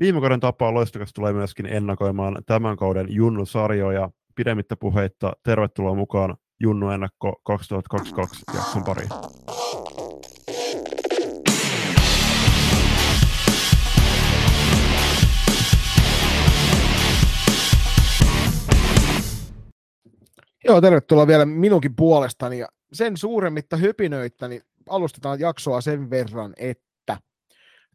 Viime kauden tapaa Loistokas tulee myöskin ennakoimaan tämän kauden Junnu-sarjoja. Pidemmittä puheitta, tervetuloa mukaan Junnu Ennakko 2022 jakson pariin. Joo, tervetuloa vielä minunkin puolestani. Ja sen suuremmitta hypinöitä, niin alustetaan jaksoa sen verran, että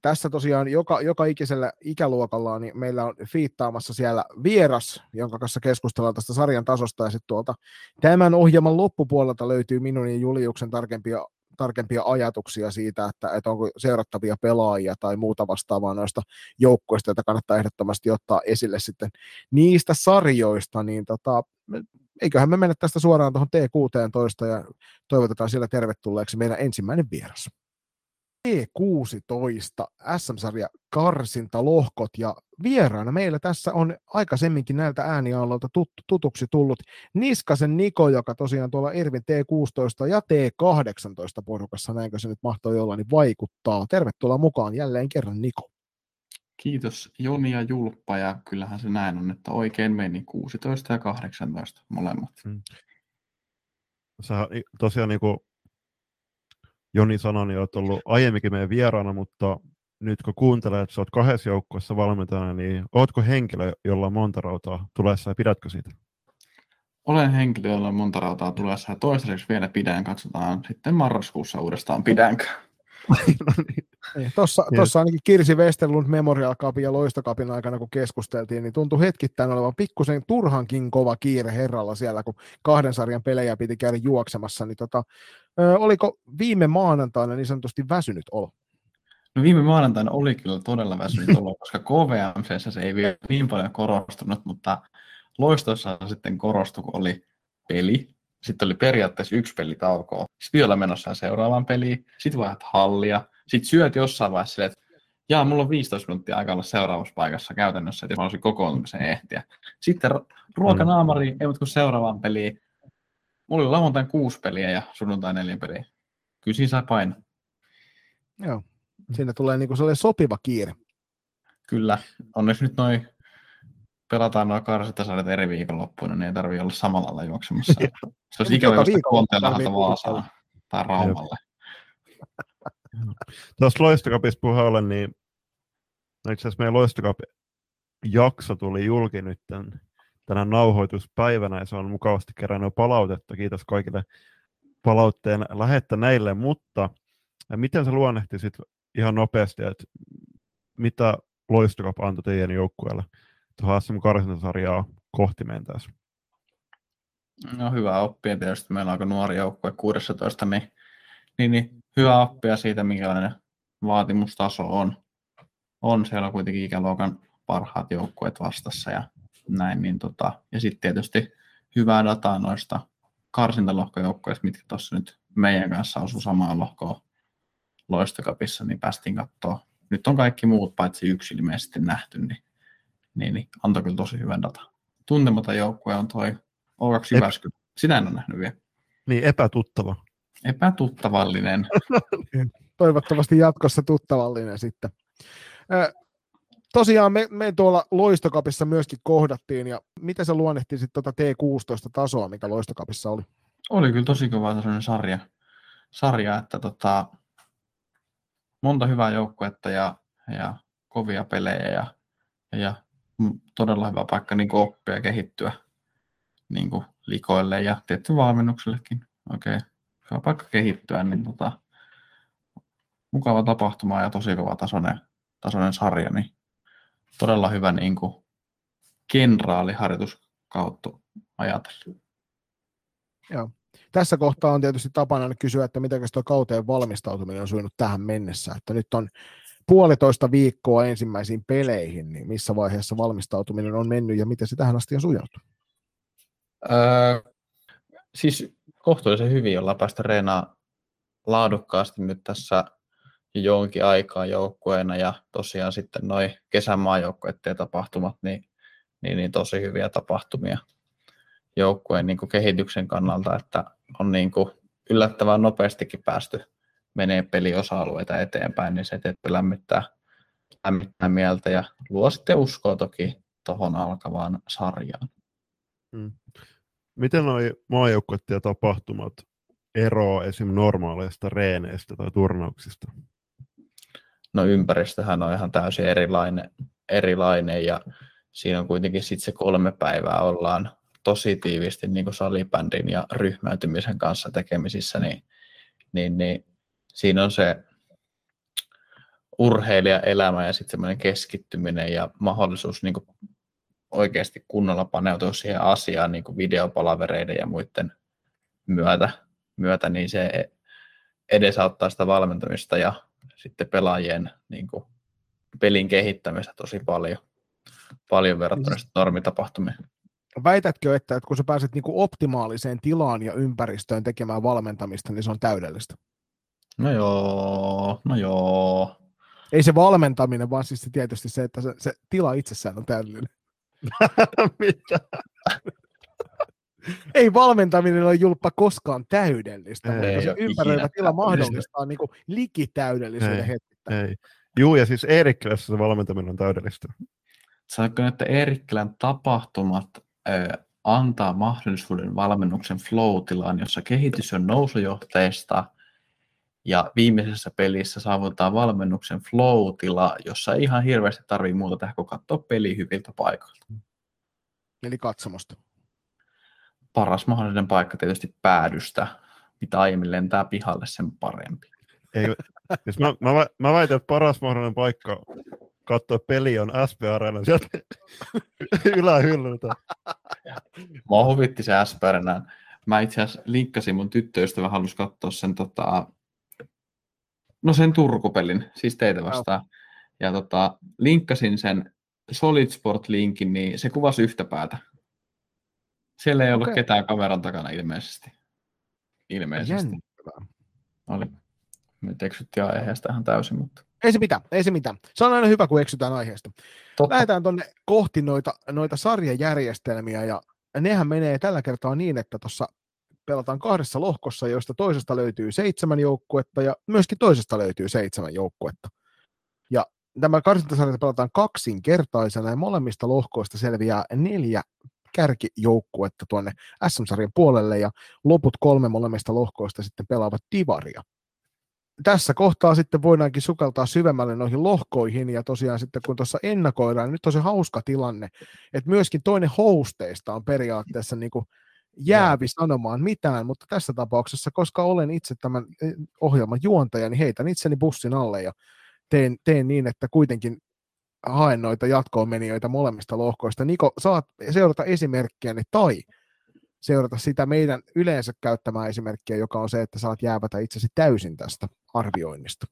tässä tosiaan joka, joka ikisellä ikäluokalla niin meillä on fiittaamassa siellä vieras, jonka kanssa keskustellaan tästä sarjan tasosta, ja sitten tuolta tämän ohjelman loppupuolelta löytyy minun ja Juliuksen tarkempia tarkempia ajatuksia siitä, että, että onko seurattavia pelaajia tai muuta vastaavaa noista joukkoista, joita kannattaa ehdottomasti ottaa esille sitten niistä sarjoista, niin tota, eiköhän me mennä tästä suoraan tuohon T16 ja toivotetaan siellä tervetulleeksi meidän ensimmäinen vieras. T16 SM-sarja karsintalohkot ja vieraana meillä tässä on aikaisemminkin näiltä äänialoilta tut, tutuksi tullut Niskasen Niko, joka tosiaan tuolla Irvin T16 ja T18 porukassa, näinkö se nyt mahtoi olla, niin vaikuttaa. Tervetuloa mukaan jälleen kerran Niko. Kiitos Joni ja Julppa ja kyllähän se näin on, että oikein meni 16 ja 18 molemmat. Hmm. Sä tosiaan niin kuin Joni sanoi, niin olet ollut aiemminkin meidän vieraana, mutta nyt kun kuuntelet, että olet kahdessa joukkueessa valmentajana, niin oletko henkilö, jolla on monta rautaa tulessa ja pidätkö siitä? Olen henkilö, jolla on monta rautaa tulessa ja toistaiseksi vielä pidän. Katsotaan sitten marraskuussa uudestaan pidänkö. Tuossa no niin. ainakin Kirsi Westerlund Memorial Cupin ja Loistokapin aikana, kun keskusteltiin, niin tuntui hetkittäin olevan pikkusen turhankin kova kiire herralla siellä, kun kahden sarjan pelejä piti käydä juoksemassa. Niin tota, ö, oliko viime maanantaina niin sanotusti väsynyt olo? No viime maanantaina oli kyllä todella väsynyt olo, koska KVMC se ei vielä niin paljon korostunut, mutta loistossa sitten korostui, kun oli peli, sitten oli periaatteessa yksi peli taukoa. Sitten vielä menossa seuraavaan peliin. Sitten vaihdat hallia. Sitten syöt jossain vaiheessa silleen, että jaa, mulla on 15 minuuttia aikaa olla seuraavassa paikassa käytännössä, että mä olisin kokoontumiseen ehtiä. Sitten ruokanaamari, mm. ei mutta kun seuraavaan peliin. Mulla oli lauantain kuusi peliä ja sunnuntai neljä peliä. Kyllä siinä sai paino. Joo, siinä tulee niin kuin sopiva kiire. Kyllä, onneksi nyt noin pelataan noin karsintasarjat eri viikonloppuina, niin ei tarvitse olla samalla lailla juoksemassa. Se olisi ikävä juosta Konteelahdelta Vaasaan tai Raumalle. Tuossa Loistokapissa puheella, niin no itse asiassa meidän Loistokap jakso tuli julki nyt tämän, tänä nauhoituspäivänä ja se on mukavasti kerännyt palautetta. Kiitos kaikille palautteen lähettäneille, mutta miten sä luonnehtisit ihan nopeasti, että mitä Loistokap antoi teidän joukkueelle tuohon SM karsintasarjaa kohti mentäessä? No hyvä oppia tietysti. Meillä on aika nuori joukkue 16, niin, niin, niin hyvä oppia siitä, minkälainen vaatimustaso on. On siellä kuitenkin ikäluokan parhaat joukkueet vastassa ja näin. Niin tota, ja sitten tietysti hyvää dataa noista karsintalohkojoukkueista, mitkä tuossa nyt meidän kanssa osuu samaan lohkoon loistokapissa, niin päästiin katsoa. Nyt on kaikki muut paitsi yksi ilmeisesti nähty, niin, niin, niin antoi kyllä tosi hyvän data. Tuntematon joukkue on toi O2 Jyväskylä. Sinä en ole nähnyt vielä. Niin, epätuttava. Epätuttavallinen. Toivottavasti jatkossa tuttavallinen sitten. tosiaan me, me tuolla Loistokapissa myöskin kohdattiin, ja mitä sä luonnehtisit tuota T16-tasoa, mikä Loistokapissa oli? Oli kyllä tosi kova sellainen sarja, sarja että tota, monta hyvää joukkuetta ja, ja kovia pelejä ja, ja todella hyvä paikka niin oppia ja kehittyä niin likoille ja tietty valmennuksellekin. Okei, okay. hyvä paikka kehittyä, niin tota, mukava tapahtuma ja tosi kova tasoinen, tasoinen sarja, niin todella hyvä niin kuin kenraaliharjoitus kautta ajatellen. Joo. Tässä kohtaa on tietysti tapana kysyä, että miten tuo kauteen valmistautuminen on sujunut tähän mennessä. Että nyt on puolitoista viikkoa ensimmäisiin peleihin, niin missä vaiheessa valmistautuminen on mennyt ja miten se tähän asti on sujunut? Öö, siis kohtuullisen hyvin ollaan päästä reenaa laadukkaasti nyt tässä jonkin aikaa joukkueena ja tosiaan sitten noin kesämaajoukkueiden tapahtumat, niin, niin, niin, tosi hyviä tapahtumia joukkueen niin kehityksen kannalta, että on niin kuin yllättävän nopeastikin päästy menee peliosa-alueita eteenpäin, niin se tietysti lämmittää, lämmittää mieltä ja luo sitten uskoa toki tuohon alkavaan sarjaan. Mm. Miten nuo maajoukkueet ja tapahtumat eroa esim. normaaleista reeneistä tai turnauksista? No ympäristöhän on ihan täysin erilainen, erilainen ja siinä on kuitenkin sitten se kolme päivää ollaan tosi tiivisti niin kuin salibändin ja ryhmäytymisen kanssa tekemisissä, niin, niin, niin siinä on se urheilijaelämä ja sitten semmoinen keskittyminen ja mahdollisuus niin kuin oikeasti kunnolla paneutua siihen asiaan niin kuin videopalavereiden ja muiden myötä, myötä, niin se edesauttaa sitä valmentamista ja sitten pelaajien niin kuin pelin kehittämistä tosi paljon, paljon verrattuna siis, normitapahtumiin. Väitätkö, että, että kun sä pääset niin kuin optimaaliseen tilaan ja ympäristöön tekemään valmentamista, niin se on täydellistä? No joo, no joo. Ei se valmentaminen, vaan siis se tietysti se, että se, se tila itsessään on täydellinen. Mitä? Ei valmentaminen ole julppa koskaan täydellistä, ei, mutta se ympäröivä tila mahdollistaa niin likitäydellisyyden hetkittäin. Ei. Juu, ja siis Eerikkilässä se valmentaminen on täydellistä. Saatko että Eerikkilän tapahtumat äh, antaa mahdollisuuden valmennuksen flow-tilaan, jossa kehitys on nousujohteista, ja viimeisessä pelissä saavutetaan valmennuksen flow-tila, jossa ei ihan hirveästi tarvitse muuta tehdä kuin katsoa peli hyviltä paikoilta. Eli katsomosta. Paras mahdollinen paikka tietysti päädystä. Mitä aiemmin lentää pihalle, sen parempi. Ei, siis mä, mä, mä väitän, että paras mahdollinen paikka katsoa peli on SP Arena sieltä ylähyllyltä. Mua huvitti se SP Arena. Mä itse asiassa linkkasin mun tyttöystävä, halusi katsoa sen tota, No sen Turkupelin, siis teitä vastaan. Ja tota, linkkasin sen Solid Sport-linkin, niin se kuvasi yhtä päätä. Siellä ei ollut okay. ketään kameran takana ilmeisesti. Ilmeisesti. Jännittävää. Oli. Nyt eksyttiin aiheesta ihan täysin, mutta... Ei se mitään, ei se mitään. Se on aina hyvä, kun eksytään aiheesta. Totta. Lähdetään tuonne kohti noita, noita sarjajärjestelmiä, ja nehän menee tällä kertaa niin, että tuossa pelataan kahdessa lohkossa, joista toisesta löytyy seitsemän joukkuetta ja myöskin toisesta löytyy seitsemän joukkuetta. Ja tämä karsintasarja pelataan kaksinkertaisena ja molemmista lohkoista selviää neljä kärkijoukkuetta tuonne SM-sarjan puolelle ja loput kolme molemmista lohkoista sitten pelaavat divaria. Tässä kohtaa sitten voidaankin sukeltaa syvemmälle noihin lohkoihin ja tosiaan sitten kun tuossa ennakoidaan, niin nyt on se hauska tilanne, että myöskin toinen hosteista on periaatteessa niin kuin jäävi sanomaan mitään, mutta tässä tapauksessa, koska olen itse tämän eh, ohjelman juontaja, niin heitän itseni bussin alle ja teen, teen niin, että kuitenkin haen noita jatkoon menijöitä molemmista lohkoista. Niko, saat seurata esimerkkiäni tai seurata sitä meidän yleensä käyttämää esimerkkiä, joka on se, että saat jäävätä itsesi täysin tästä arvioinnista.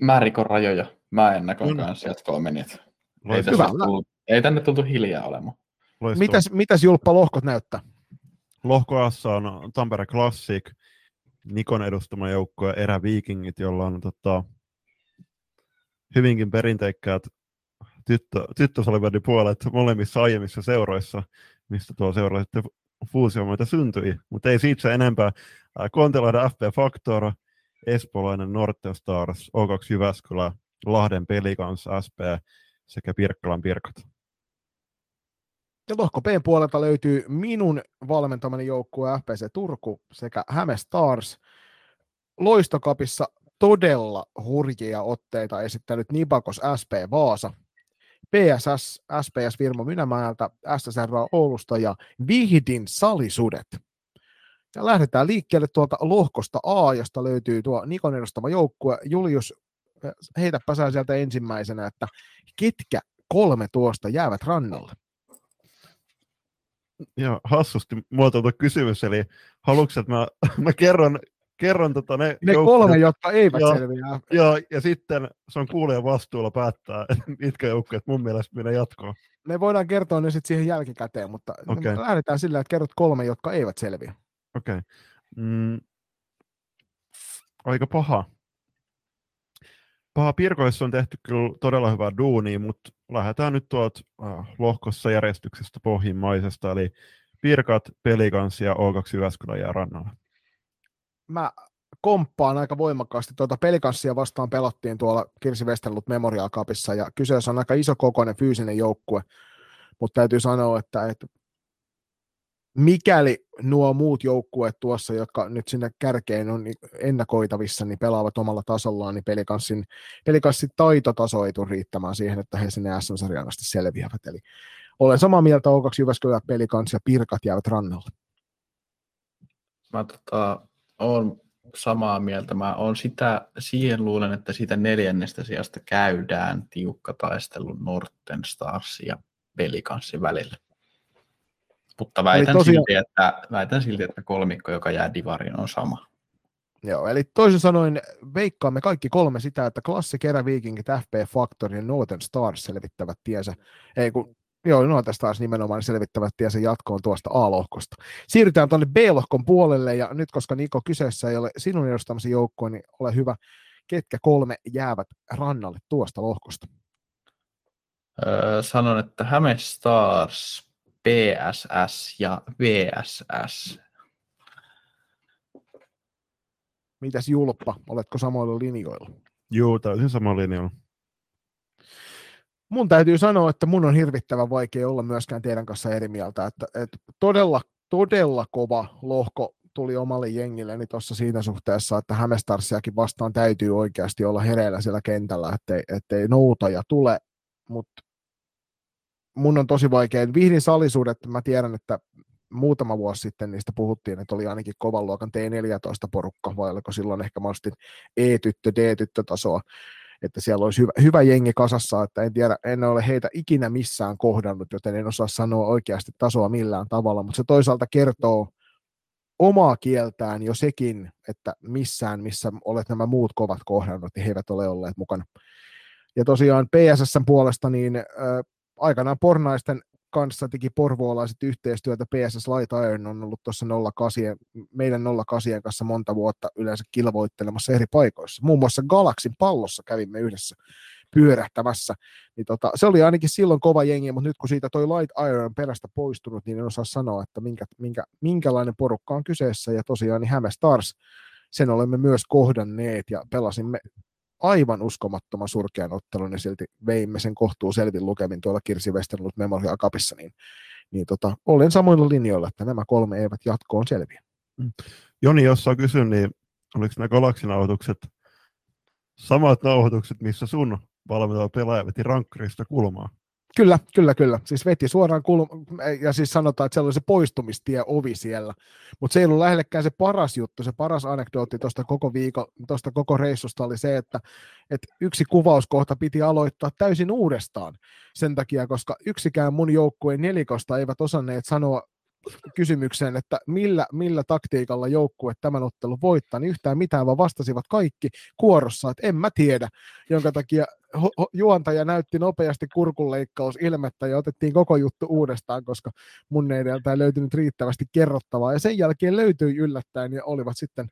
Mä rikon rajoja. Mä ennakoin mm. kanssa jatkoon menijät. Ei, tullut, ei tänne tultu hiljaa olemaan. Mitäs, mitäs Julppa lohkot näyttää? Lohko A on Tampere Classic, Nikon edustama joukko ja eräviikingit, jolla on tota, hyvinkin perinteikkäät tyttö, puolet molemmissa aiemmissa seuroissa, mistä tuo seura sitten fuusio myötä syntyi. Mutta ei siitä se enempää. Kontelahden FP Factor, Espolainen Norte Stars, O2 Jyväskylä, Lahden Pelikans, SP sekä Pirkkalan Pirkat. Ja lohko B puolelta löytyy minun valmentamani joukkue FPC Turku sekä Häme Stars. Loistokapissa todella hurjia otteita esittänyt Nipakos SP Vaasa, PSS, SPS Virmo Mynämäeltä, SSR Oulusta ja Vihdin Salisudet. Ja lähdetään liikkeelle tuolta lohkosta A, josta löytyy tuo Nikon edustama joukkue. Julius, heitäpä sä sieltä ensimmäisenä, että ketkä kolme tuosta jäävät rannalle? Joo, hassusti muotoiltu kysymys, eli haluatko, että mä, mä kerron, kerron tota ne, ne joukkueet, kolme, jotka eivät ja, selviä. Ja, ja sitten se on kuulijan vastuulla päättää, mitkä joukkueet mun mielestä menee jatkoon. Me voidaan kertoa ne sitten siihen jälkikäteen, mutta okay. lähdetään sillä, että kerrot kolme, jotka eivät selviä. Okei. Okay. Mm, aika paha. Paha Pirkoissa on tehty kyllä todella hyvää duunia, mutta lähdetään nyt tuolta äh, lohkossa järjestyksestä pohjimmaisesta, eli Pirkat, Pelikans ja O2 Jyväskylä jää rannalla. Mä komppaan aika voimakkaasti. Tuota pelikanssia vastaan pelattiin tuolla Kirsi Westerlut Memorial Cupissa, ja kyseessä on aika iso kokoinen fyysinen joukkue, mutta täytyy sanoa, että, että mikäli nuo muut joukkueet tuossa, jotka nyt sinne kärkeen on ennakoitavissa, niin pelaavat omalla tasollaan, niin pelikanssin, pelikanssin taitotaso ei tule riittämään siihen, että he sinne SM-sarjaan asti selviävät. Eli olen samaa mieltä O2 Jyväskylä pelikans ja Pirkat jäävät rannalle. Mä tota, olen samaa mieltä. Mä on sitä, siihen luulen, että siitä neljännestä sijasta käydään tiukka taistelu Norten Stars ja pelikanssin välillä. Mutta väitän, tosiaan... silti, että, väitän silti, että kolmikko, joka jää divariin, on sama. Joo, eli toisin sanoen veikkaamme kaikki kolme sitä, että Klassi, Keräviikingit, FP Factory ja Northern Stars selvittävät tiensä, ei kun Joo, Northern Stars nimenomaan selvittävät tiensä jatkoon tuosta A-lohkosta. Siirrytään tuonne B-lohkon puolelle, ja nyt koska Niko kyseessä ei ole sinun edustamasi joukkoa, niin ole hyvä, ketkä kolme jäävät rannalle tuosta lohkosta? Öö, sanon, että Häme Stars, PSS ja VSS. Mitäs Julppa, oletko samoilla linjoilla? Joo, täysin samalla linjalla. Mun täytyy sanoa, että mun on hirvittävän vaikea olla myöskään teidän kanssa eri mieltä, että, että todella, todella kova lohko tuli omalle jengilleni tuossa siinä suhteessa, että Hämestarsiakin vastaan täytyy oikeasti olla hereillä siellä kentällä, ettei, ettei noutaja tule, mutta mun on tosi vaikea. Vihdin salisuudet, mä tiedän, että muutama vuosi sitten niistä puhuttiin, että oli ainakin kovan luokan T14-porukka, vai oliko silloin ehkä mahdollisesti E-tyttö, D-tyttö-tasoa, että siellä olisi hyvä, hyvä jengi kasassa, että en tiedä, en ole heitä ikinä missään kohdannut, joten en osaa sanoa oikeasti tasoa millään tavalla, mutta se toisaalta kertoo omaa kieltään jo sekin, että missään, missä olet nämä muut kovat kohdannut, niin he eivät ole olleet mukana. Ja tosiaan PSSn puolesta, niin aikanaan pornaisten kanssa teki porvoolaiset yhteistyötä. PSS Light Iron on ollut tuossa 08, meidän 08 kanssa monta vuotta yleensä kilvoittelemassa eri paikoissa. Muun muassa Galaxin pallossa kävimme yhdessä pyörähtämässä. Niin tota, se oli ainakin silloin kova jengi, mutta nyt kun siitä toi Light Iron on perästä poistunut, niin en osaa sanoa, että minkä, minkä, minkälainen porukka on kyseessä. Ja tosiaan niin Häme Stars, sen olemme myös kohdanneet ja pelasimme aivan uskomattoman surkean ottelun ja silti veimme sen kohtuu selvin lukemin tuolla Kirsi Westerlut Memorial Cupissa, niin, niin tota, olen samoilla linjoilla, että nämä kolme eivät jatkoon selviä. Mm. Joni, jos saa kysyä, niin oliko nämä galaksinauhoitukset samat nauhoitukset, missä sun valmentava pelaaja veti rankkarista kulmaa? Kyllä, kyllä, kyllä. Siis veti suoraan kulma, ja siis sanotaan, että siellä oli se poistumistie ovi siellä. Mutta se ei ollut lähellekään se paras juttu, se paras anekdootti tuosta koko viikon, tuosta koko reissusta oli se, että, että yksi kuvauskohta piti aloittaa täysin uudestaan sen takia, koska yksikään mun joukkueen nelikosta eivät osanneet sanoa kysymykseen, että millä, millä taktiikalla joukkue tämän ottelun voittaa, niin yhtään mitään, vaan vastasivat kaikki kuorossa, että en mä tiedä, jonka takia juontaja näytti nopeasti kurkunleikkaus ilmettä ja otettiin koko juttu uudestaan, koska mun ei löytynyt riittävästi kerrottavaa. Ja sen jälkeen löytyi yllättäen ja olivat sitten,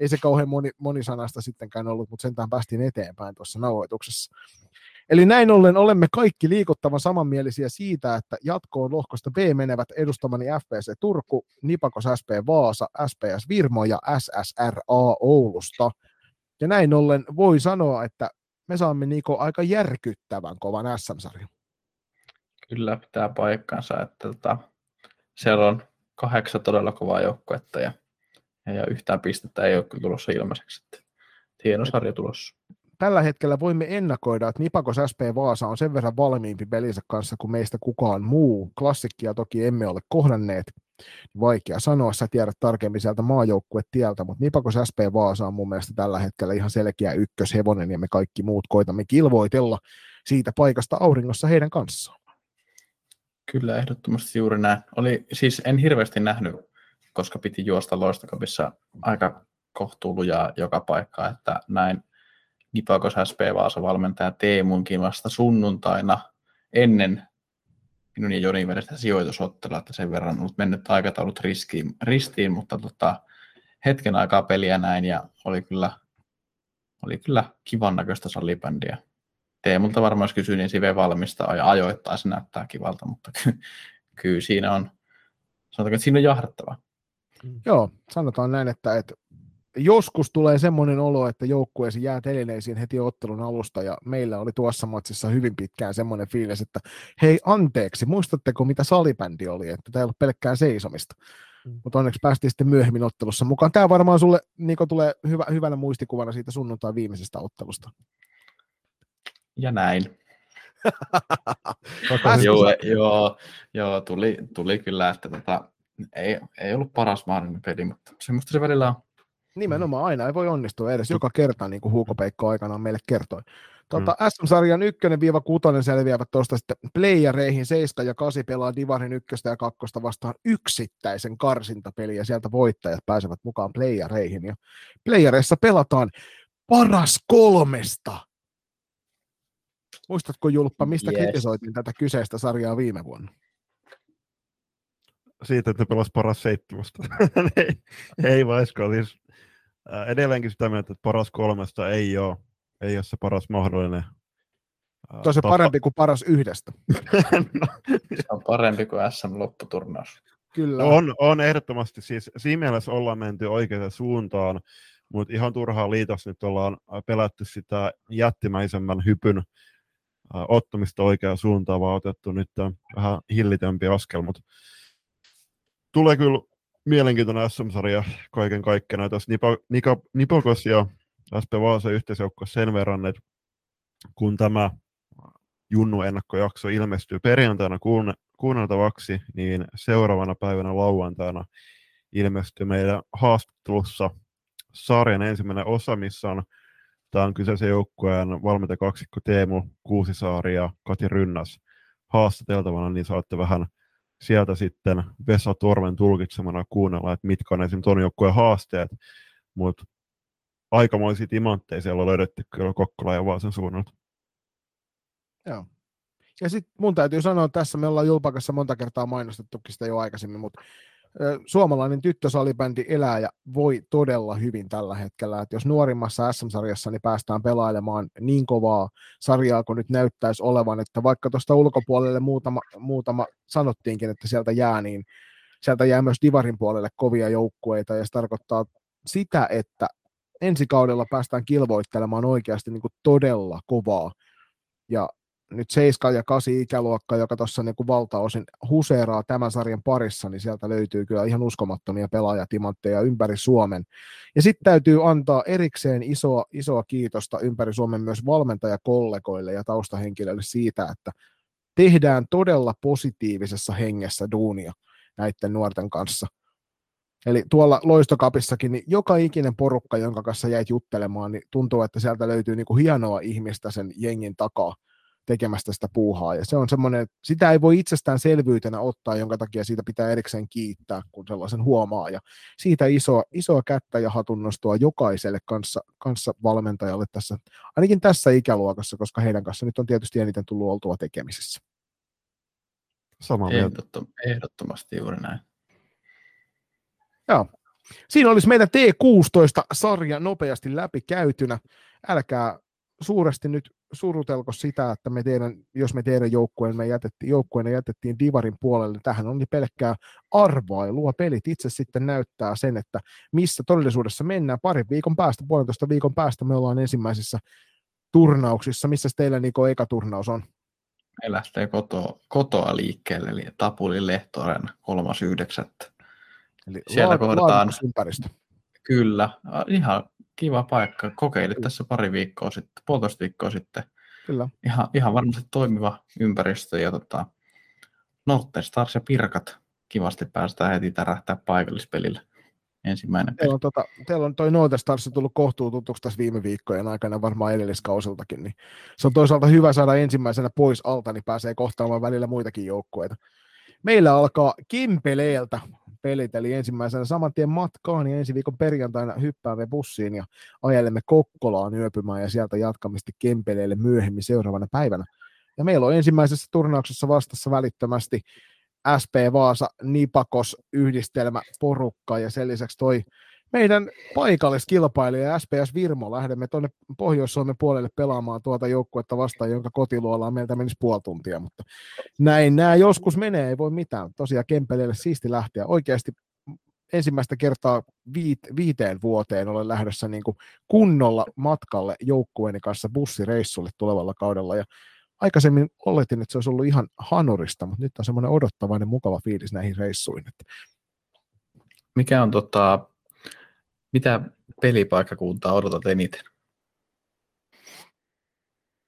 ei se kauhean moni, monisanasta sittenkään ollut, mutta sentään päästiin eteenpäin tuossa nauhoituksessa. Eli näin ollen olemme kaikki liikuttavan samanmielisiä siitä, että jatkoon lohkosta B menevät edustamani FPC Turku, Nipakos SP Vaasa, SPS Virmo ja SSRA Oulusta. Ja näin ollen voi sanoa, että me saamme Niko aika järkyttävän kovan SM-sarjan. Kyllä pitää paikkansa, että tota, siellä on kahdeksan todella kovaa joukkuetta ja, ja yhtään pistettä ei ole kyllä tulossa ilmaiseksi. Hieno sarja tulossa tällä hetkellä voimme ennakoida, että Nipakos SP Vaasa on sen verran valmiimpi pelinsä kanssa kuin meistä kukaan muu. Klassikkia toki emme ole kohdanneet. Vaikea sanoa, sä tiedät tarkemmin sieltä maajoukkuetieltä, mutta Nipakos SP Vaasa on mun mielestä tällä hetkellä ihan selkeä ykköshevonen ja me kaikki muut koitamme kilvoitella siitä paikasta auringossa heidän kanssaan. Kyllä, ehdottomasti juuri näin. Oli, siis en hirveästi nähnyt, koska piti juosta loistokopissa aika kohtuulujaa joka paikka, että näin Nipakos SP Vaasa valmentaja Teemunkin vasta sunnuntaina ennen minun ja Jonin välistä sijoitusottelua, että sen verran ollut mennyt aikataulut ristiin, ristiin mutta tota, hetken aikaa peliä näin ja oli kyllä, oli kyllä kivan näköistä salibändiä. Teemulta varmaan jos kysyin, niin Sive valmistaa ja ajoittaa se näyttää kivalta, mutta ky- kyllä siinä on, sanotaanko, että siinä on jahdattava. Joo, sanotaan näin, että, että joskus tulee semmoinen olo, että joukkueesi jää telineisiin heti ottelun alusta, ja meillä oli tuossa matsissa hyvin pitkään semmoinen fiilis, että hei anteeksi, muistatteko mitä salibändi oli, että tämä ei ollut pelkkää seisomista. Mm. Mutta onneksi päästiin sitten myöhemmin ottelussa mukaan. Tämä varmaan sulle Niko tulee hyvä, hyvänä muistikuvana siitä sunnuntai viimeisestä ottelusta. Ja näin. joo, joo, joo, tuli, tuli kyllä, että tota, ei, ei ollut paras mahdollinen peli, mutta semmoista se välillä on. Nimenomaan aina ei voi onnistua edes joka kerta, niin kuin Huuko Peikko aikanaan meille kertoi. Tuota, mm. SM-sarjan 1-6 selviävät tuosta sitten playereihin, 7 ja 8 pelaa Divarin 1 ja 2 vastaan yksittäisen karsintapeli ja sieltä voittajat pääsevät mukaan playereihin. Ja playereissa pelataan paras kolmesta. Muistatko Julppa, mistä yes. kritisoitiin tätä kyseistä sarjaa viime vuonna? Siitä, että pelas paras seitsemästä. ei, ei vaisko, siis edelleenkin sitä mieltä, että paras kolmesta ei ole, ei ole se paras mahdollinen. Se on se parempi kuin paras yhdestä. no. Se on parempi kuin SM-lopputurnaus. Kyllä. On, on ehdottomasti. Siis siinä mielessä ollaan menty oikeaan suuntaan, mutta ihan turhaa liitos nyt ollaan pelätty sitä jättimäisemmän hypyn ottamista oikeaan suuntaan, vaan otettu nyt vähän hillitempi askel, mutta tulee kyllä mielenkiintoinen SM-sarja kaiken kaikkiaan. Tässä Nipo, Nipo, Nipokos ja SP Vaasa yhteisjoukko sen verran, että kun tämä Junnu ennakkojakso ilmestyy perjantaina kuunneltavaksi, niin seuraavana päivänä lauantaina ilmestyy meidän haastattelussa sarjan ensimmäinen osa, missä on Tämä on kyseisen joukkueen valmentakaksikko Teemu Kuusisaari ja Kati Rynnäs haastateltavana, niin saatte vähän sieltä sitten Vesa Torven tulkitsemana kuunnella, että mitkä on esimerkiksi tuon joukkueen haasteet, mutta aikamoisia timantteja siellä löydetty kyllä Kokkola ja Vaasan suunnalta. Joo. Ja sitten mun täytyy sanoa, että tässä me ollaan Julpakassa monta kertaa mainostettukin sitä jo aikaisemmin, mutta suomalainen tyttösalibändi elää ja voi todella hyvin tällä hetkellä. Että jos nuorimmassa SM-sarjassa niin päästään pelailemaan niin kovaa sarjaa kuin nyt näyttäisi olevan, että vaikka tuosta ulkopuolelle muutama, muutama sanottiinkin, että sieltä jää, niin sieltä jää myös Divarin puolelle kovia joukkueita ja se tarkoittaa sitä, että ensi kaudella päästään kilvoittelemaan oikeasti niin kuin todella kovaa. Ja nyt 7 ja 8 ikäluokka, joka tuossa niin valtaosin huseeraa tämän sarjan parissa, niin sieltä löytyy kyllä ihan uskomattomia pelaajatimantteja ympäri Suomen. Ja sitten täytyy antaa erikseen isoa, isoa kiitosta ympäri Suomen myös valmentajakollegoille ja taustahenkilöille siitä, että tehdään todella positiivisessa hengessä duunia näiden nuorten kanssa. Eli tuolla loistokapissakin, niin joka ikinen porukka, jonka kanssa jäit juttelemaan, niin tuntuu, että sieltä löytyy niin kuin hienoa ihmistä sen jengin takaa tekemästä sitä puuhaa. Ja se on semmoinen, sitä ei voi itsestäänselvyytenä ottaa, jonka takia siitä pitää erikseen kiittää, kun sellaisen huomaa. Ja siitä isoa, isoa kättä ja hatunnostoa jokaiselle kanssa, kanssa valmentajalle tässä, ainakin tässä ikäluokassa, koska heidän kanssa nyt on tietysti eniten tullut oltua tekemisissä. Sama Ehdottom, ehdottomasti juuri näin. Joo. Siinä olisi meidän T16-sarja nopeasti läpi käytynä. Älkää suuresti nyt surutelko sitä, että me teidän, jos me teidän joukkueen me jätettiin, joukkueena jätettiin Divarin puolelle, tähän on niin pelkkää arvailua. Pelit itse sitten näyttää sen, että missä todellisuudessa mennään. Parin viikon päästä, puolentoista viikon päästä me ollaan ensimmäisissä turnauksissa. Missä teillä Niko eka turnaus on? Me lähtee kotoa, kotoa liikkeelle, eli Tapulin Lehtoren 3.9. Eli Siellä kohdataan... Ympäristö. Kyllä, ihan kiva paikka. Kokeilit Kyllä. tässä pari viikkoa sitten, puolitoista viikkoa sitten. Kyllä. Ihan, ihan varmasti toimiva ympäristö ja tota, Northern Stars ja Pirkat kivasti päästään heti tärähtää paikallispelille. Ensimmäinen teillä on, tota, teillä on toi Northern Stars tullut kohtuu tutuksi tässä viime viikkojen aikana, varmaan edelliskausiltakin, niin se on toisaalta hyvä saada ensimmäisenä pois alta, niin pääsee kohtaamaan välillä muitakin joukkueita. Meillä alkaa Kimpeleeltä pelit, eli ensimmäisenä saman tien matkaan ja ensi viikon perjantaina hyppäämme bussiin ja ajelemme Kokkolaan yöpymään ja sieltä jatkamista Kempeleelle myöhemmin seuraavana päivänä. Ja meillä on ensimmäisessä turnauksessa vastassa välittömästi SP Vaasa Nipakos yhdistelmä porukka ja sen lisäksi toi meidän paikalliskilpailija SPS Virmo. Lähdemme tuonne Pohjois-Suomen puolelle pelaamaan tuota joukkuetta vastaan, jonka kotiluolaan meiltä menisi puoli tuntia, mutta näin nämä joskus menee, ei voi mitään. Tosiaan Kempeleelle siisti lähteä. Oikeasti ensimmäistä kertaa viit, viiteen vuoteen olen lähdössä niin kuin kunnolla matkalle joukkueeni kanssa bussireissulle tulevalla kaudella. Ja aikaisemmin oletin, että se olisi ollut ihan hanurista, mutta nyt on semmoinen odottavainen mukava fiilis näihin reissuihin. Mikä on tota, mitä pelipaikkakuntaa odotat eniten?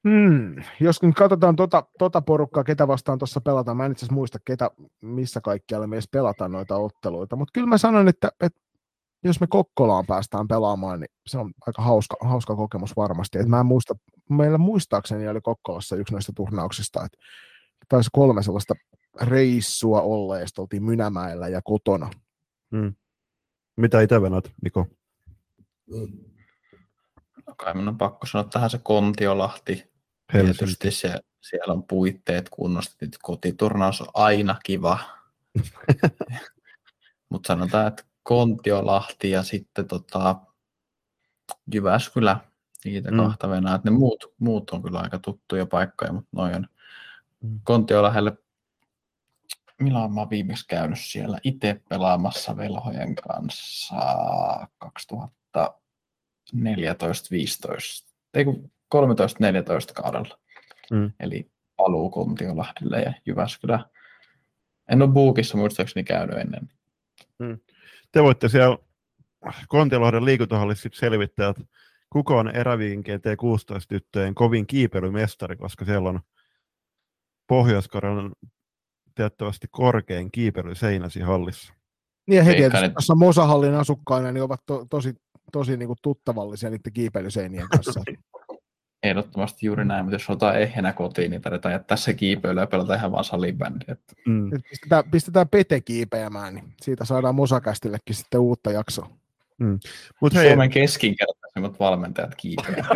Hmm. Jos nyt katsotaan tota, tota porukkaa, ketä vastaan tuossa pelataan, mä en itse asiassa muista, ketä, missä kaikkialla me edes pelataan noita otteluita, mutta kyllä mä sanon, että, että jos me Kokkolaan päästään pelaamaan, niin se on aika hauska, hauska kokemus varmasti. Et mä en muista, meillä muistaakseni oli Kokkolassa yksi noista turnauksista, että taisi kolme sellaista reissua olla, ja oltiin Mynämäellä ja kotona. Hmm. Mitä itse venät, Niko? No kai minun on pakko sanoa tähän se Kontiolahti. Tietysti se, siellä on puitteet kunnosta. Kotiturnaus on aina kiva. Mutta sanotaan, että Kontiolahti ja sitten tota, Jyväskylä, niitä mm. kahta venää. Ne muut, muut on kyllä aika tuttuja paikkoja, mutta noin on mm. Kontiolahdelle milloin mä oon viimeksi käynyt siellä itse pelaamassa velhojen kanssa 2014-15, ei 13-14 kaudella. Mm. Eli paluu Kontiolahdelle ja Jyväskylä. En ole Buukissa muistaakseni käynyt ennen. Mm. Te voitte siellä Kontiolahden liikuntahallissa selvittää, että kuka on eräviinkien T16-tyttöjen kovin kiipeilymestari, koska siellä on pohjois tiettävästi korkein kiipeily seinäsi hallissa. Niin ja he tietysti tuossa Mosahallin asukkaina niin ovat to, tosi, tosi niin kuin tuttavallisia niiden kiipeilyseinien kanssa. Ehdottomasti juuri näin, mutta jos otetaan ehjänä kotiin, niin tarvitaan jättää se kiipeily ja pelata ihan vaan salibändi. Että... Mm. Pistetään, pistetään Pete kiipeämään, niin siitä saadaan Mosakästillekin sitten uutta jaksoa. Mm. Mut hei. Suomen keskinkertaisimmat valmentajat kiipeää.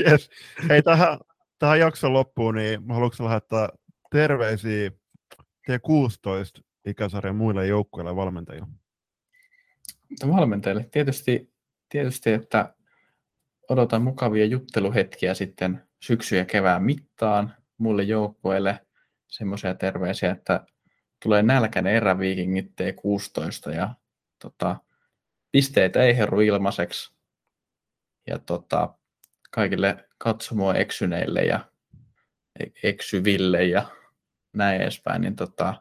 yes. Hei, tähän, tähän jakson loppuun, niin haluatko lähettää terveisiä T16 ikäsarjan muille joukkueille valmentajille? Valmentajille tietysti, tietysti, että odotan mukavia jutteluhetkiä sitten syksy- ja kevään mittaan muille joukkueille semmoisia terveisiä, että tulee nälkäinen eräviikingit T16 ja tota, pisteitä ei herru ilmaiseksi. Ja tota, kaikille katsomoa eksyneille ja e-, eksyville ja näin edespäin, niin tota,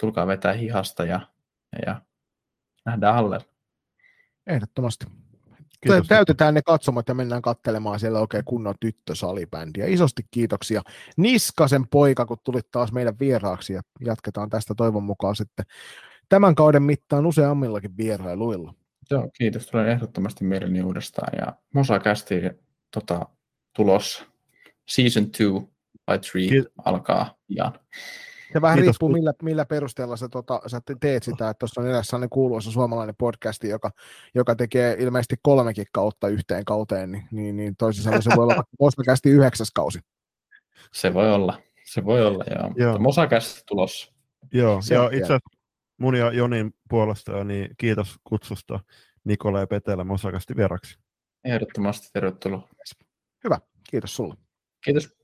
tulkaa vetää hihasta ja, ja nähdään alle. Ehdottomasti. Kiitos. Täytetään ne katsomat ja mennään katselemaan siellä oikein kunnon tyttösalibändiä. Isosti kiitoksia Niskasen poika, kun tulit taas meidän vieraaksi ja jatketaan tästä toivon mukaan sitten tämän kauden mittaan useammillakin vierailuilla. Joo, kiitos. Tulen ehdottomasti mieleni uudestaan ja Mosa kästi tota, tulos Season 2 by 3 Kiit- alkaa pian. Se vähän Kiitos. riippuu, millä, millä perusteella sä, tota, sä teet sitä, että tuossa on edes sellainen kuuluisa suomalainen podcasti, joka, joka tekee ilmeisesti kolmekin kautta yhteen kauteen, niin, niin, niin toisin sanoen se voi olla Mosakästi yhdeksäs kausi. Se voi olla, se voi olla, joo. joo. Mosakästi tulossa. Joo, se ja itse asiassa mun ja Jonin puolesta, niin kiitos kutsusta Nikola ja Petelä Mosakasti vieraksi. Ehdottomasti tervetuloa. Hyvä, kiitos sulle. Kiitos.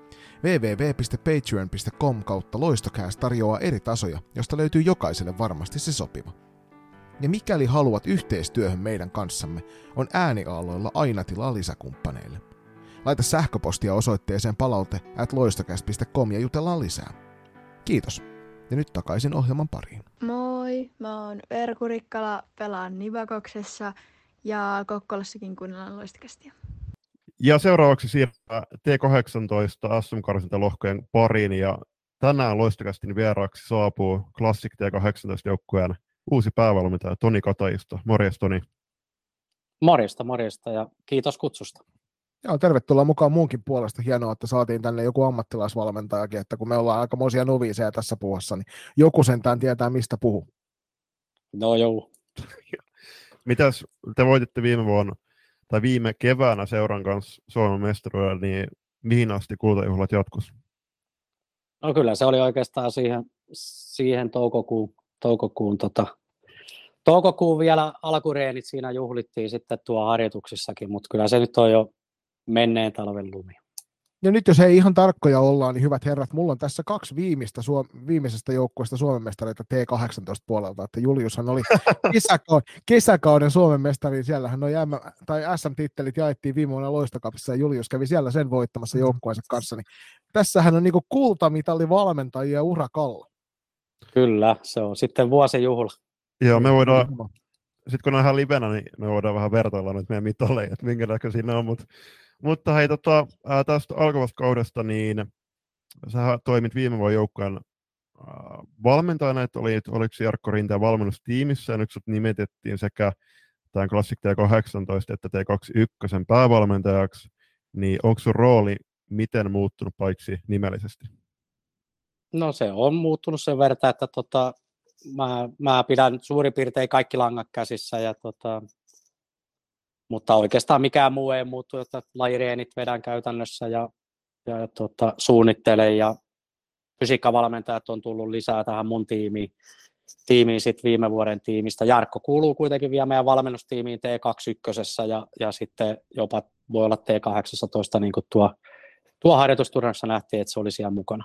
www.patreon.com kautta loistokääs tarjoaa eri tasoja, josta löytyy jokaiselle varmasti se sopiva. Ja mikäli haluat yhteistyöhön meidän kanssamme, on ääniaaloilla aina tilaa lisäkumppaneille. Laita sähköpostia osoitteeseen palaute at ja jutellaan lisää. Kiitos. Ja nyt takaisin ohjelman pariin. Moi, mä oon Verku Rikkala, pelaan Nivakoksessa ja Kokkolassakin kuunnellaan loistokästiä. Ja seuraavaksi siirrytään T18 SM-karsintalohkojen pariin ja tänään loistokästin vieraaksi saapuu Classic T18-joukkueen uusi päävalmentaja Toni Kataisto. Morjes Toni. Morjesta, morjesta ja kiitos kutsusta. Joo, tervetuloa mukaan muunkin puolesta. Hienoa, että saatiin tänne joku ammattilaisvalmentajakin, että kun me ollaan aikamoisia noviiseja tässä puhussa, niin joku sentään tietää, mistä puhuu. No joo. Mitäs te voititte viime vuonna tai viime keväänä seuran kanssa Suomen mestaruudella, niin mihin asti kultajuhlat jatkus? No kyllä se oli oikeastaan siihen, siihen toukokuun, toukokuun, tota, toukokuun vielä alkureenit siinä juhlittiin sitten tuo harjoituksissakin, mutta kyllä se nyt on jo menneen talven lumi. Ja nyt jos ei ihan tarkkoja ollaan, niin hyvät herrat, mulla on tässä kaksi viimeistä Suom- viimeisestä joukkueesta Suomen mestareita T18 puolelta, että Juliushan oli kesäkauden, kesäkauden Suomen mestari, siellähän noi M- tai SM-tittelit jaettiin viime vuonna Loistokapissa ja Julius kävi siellä sen voittamassa Mm. joukkueensa kanssa, niin tässähän on niinku kultamitali valmentajia urakalla. Kyllä, se on sitten vuosijuhla. Joo, me voidaan, sitten kun on ihan livenä, niin me voidaan vähän vertailla nyt meidän mitalle, että minkä näköisiä ne on. Mut, mutta hei, tota, ää, tästä alkavasta kaudesta, niin sä toimit viime vuoden joukkueen valmentajana, että olit, oliko se Jarkko Rinteen valmennustiimissä, ja nyt sut nimitettiin sekä tämän Classic T18 että T21 päävalmentajaksi, niin onko sun rooli miten muuttunut paitsi nimellisesti? No se on muuttunut sen verran, että tota, mä, mä pidän suurin piirtein kaikki langat käsissä, ja tota, mutta oikeastaan mikään muu ei muuttu, että lajireenit vedän käytännössä ja, ja, tota, suunnittelen ja fysiikkavalmentajat on tullut lisää tähän mun tiimiin, tiimiin sit viime vuoden tiimistä. Jarkko kuuluu kuitenkin vielä meidän valmennustiimiin T21 ja, ja sitten jopa voi olla T18, niin kuin tuo, tuo harjoitusturnauksessa nähtiin, että se oli siellä mukana.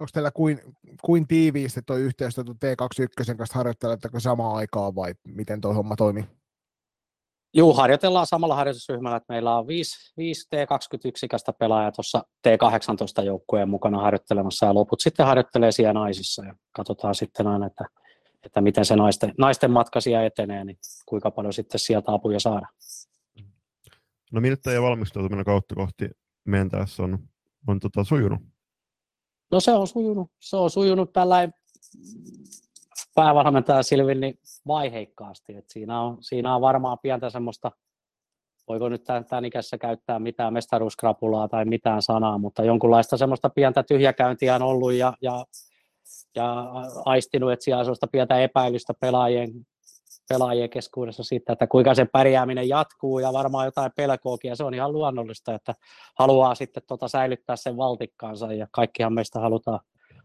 Onko teillä kuin, kuin tiiviisti tuo yhteistyö tuon T21 kanssa harjoitteletteko samaan aikaan vai miten tuo homma toimii? Juu, harjoitellaan samalla harjoitusryhmällä, että meillä on viisi, viisi T21-ikäistä pelaajaa tuossa T18 joukkueen mukana harjoittelemassa ja loput sitten harjoittelee siellä naisissa ja katsotaan sitten aina, että, että miten se naisten, naisten matka siellä etenee, niin kuinka paljon sitten sieltä apuja saadaan. No miltä teidän valmistautuminen kautta kohti mentäessä on, on tota, sujunut? No se on sujunut, se on sujunut tällainen päävalmentaja Silvin niin vaiheikkaasti. Et siinä, on, siinä on varmaan pientä semmoista, voiko nyt tämän, tämän ikässä käyttää mitään mestaruuskrapulaa tai mitään sanaa, mutta jonkunlaista semmoista pientä tyhjäkäyntiä on ollut ja, ja, ja aistinut, että siellä on semmoista pientä epäilystä pelaajien, pelaajien keskuudessa siitä, että kuinka sen pärjääminen jatkuu ja varmaan jotain pelkoakin ja se on ihan luonnollista, että haluaa sitten tota säilyttää sen valtikkaansa ja kaikkihan meistä halutaan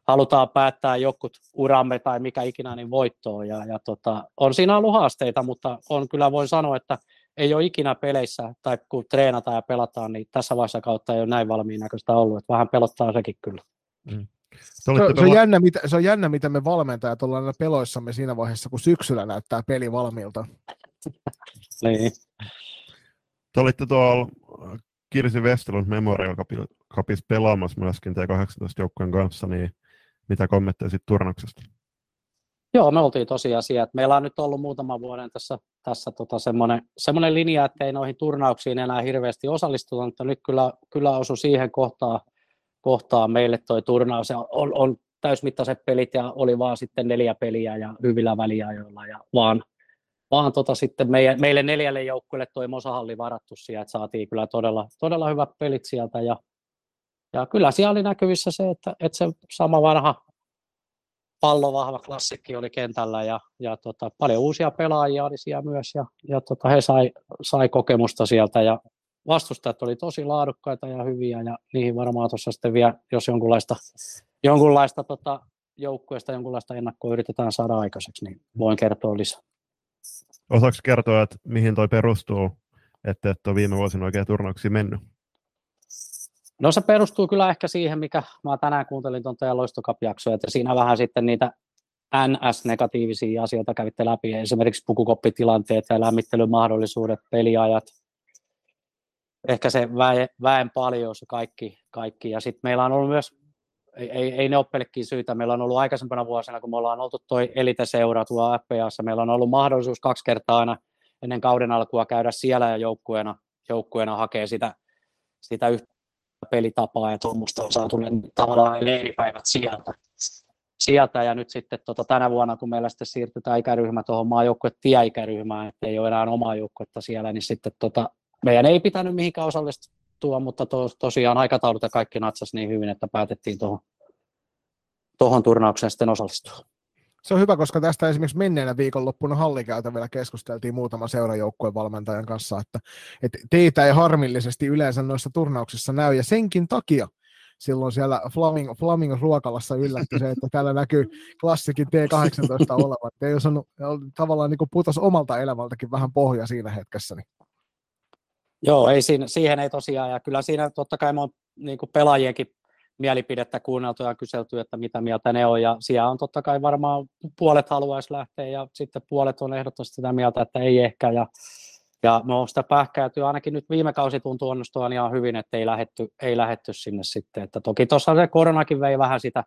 halutaan päättää jokut uramme tai mikä ikinä niin voittoon. Ja, ja tota, on siinä ollut haasteita, mutta on kyllä voin sanoa, että ei ole ikinä peleissä tai kun treenataan ja pelataan, niin tässä vaiheessa kautta ei ole näin valmiin näköistä ollut. Että vähän pelottaa sekin kyllä. Te Se, se, on jännä, mitä, se on jännä, mitä me valmentajat ollaan aina peloissamme siinä vaiheessa, kun syksyllä näyttää peli valmiilta. Niin. Te olitte tuolla äh, Kirsi Westerlund Memorial Cupi- Cupissa pelaamassa myöskin T18 joukkueen kanssa, niin mitä kommentteja siitä turnauksesta? Joo, me oltiin tosiaan siellä. että Meillä on nyt ollut muutama vuoden tässä, tässä tota semmoinen, semmoinen linja, että ei noihin turnauksiin enää hirveästi osallistuta, mutta nyt kyllä, kyllä osui siihen kohtaan, kohtaan meille toi turnaus. On, on täysmittaiset pelit ja oli vaan sitten neljä peliä ja hyvillä väliajoilla ja vaan, vaan tota sitten meidän, meille neljälle joukkueelle toi Mosahalli varattu siellä, että saatiin kyllä todella, todella hyvät pelit sieltä ja, ja kyllä siellä oli näkyvissä se, että, että se sama vanha pallovahva klassikki oli kentällä ja, ja tota, paljon uusia pelaajia oli siellä myös ja, ja tota, he sai, sai kokemusta sieltä ja vastustajat oli tosi laadukkaita ja hyviä ja niihin varmaan tuossa sitten vielä, jos jonkunlaista, jonkunlaista tota, joukkueesta jonkunlaista ennakkoa yritetään saada aikaiseksi, niin voin kertoa lisää. Osaako kertoa, että mihin toi perustuu, että et ole viime vuosina oikein turnauksiin mennyt? No se perustuu kyllä ehkä siihen, mikä mä tänään kuuntelin tuon teidän loistokap-jaksoa, että siinä vähän sitten niitä NS-negatiivisia asioita kävitte läpi, esimerkiksi pukukoppitilanteet ja lämmittelymahdollisuudet, peliajat, ehkä se väe, väen paljous kaikki, kaikki. ja sitten meillä on ollut myös, ei, ei, ne ole pelkkiä syitä, meillä on ollut aikaisempana vuosina, kun me ollaan oltu toi eliteseura tuolla FPAssa, meillä on ollut mahdollisuus kaksi kertaa aina ennen kauden alkua käydä siellä ja joukkueena, joukkueena hakee sitä, sitä yhtä pelitapaa ja tuommoista on saatu ne tavallaan leiripäivät sieltä. sieltä. Ja nyt sitten tota, tänä vuonna, kun meillä sitten siirtytään ikäryhmä tuohon maajoukkue tieikäryhmään, että ei ole enää omaa joukkuetta siellä, niin sitten tota, meidän ei pitänyt mihinkään osallistua, mutta to, tosiaan aikataulut ja kaikki natsas niin hyvin, että päätettiin tuohon, tuohon turnaukseen sitten osallistua. Se on hyvä, koska tästä esimerkiksi menneenä viikonloppuna hallikäytävällä keskusteltiin muutaman seurajoukkueen valmentajan kanssa, että, että teitä ei harmillisesti yleensä noissa turnauksissa näy, ja senkin takia silloin siellä Flaming, Flaming ruokalassa yllätti se, että täällä näkyy klassikin T18 olevan. Ei osannut, tavallaan niin putos omalta elämältäkin vähän pohja siinä hetkessä. Niin. Joo, ei siinä, siihen ei tosiaan, ja kyllä siinä totta kai on niin pelaajienkin mielipidettä kuunneltu ja kyselty, että mitä mieltä ne on, ja siellä on totta kai varmaan puolet haluaisi lähteä, ja sitten puolet on ehdottomasti sitä mieltä, että ei ehkä, ja, ja me on sitä pähkäyty, ainakin nyt viime kausi tuntuu onnistuvan ihan hyvin, että ei lähetty, ei lähetty sinne sitten, että toki tuossa se koronakin vei vähän sitä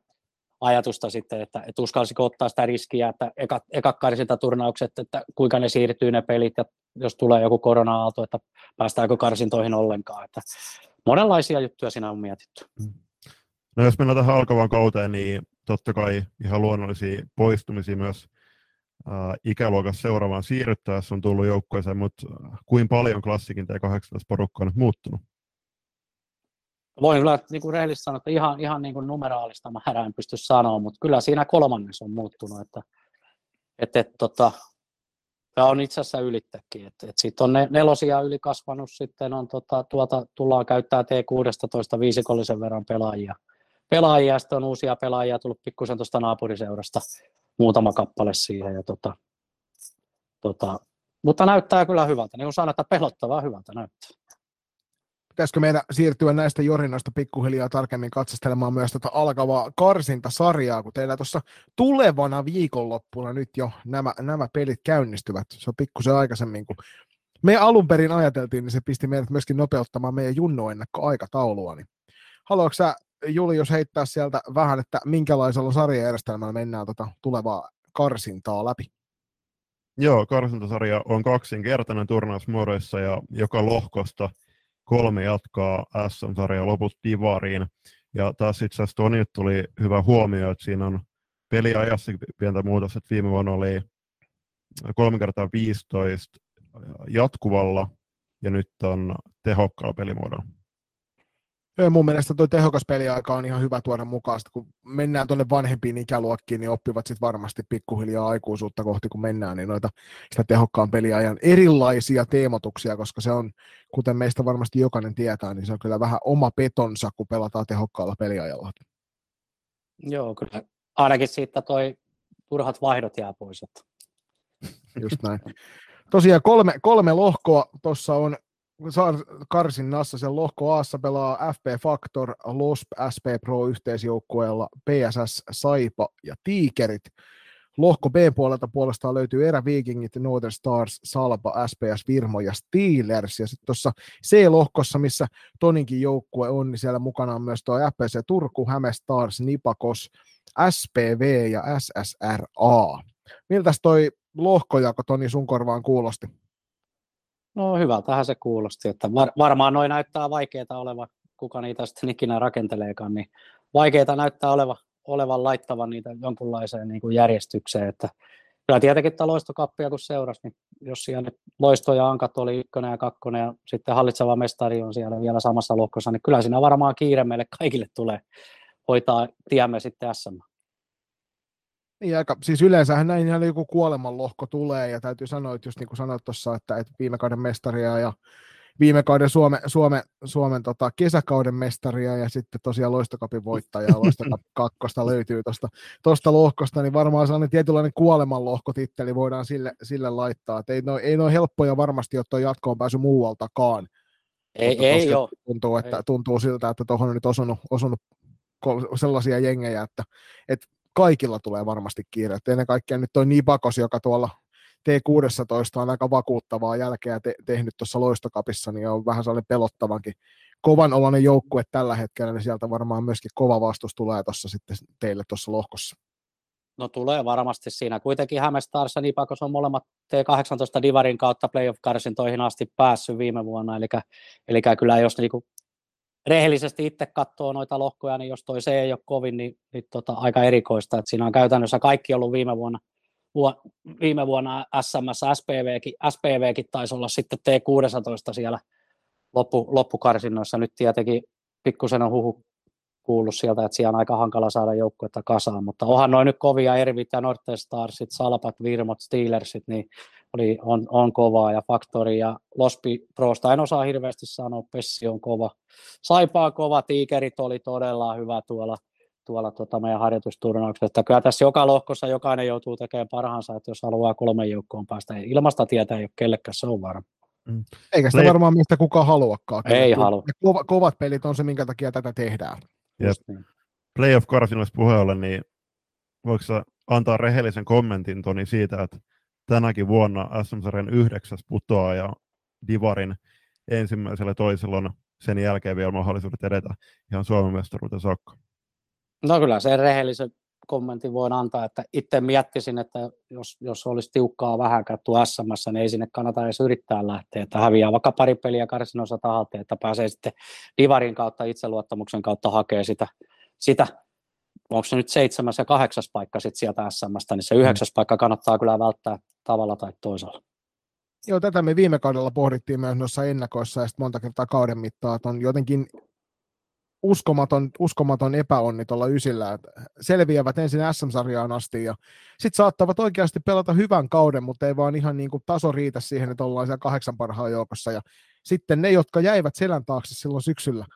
ajatusta sitten, että, että uskalsiko ottaa sitä riskiä, että eka, eka sitä turnaukset, että kuinka ne siirtyy ne pelit, ja jos tulee joku korona-aalto, että päästäänkö karsintoihin ollenkaan, että monenlaisia juttuja siinä on mietitty. No jos mennään tähän alkavaan kauteen, niin totta kai ihan luonnollisia poistumisia myös äh, ikäluokassa seuraavaan siirryttäessä on tullut joukkueeseen, mutta kuin paljon klassikin tämä 18 porukka on nyt muuttunut? Voin kyllä niin kuin rehellisesti sanoa, että ihan, ihan niin kuin numeraalista määrää en pysty sanoa, mutta kyllä siinä kolmannes on muuttunut, että, että, että tota, tämä on itse asiassa ylittäkin, että, että sitten on ne, nelosia yli kasvanut, sitten on tota, tuota, tullaan käyttää T16 viisikollisen verran pelaajia, pelaajia, sitten on uusia pelaajia tullut pikkusen tuosta naapuriseurasta, muutama kappale siihen. Ja tota, tota, mutta näyttää kyllä hyvältä, niin kuin sanoin, että pelottavaa hyvältä näyttää. Pitäisikö meidän siirtyä näistä jorinoista pikkuhiljaa tarkemmin katsastelemaan myös tätä alkavaa karsintasarjaa, kun teillä tuossa tulevana viikonloppuna nyt jo nämä, nämä pelit käynnistyvät. Se on pikkusen aikaisemmin, kun me alun perin ajateltiin, niin se pisti meidät myöskin nopeuttamaan meidän junnoennakkoaikataulua. Niin haluatko sä Julius heittää sieltä vähän, että minkälaisella sarjajärjestelmällä mennään tota tulevaa karsintaa läpi? Joo, karsintasarja on kaksinkertainen turnausmuodoissa ja joka lohkosta kolme jatkaa SM-sarja loput divariin. Ja taas itse asiassa Toni tuli hyvä huomio, että siinä on peliajassa pientä muutosta, että viime vuonna oli 3 kertaa 15 jatkuvalla ja nyt on tehokkaalla pelimuodolla mun mielestä tuo tehokas peliaika on ihan hyvä tuoda mukaan, kun mennään tuonne vanhempiin ikäluokkiin, niin oppivat sitten varmasti pikkuhiljaa aikuisuutta kohti, kun mennään, niin noita sitä tehokkaan peliajan erilaisia teemotuksia, koska se on, kuten meistä varmasti jokainen tietää, niin se on kyllä vähän oma petonsa, kun pelataan tehokkaalla peliajalla. Joo, kyllä. Ainakin siitä toi turhat vaihdot jää pois. Että. Just näin. Tosiaan kolme, kolme lohkoa tuossa on karsinnassa sen lohko Aassa pelaa FP Factor, LOSP, SP Pro yhteisjoukkueella, PSS, Saipa ja Tiikerit. Lohko B-puolelta puolestaan löytyy Erä Vikingit, Northern Stars, Salpa, SPS Virmo ja Steelers. Ja sitten tuossa C-lohkossa, missä Toninkin joukkue on, niin siellä mukana on myös tuo FPC Turku, Häme Stars, Nipakos, SPV ja SSRA. Miltä toi lohkojako Toni sun korvaan kuulosti? No hyvältähän se kuulosti, että var, varmaan noin näyttää vaikeaa oleva, kuka niitä sitten ikinä rakenteleekaan, niin vaikeita näyttää oleva, olevan laittavan niitä jonkunlaiseen niin kuin järjestykseen, että kyllä tietenkin tämä loistokappia kun seurasi, niin jos siellä nyt loisto ja ankat oli ykkönen ja kakkonen ja sitten hallitseva mestari on siellä vielä samassa lohkossa, niin kyllä siinä varmaan kiire meille kaikille tulee hoitaa tiemme sitten SM. Niin aika, siis yleensähän näin ihan joku kuolemanlohko tulee, ja täytyy sanoa, että just niin kuin sanoit tuossa, että, että viime kauden mestaria ja viime kauden Suome, Suome, Suomen tota, kesäkauden mestaria ja sitten tosiaan loistokapin voittaja loistokap kakkosta löytyy tuosta tosta lohkosta, niin varmaan sellainen tietynlainen kuolemanlohkotitteli voidaan sille, sille laittaa. Et ei noin ei noi helppoja varmasti, jotta jatkoon pääsy muualtakaan. Ei, ei ole. Tuntuu, että, ei. tuntuu siltä, että tuohon on nyt osunut, osunut sellaisia jengejä, että, että kaikilla tulee varmasti kiire. Et ennen kaikkea nyt toi Nibakos, joka tuolla T16 on aika vakuuttavaa jälkeä te- tehnyt tuossa loistokapissa, niin on vähän sellainen pelottavankin kovan oloinen joukkue tällä hetkellä, niin sieltä varmaan myöskin kova vastus tulee tuossa sitten teille tuossa lohkossa. No tulee varmasti siinä. Kuitenkin Hämestars ja Nipakos on molemmat T18 Divarin kautta playoff-karsintoihin asti päässyt viime vuonna, eli, eli kyllä jos niinku rehellisesti itse katsoo noita lohkoja, niin jos toi se ei ole kovin, niin, niin tota, aika erikoista. että siinä on käytännössä kaikki ollut viime vuonna, vuo, viime vuonna SMS, SPVkin, SPVkin taisi olla sitten T16 siellä loppu, loppukarsinnoissa. Nyt tietenkin pikkusen on huhu kuullut sieltä, että siellä on aika hankala saada joukkuetta kasaan, mutta onhan noin nyt kovia Ervit ja Northern Starsit, Salpat, Virmot, Steelersit, niin oli, on, on kovaa ja Factory ja Lospi Prosta en osaa hirveästi sanoa, Pessi on kova. Saipaa kova, Tiikerit oli todella hyvä tuolla, tuolla tuota meidän harjoitusturnauksessa. Että kyllä tässä joka lohkossa jokainen joutuu tekemään parhaansa, että jos haluaa kolmen joukkoon päästä. Ilmasta tietää ei ole kellekään, se on varma. Mm. Eikä sitä varmaan mistä kukaan haluakaan. Ei halua. Kovat, kovat pelit on se, minkä takia tätä tehdään. Jep. Niin. Playoff karsinoista puheella, niin voiko antaa rehellisen kommentin Toni siitä, että tänäkin vuonna SM-sarjan yhdeksäs putoaja Divarin ensimmäisellä toisella on sen jälkeen vielä mahdollisuudet edetä ihan Suomen mestaruuteen saakka. No kyllä se rehellisen kommentin voin antaa, että itse miettisin, että jos, jos olisi tiukkaa vähän kattu SMS, niin ei sinne kannata edes yrittää lähteä, että häviää vaikka pari peliä karsinossa tahalta, että pääsee sitten Divarin kautta itseluottamuksen kautta hakea sitä, sitä onko se nyt seitsemäs ja kahdeksas paikka sitten sieltä SMstä, niin se mm. yhdeksäs paikka kannattaa kyllä välttää tavalla tai toisella. Joo, tätä me viime kaudella pohdittiin myös noissa ennakoissa ja sitten monta kertaa kauden mittaan, että on jotenkin uskomaton, uskomaton epäonni tuolla ysillä, että selviävät ensin SM-sarjaan asti ja sitten saattavat oikeasti pelata hyvän kauden, mutta ei vaan ihan niin kuin taso riitä siihen, että ollaan siellä kahdeksan parhaan joukossa ja sitten ne, jotka jäivät selän taakse silloin syksyllä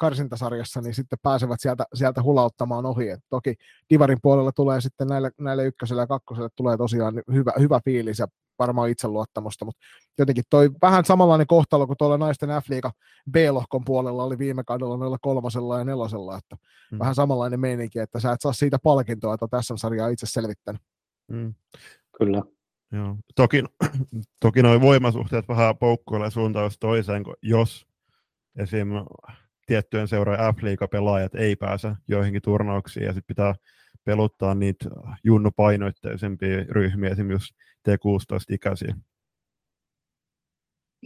karsintasarjassa, niin sitten pääsevät sieltä, sieltä hulauttamaan ohi. Et toki Divarin puolella tulee sitten näille, näille ykköselle ja kakkoselle tulee tosiaan hyvä, hyvä fiilis ja varmaan itseluottamusta, mutta jotenkin toi vähän samanlainen kohtalo kuin tuolla naisten F-liiga B-lohkon puolella oli viime kaudella noilla kolmosella ja nelosella, että mm. vähän samanlainen meininki, että sä et saa siitä palkintoa, että tässä sarjaa itse selvittänyt. Mm. Kyllä. Joo. Toki, toki nuo voimasuhteet vähän poukkoilee suuntaan toiseen, jos esim. Tiettyjen seurojen F-liiga-pelaajat ei pääse joihinkin turnauksiin ja sitten pitää peluttaa niitä junnupainoitteisempia ryhmiä, esimerkiksi T16-ikäisiä.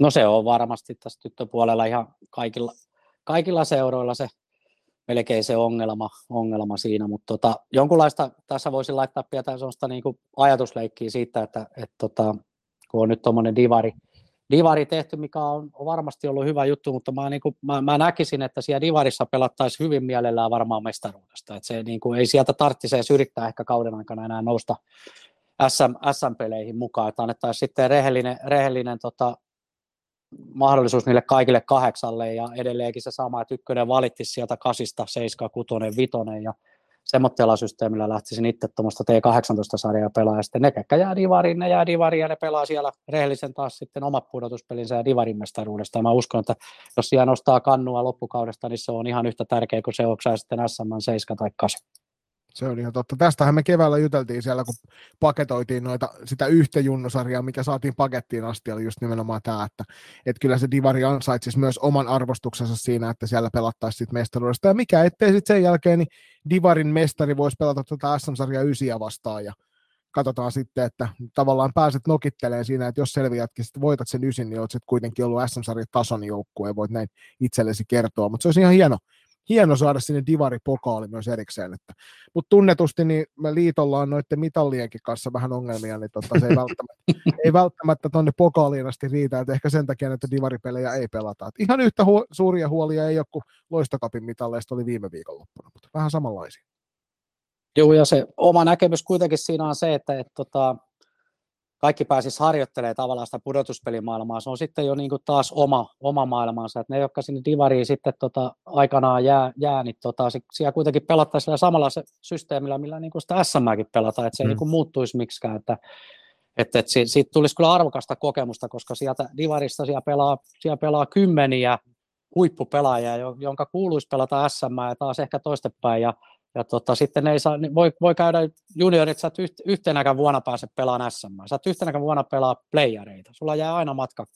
No se on varmasti tässä tyttöpuolella ihan kaikilla, kaikilla seuroilla se melkein se ongelma, ongelma siinä, mutta tota, jonkunlaista tässä voisi laittaa pientä sellaista niin ajatusleikkiä siitä, että et tota, kun on nyt tuommoinen divari, divari tehty, mikä on, varmasti ollut hyvä juttu, mutta mä, niin kuin, mä, mä näkisin, että siellä divarissa pelattaisiin hyvin mielellään varmaan mestaruudesta. Että se niin kuin, ei sieltä tarvitsisi edes yrittää ehkä kauden aikana enää nousta SM, SM-peleihin mukaan, että annettaisiin sitten rehellinen, rehellinen tota, mahdollisuus niille kaikille kahdeksalle ja edelleenkin se sama, että ykkönen valitti sieltä kasista, seiska, kutonen, vitonen ja semmoisella systeemillä lähtisin itse tuommoista T18-sarjaa pelaa, ja sitten ne, ketkä jää divariin, ne jää divariin, ja ne pelaa siellä rehellisen taas sitten omat pudotuspelinsä ja divarin mestaruudesta. Mä uskon, että jos siellä nostaa kannua loppukaudesta, niin se on ihan yhtä tärkeä kuin se, onko sitten SM 7 tai 8. Se on ihan totta. Tästähän me keväällä juteltiin siellä, kun paketoitiin noita, sitä yhtä junnusarjaa, mikä saatiin pakettiin asti, oli just nimenomaan tämä, että, että kyllä se Divari ansaitsisi myös oman arvostuksensa siinä, että siellä pelattaisiin sitten mestaruudesta. Ja mikä ettei sitten sen jälkeen, niin Divarin mestari voisi pelata tuota SM-sarjaa ysiä vastaan ja katsotaan sitten, että tavallaan pääset nokitteleen siinä, että jos selviätkin, sitten voitat sen ysin, niin olet kuitenkin ollut SM-sarjan tason joukkue ja voit näin itsellesi kertoa, mutta se olisi ihan hieno, hieno saada sinne Divari-pokaali myös erikseen. Mutta tunnetusti niin me liitolla on noiden mitallienkin kanssa vähän ongelmia, niin tota, se ei välttämättä, ei välttämättä tonne pokaaliin asti riitä, että ehkä sen takia että Divari-pelejä ei pelata. Et ihan yhtä huo, suuria huolia ei ole kuin Loistokapin mitalleista oli viime viikonloppuna, mutta vähän samanlaisia. Joo, ja se oma näkemys kuitenkin siinä on se, että et, tota, kaikki pääsisi harjoittelemaan tavallaan sitä pudotuspelimaailmaa. Se on sitten jo niin kuin taas oma, oma maailmansa. Että ne, jotka sinne divariin sitten tota, aikanaan jää, jää niin tota, siellä kuitenkin pelattaisiin sillä samalla se systeemillä, millä niin kuin sitä SMäkin pelataan, että se mm. ei niin kuin muuttuisi miksikään. Että, että, että siitä, siitä tulisi kyllä arvokasta kokemusta, koska sieltä divarista siellä pelaa, siellä pelaa kymmeniä huippupelaajia, jonka kuuluisi pelata SM ja taas ehkä toistepäin. Ja ja tota, sitten ei saa, niin voi, voi käydä juniorit, sä et yht, yhtenäkään vuonna pääse pelaamaan SM. Sä et yhtenäkään vuonna pelaa playereita. Sulla jää aina matka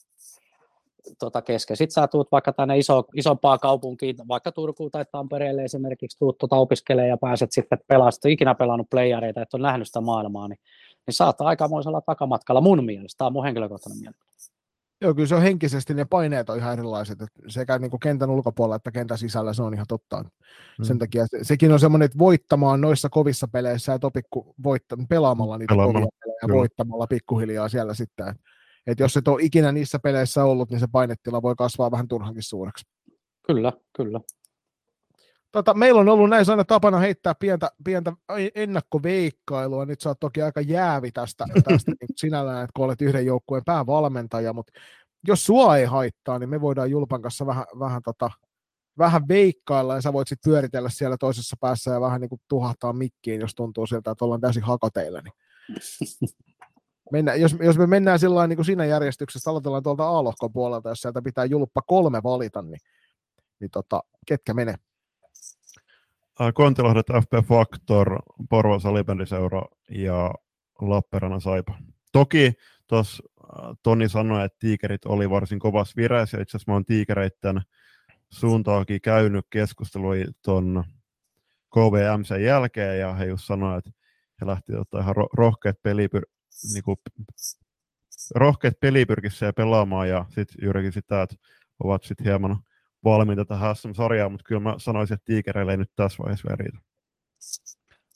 tota, kesken. Sitten sä tuut vaikka tänne iso, isompaan kaupunkiin, vaikka Turkuun tai Tampereelle esimerkiksi, tuut tuota opiskelemaan ja pääset sitten pelaamaan, sitten ikinä pelannut playereita, että on nähnyt sitä maailmaa, niin, niin saat aikamoisella takamatkalla mun mielestä. Tämä on mun henkilökohtainen mielestä. Joo, kyllä se on henkisesti, ne paineet on ihan erilaiset, että sekä niin kuin kentän ulkopuolella että kentän sisällä, se on ihan totta. Mm. Sen takia se, sekin on semmoinen, että voittamaan noissa kovissa peleissä et opi voitta, pelaamalla niitä pelaamalla. kovia pelejä ja voittamalla pikkuhiljaa siellä sitten. Että et jos et ole ikinä niissä peleissä ollut, niin se painetila voi kasvaa vähän turhankin suureksi. Kyllä, kyllä. Tota, meillä on ollut näissä aina tapana heittää pientä, pientä ennakkoveikkailua. Nyt sä oot toki aika jäävi tästä, tästä niin sinällään, että kun olet yhden joukkueen päävalmentaja, mutta jos sua ei haittaa, niin me voidaan Julpan kanssa vähän, vähän, tota, vähän veikkailla ja sä voit sitten pyöritellä siellä toisessa päässä ja vähän niin kuin tuhahtaa mikkiin, jos tuntuu siltä, että ollaan täysin hakoteilla. Niin. Mennä, jos, jos, me mennään sillä niin kuin siinä järjestyksessä, aloitellaan tuolta A-lohkon puolelta, jos sieltä pitää Julppa kolme valita, niin, niin tota, ketkä menee? Kontilahdet FP Factor, Porvo Salibändiseura ja Lappeenrannan Saipa. Toki tuossa Toni sanoi, että tiikerit oli varsin kovassa vireessä, ja itse asiassa mä oon tiikereiden suuntaakin käynyt keskustelua tuon KVMC jälkeen, ja he just sanoivat, että he lähti ottaa ihan rohkeat pelipyr, niinku, rohkeat pelipyrkissä ja pelaamaan, ja sitten juurikin sitä, että ovat sitten hieman valmiita tähän SM-sarjaan, mutta kyllä mä sanoisin, että tiikereille ei nyt tässä vaiheessa vielä riitä.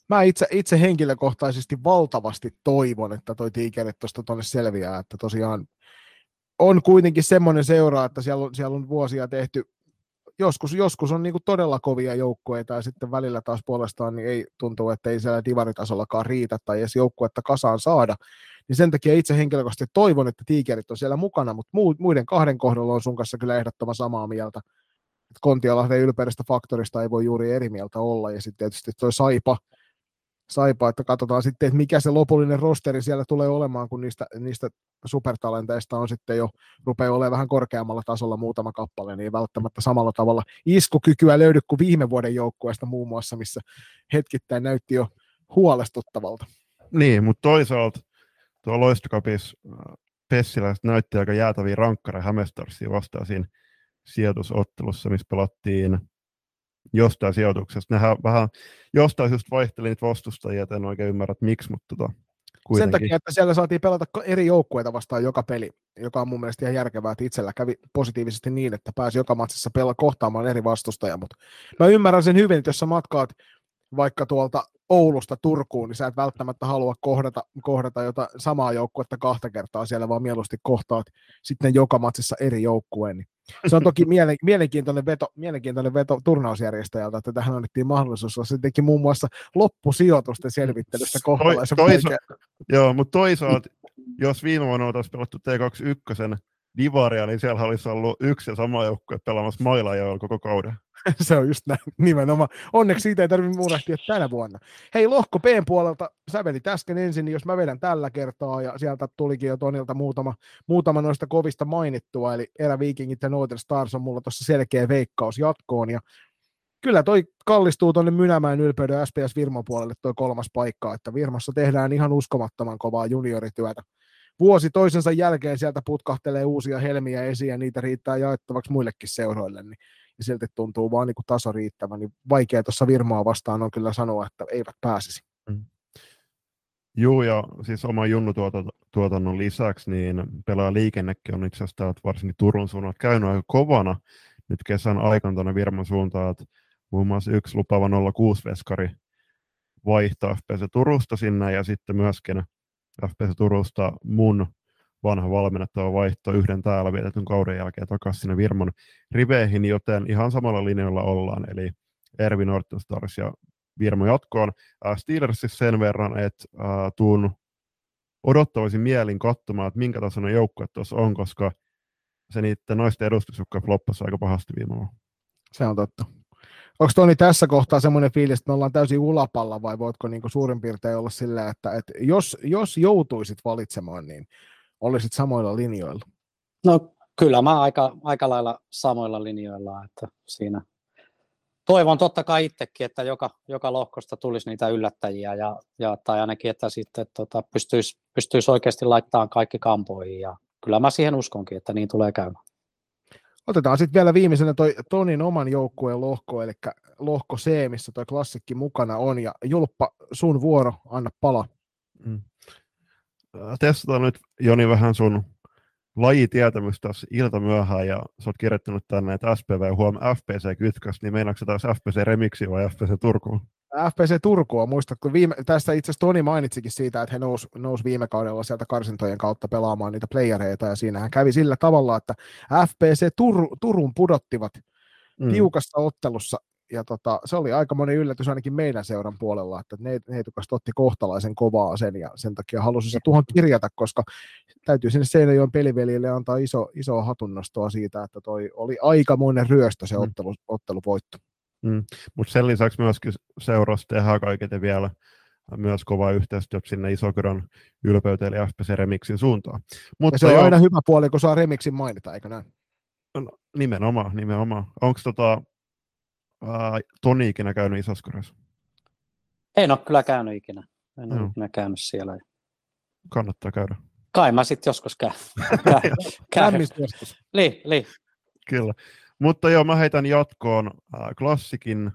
Mä itse, itse henkilökohtaisesti valtavasti toivon, että toi tiikerit tuosta tuonne selviää, että tosiaan on kuitenkin semmoinen seura, että siellä on, siellä on vuosia tehty, joskus, joskus on niinku todella kovia joukkueita ja sitten välillä taas puolestaan niin ei tuntuu, että ei siellä divaritasollakaan riitä tai edes joukkuetta kasaan saada. Niin sen takia itse henkilökohtaisesti toivon, että tiikerit on siellä mukana, mutta muiden kahden kohdalla on sun kanssa kyllä ehdottoman samaa mieltä. Kontiolahden ylpeydestä faktorista ei voi juuri eri mieltä olla, ja sitten tietysti toi Saipa, Saipa, että katsotaan sitten, että mikä se lopullinen rosteri siellä tulee olemaan, kun niistä, niistä supertalenteista on sitten jo, rupeaa olemaan vähän korkeammalla tasolla muutama kappale, niin välttämättä samalla tavalla iskukykyä löydy kuin viime vuoden joukkueesta muun muassa, missä hetkittäin näytti jo huolestuttavalta. Niin, mutta toisaalta tuo Loistokapis äh, Pessiläiset näytti aika jäätäviä rankkareja Hämestarsia vastaan siinä sijoitusottelussa, missä pelattiin jostain sijoituksesta. Nehän vähän jostain syystä vaihteli niitä vastustajia, en oikein ymmärrä, että miksi, mutta tota, kuitenkin. Sen takia, että siellä saatiin pelata eri joukkueita vastaan joka peli, joka on mun mielestä ihan järkevää, että itsellä kävi positiivisesti niin, että pääsi joka matsissa pelaa kohtaamaan eri vastustajia, mutta mä ymmärrän sen hyvin, että jos sä matkaat vaikka tuolta Oulusta Turkuun, niin sä et välttämättä halua kohdata, kohdata jota samaa joukkuetta kahta kertaa siellä, vaan mieluusti kohtaat sitten joka matsissa eri joukkueen. Niin se on toki mielenkiintoinen veto, mielenkiintoinen veto turnausjärjestäjältä, että tähän annettiin mahdollisuus. Se teki muun muassa loppusijoitusten selvittelystä kohtalaisen toisa- Joo, mutta toisaalta, jos viime vuonna oltaisiin pelattu T21 Divaria, niin siellä olisi ollut yksi ja sama joukkue pelaamassa mailla koko kauden. se on just näin, nimenomaan. Onneksi siitä ei tarvitse muunahtia tänä vuonna. Hei, lohko B puolelta, sä vedit äsken ensin, niin jos mä vedän tällä kertaa, ja sieltä tulikin jo Tonilta muutama, muutama noista kovista mainittua, eli Eräviikingit ja Northern Stars on mulla tuossa selkeä veikkaus jatkoon, ja kyllä toi kallistuu tuonne Mynämäen ylpeyden SPS Virman puolelle toi kolmas paikka, että Virmassa tehdään ihan uskomattoman kovaa juniorityötä. Vuosi toisensa jälkeen sieltä putkahtelee uusia helmiä esiin ja niitä riittää jaettavaksi muillekin seuroille, niin ja silti tuntuu vaan niin kuin taso riittävän, niin vaikea tuossa Virmaa vastaan on kyllä sanoa, että eivät pääsisi. Mm. Joo, ja siis oma junnutuotannon lisäksi, niin pelaa liikennekin on itse asiassa varsinkin Turun suunnalta käynyt aika kovana nyt kesän aikana tuonne Virman suuntaan, että muun muassa yksi lupaava 06-veskari vaihtaa FPC Turusta sinne, ja sitten myöskin FPC Turusta mun vanha valmennettava vaihto yhden täällä vietetyn kauden jälkeen takaisin sinne Virmon riveihin, joten ihan samalla linjalla ollaan, eli Ervin Northstars ja Virmo jatkoon. Steelersissa sen verran, että tuun odottavaisin mielin katsomaan, että minkä tasoinen joukkue tuossa on, koska se niiden naisten edustusjoukkoja floppasi aika pahasti viime vuonna. Se on totta. Onko Toni tässä kohtaa semmoinen fiilis, että me ollaan täysin ulapalla vai voitko niinku suurin piirtein olla silleen, että, että jos, jos joutuisit valitsemaan, niin olisit samoilla linjoilla? No kyllä mä aika, aika lailla samoilla linjoilla, että siinä toivon totta kai itsekin, että joka, joka lohkosta tulisi niitä yllättäjiä ja, ja tai ainakin, että sitten tota, pystyisi, pystyisi oikeasti laittamaan kaikki kampoihin ja kyllä mä siihen uskonkin, että niin tulee käymään. Otetaan sitten vielä viimeisenä toi Tonin oman joukkueen lohko, eli lohko C, missä toi klassikki mukana on. Ja Julppa, sun vuoro, anna pala. Mm testataan nyt Joni vähän sun lajitietämystä tässä ilta myöhään ja sä oot kirjoittanut tänne, että SPV huom FPC kytkös, niin meinaatko taas FPC Remixi vai FPC Turkuun? FPC Turkua, muistatko, viime, tästä itse asiassa Toni mainitsikin siitä, että he nousi nous viime kaudella sieltä karsintojen kautta pelaamaan niitä playereita, ja siinähän kävi sillä tavalla, että FPC Tur, Turun pudottivat mm. tiukassa ottelussa ja tota, se oli aika moni yllätys ainakin meidän seuran puolella, että ne, Neitukas otti kohtalaisen kovaa sen ja sen takia halusin se tuohon kirjata, koska täytyy sinne Seinäjoen pelivelille antaa iso, iso hatunnostoa siitä, että toi oli aikamoinen ryöstö se Mm. ottelu, otteluvoitto. Mm. Mutta sen lisäksi myöskin seurasi tehdään kaikille vielä myös kova yhteistyötä sinne Isokyrön ylpeyteen eli FPC Remixin suuntaan. Ja Mutta se on joo, aina hyvä puoli, kun saa remixin mainita, eikö näin? no, nimenomaan, nimenomaan. Onko tota, ää, Toni ikinä käynyt Isoskyrössä? En ole kyllä käynyt ikinä. En ole Joo. ikinä käynyt siellä. Kannattaa käydä. Kai mä sitten joskus käyn. käyn. Lämmistyöstys. Li, li. Kyllä. Mutta joo, mä heitän jatkoon äh, klassikin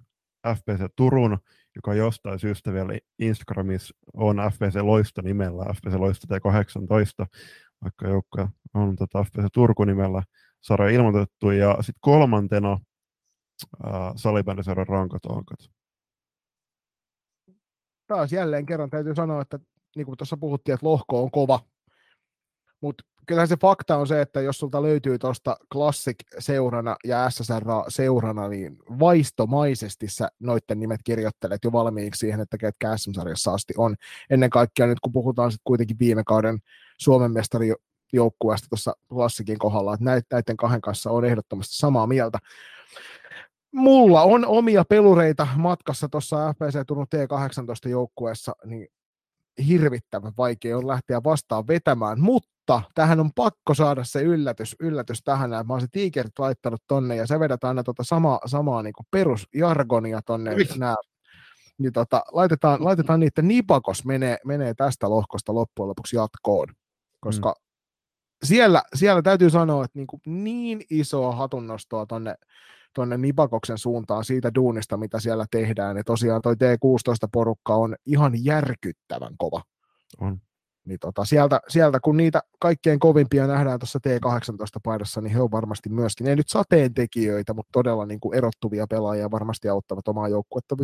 FPC Turun, joka jostain syystä vielä Instagramissa on FPC Loisto nimellä, FPC Loisto T18, vaikka joukkoja on tota FPC Turku nimellä sarja ilmoitettu. Ja sitten kolmantena salibändiseuran rankat onkat. taas jälleen kerran täytyy sanoa, että niin kuin tuossa puhuttiin, että lohko on kova, mutta kyllähän se fakta on se, että jos sulta löytyy tuosta Classic-seurana ja SSR-seurana, niin vaistomaisesti sä noitten nimet kirjoittelet jo valmiiksi siihen, että ketkä SM-sarjassa asti on. Ennen kaikkea nyt kun puhutaan sitten kuitenkin viime kauden Suomen mestarijoukkueesta tuossa Classicin kohdalla, että näiden kahden kanssa on ehdottomasti samaa mieltä. Mulla on omia pelureita matkassa tuossa FPC Turun T18 joukkueessa, niin hirvittävän vaikea on lähteä vastaan vetämään, mutta tähän on pakko saada se yllätys, yllätys tähän, että mä oon se tiikerit laittanut tonne, ja sä vedät aina tota samaa, samaa niin perusjargonia tonne, nää, niin tota, laitetaan, laitetaan niitä nipakos menee, menee tästä lohkosta loppujen lopuksi jatkoon, koska siellä, siellä täytyy sanoa, että niin, kuin niin isoa hatunnostoa tonne, tonne Nipakoksen suuntaan siitä duunista, mitä siellä tehdään. Ja tosiaan toi T16-porukka on ihan järkyttävän kova. On. Niin tota, sieltä, sieltä, kun niitä kaikkein kovimpia nähdään tuossa T18-paidassa, niin he on varmasti myöskin, ei nyt sateentekijöitä, mutta todella niin kuin erottuvia pelaajia varmasti auttavat omaa joukkuetta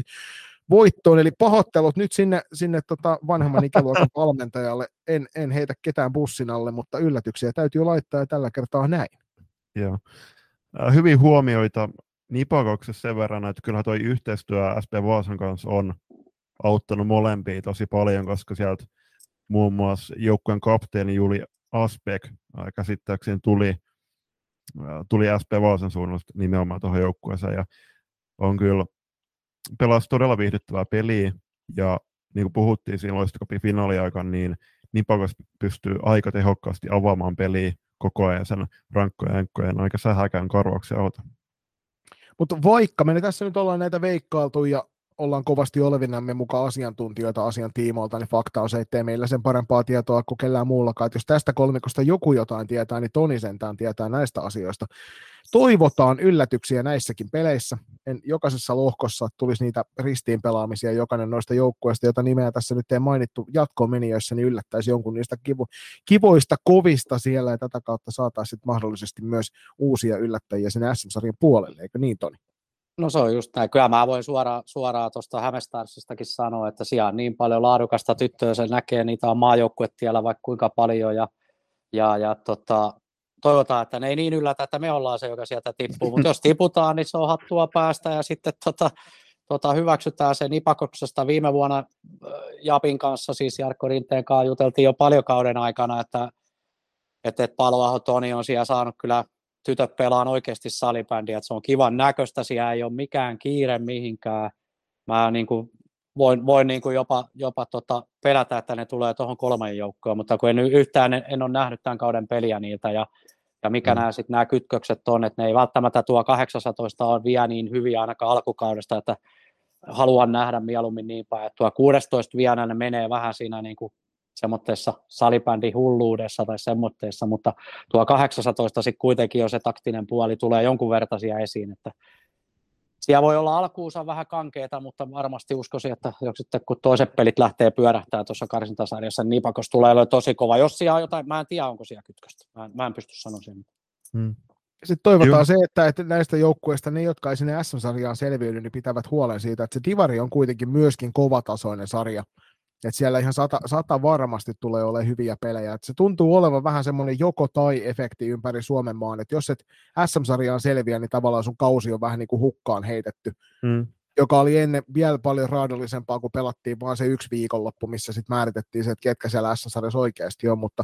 voittoon. Eli pahoittelut nyt sinne, sinne tota vanhemman ikäluokan valmentajalle. En, en heitä ketään bussin alle, mutta yllätyksiä täytyy laittaa ja tällä kertaa näin. Joo. Äh, Hyvin huomioita Nipakoksessa sen verran, että kyllähän tuo yhteistyö SP Vaasan kanssa on auttanut molempia tosi paljon, koska sieltä muun muassa joukkueen kapteeni Juli Aspek äh, käsittääkseni tuli, äh, tuli SP Vaasan suunnasta nimenomaan tuohon joukkueeseen ja on kyllä pelasi todella viihdyttävää peliä ja niin kuin puhuttiin siinä loistokopin finaaliaikaan, niin Nipakos pystyy aika tehokkaasti avaamaan peliä koko ajan sen rankkojen enkkojen aika sähäkään karvauksia auta. Mutta vaikka me tässä nyt ollaan näitä veikkailtu ja ollaan kovasti olevinamme mukaan asiantuntijoita asian tiimoilta, niin fakta on se, että ei meillä sen parempaa tietoa kuin kellään muullakaan. Että jos tästä kolmikosta joku jotain tietää, niin Toni sentään tietää näistä asioista. Toivotaan yllätyksiä näissäkin peleissä. En, jokaisessa lohkossa tulisi niitä ristiin pelaamisia. Jokainen noista joukkueista, jota nimeä tässä nyt ei mainittu jatkoon menijöissä, niin yllättäisi jonkun niistä kivo, kivoista kovista siellä ja tätä kautta saataisiin mahdollisesti myös uusia yllättäjiä sinne SM-sarjan puolelle, eikö niin Toni? No se on just näin. Kyllä mä voin suoraan, suoraan tuosta Hämestarsistakin sanoa, että siellä on niin paljon laadukasta tyttöä, se näkee, niitä on maajoukkuetiellä vaikka kuinka paljon ja, ja, ja tota, toivotaan, että ne ei niin yllätä, että me ollaan se, joka sieltä tippuu, mutta jos tiputaan, niin se on hattua päästä ja sitten tota, tota, hyväksytään se Nipakoksesta viime vuonna Japin kanssa, siis Jarkko Rinteen kanssa juteltiin jo paljon kauden aikana, että, että, että Paloaho Toni on siellä saanut kyllä tytöt pelaan oikeasti salibändiä, että se on kivan näköistä, siellä ei ole mikään kiire mihinkään. Mä niin kuin voin, voin niin kuin jopa, jopa tota pelätä, että ne tulee tuohon kolmen joukkoon, mutta kun en yhtään en, en ole nähnyt tämän kauden peliä niiltä ja, ja mikä mm. nämä, sit, nämä kytkökset on, että ne ei välttämättä tuo 18 on vielä niin hyviä ainakaan alkukaudesta, että haluan nähdä mieluummin niin päin, että tuo 16 vielä ne menee vähän siinä niin kuin semmoitteessa salibändin hulluudessa tai semmoitteessa, mutta tuo 18 sitten kuitenkin jo se taktinen puoli tulee jonkun vertaisia esiin, että siellä voi olla alkuunsa vähän kankeeta, mutta varmasti uskoisin, että sitten kun toiset pelit lähtee pyörähtää tuossa karsintasarjassa, niin Nipakos tulee olemaan tosi kova. Jos siellä on jotain, mä en tiedä onko siellä kytköstä, mä en, mä en pysty sanoa sen. Hmm. Sitten toivotaan Joo. se, että, että näistä joukkueista ne, jotka ei sinne SM-sarjaan selviydy, niin pitävät huolen siitä, että se Divari on kuitenkin myöskin kovatasoinen sarja. Että siellä ihan sata, sata varmasti tulee olemaan hyviä pelejä. Et se tuntuu olevan vähän semmoinen joko-tai-efekti ympäri Suomen maan, että jos et SM-sarjaan selviä, niin tavallaan sun kausi on vähän niin kuin hukkaan heitetty. Mm. Joka oli ennen vielä paljon raadollisempaa, kun pelattiin vaan se yksi viikonloppu, missä sitten määritettiin se, että ketkä siellä S-sarjassa oikeasti on, mutta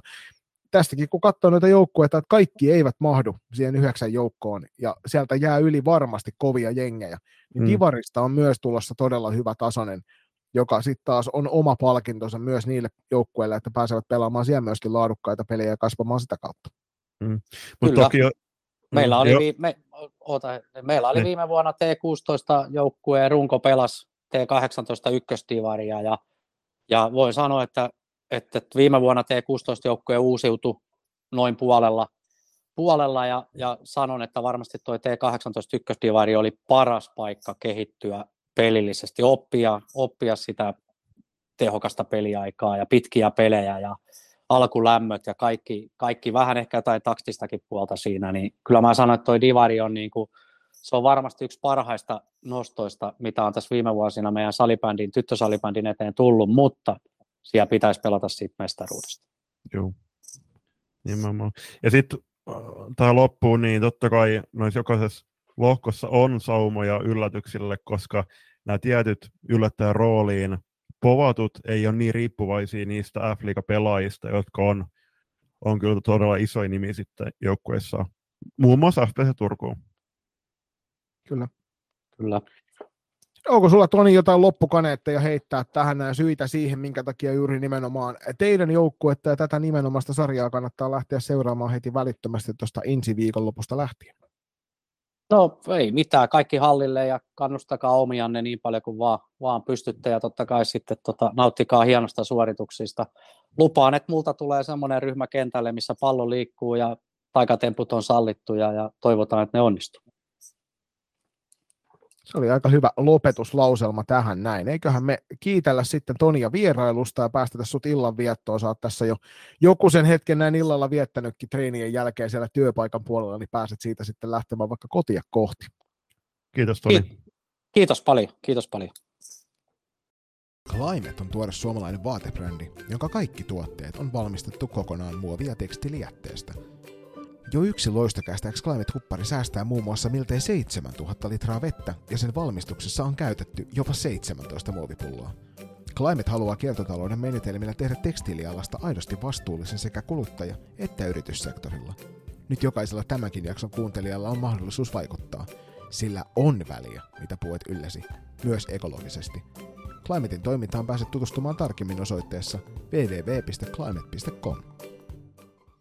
tästäkin kun katsoo noita joukkueita, että kaikki eivät mahdu siihen yhdeksän joukkoon, ja sieltä jää yli varmasti kovia jengejä, niin mm. Divarista on myös tulossa todella hyvä tasoinen joka sitten taas on oma palkintonsa myös niille joukkueille, että pääsevät pelaamaan siellä myöskin laadukkaita pelejä ja kasvamaan sitä kautta. Mm. Mut toki jo, meillä, mm, oli jo. vi, me, oota, meillä oli viime vuonna T16 joukkueen runko pelas T18 ykköstivaria ja, ja voin sanoa, että, että viime vuonna T16 joukkue uusiutui noin puolella, puolella ja, ja sanon, että varmasti tuo T18 ykköstivari oli paras paikka kehittyä pelillisesti, oppia, oppia sitä tehokasta peliaikaa ja pitkiä pelejä ja alkulämmöt ja kaikki, kaikki vähän ehkä jotain taktistakin puolta siinä, niin kyllä mä sanoin, että toi Divari on niin kuin, se on varmasti yksi parhaista nostoista, mitä on tässä viime vuosina meidän salibändin, tyttösalibändin eteen tullut, mutta siellä pitäisi pelata siitä mestaruudesta. Joo, nimenomaan. Ja sitten äh, tähän loppuun, niin totta kai noissa jokaisessa lohkossa on saumoja yllätyksille, koska nämä tietyt yllättäjän rooliin povatut ei ole niin riippuvaisia niistä f pelaajista jotka on, on kyllä todella iso nimi sitten joukkueessa. Muun muassa FPC Turkuun. Kyllä. Kyllä. Onko sulla Toni jotain loppukaneetteja heittää tähän näin syitä siihen, minkä takia juuri nimenomaan teidän joukkuetta ja tätä nimenomaista sarjaa kannattaa lähteä seuraamaan heti välittömästi tuosta ensi viikonlopusta lähtien? No ei mitään, kaikki hallille ja kannustakaa omianne niin paljon kuin vaan, vaan pystytte ja totta kai sitten tota, nauttikaa hienosta suorituksista. Lupaan, että multa tulee semmoinen ryhmä kentälle, missä pallo liikkuu ja taikatemput on sallittuja ja toivotaan, että ne onnistuu. Se oli aika hyvä lopetuslauselma tähän näin. Eiköhän me kiitellä sitten Tonia vierailusta ja päästetä sut illan viettoon. Saat tässä jo joku sen hetken näin illalla viettänytkin treenien jälkeen siellä työpaikan puolella, niin pääset siitä sitten lähtemään vaikka kotia kohti. Kiitos Toni. Kiitos paljon, kiitos paljon. Climate on tuore suomalainen vaatebrändi, jonka kaikki tuotteet on valmistettu kokonaan muovia tekstilijätteestä – jo yksi loistokästäks Climate-huppari säästää muun muassa miltei 7000 litraa vettä ja sen valmistuksessa on käytetty jopa 17 muovipulloa. Climate haluaa kiertotalouden menetelmillä tehdä tekstiilialasta aidosti vastuullisen sekä kuluttaja- että yrityssektorilla. Nyt jokaisella tämänkin jakson kuuntelijalla on mahdollisuus vaikuttaa, sillä on väliä, mitä puet ylläsi, myös ekologisesti. Climatein toimintaan pääset tutustumaan tarkemmin osoitteessa www.climate.com.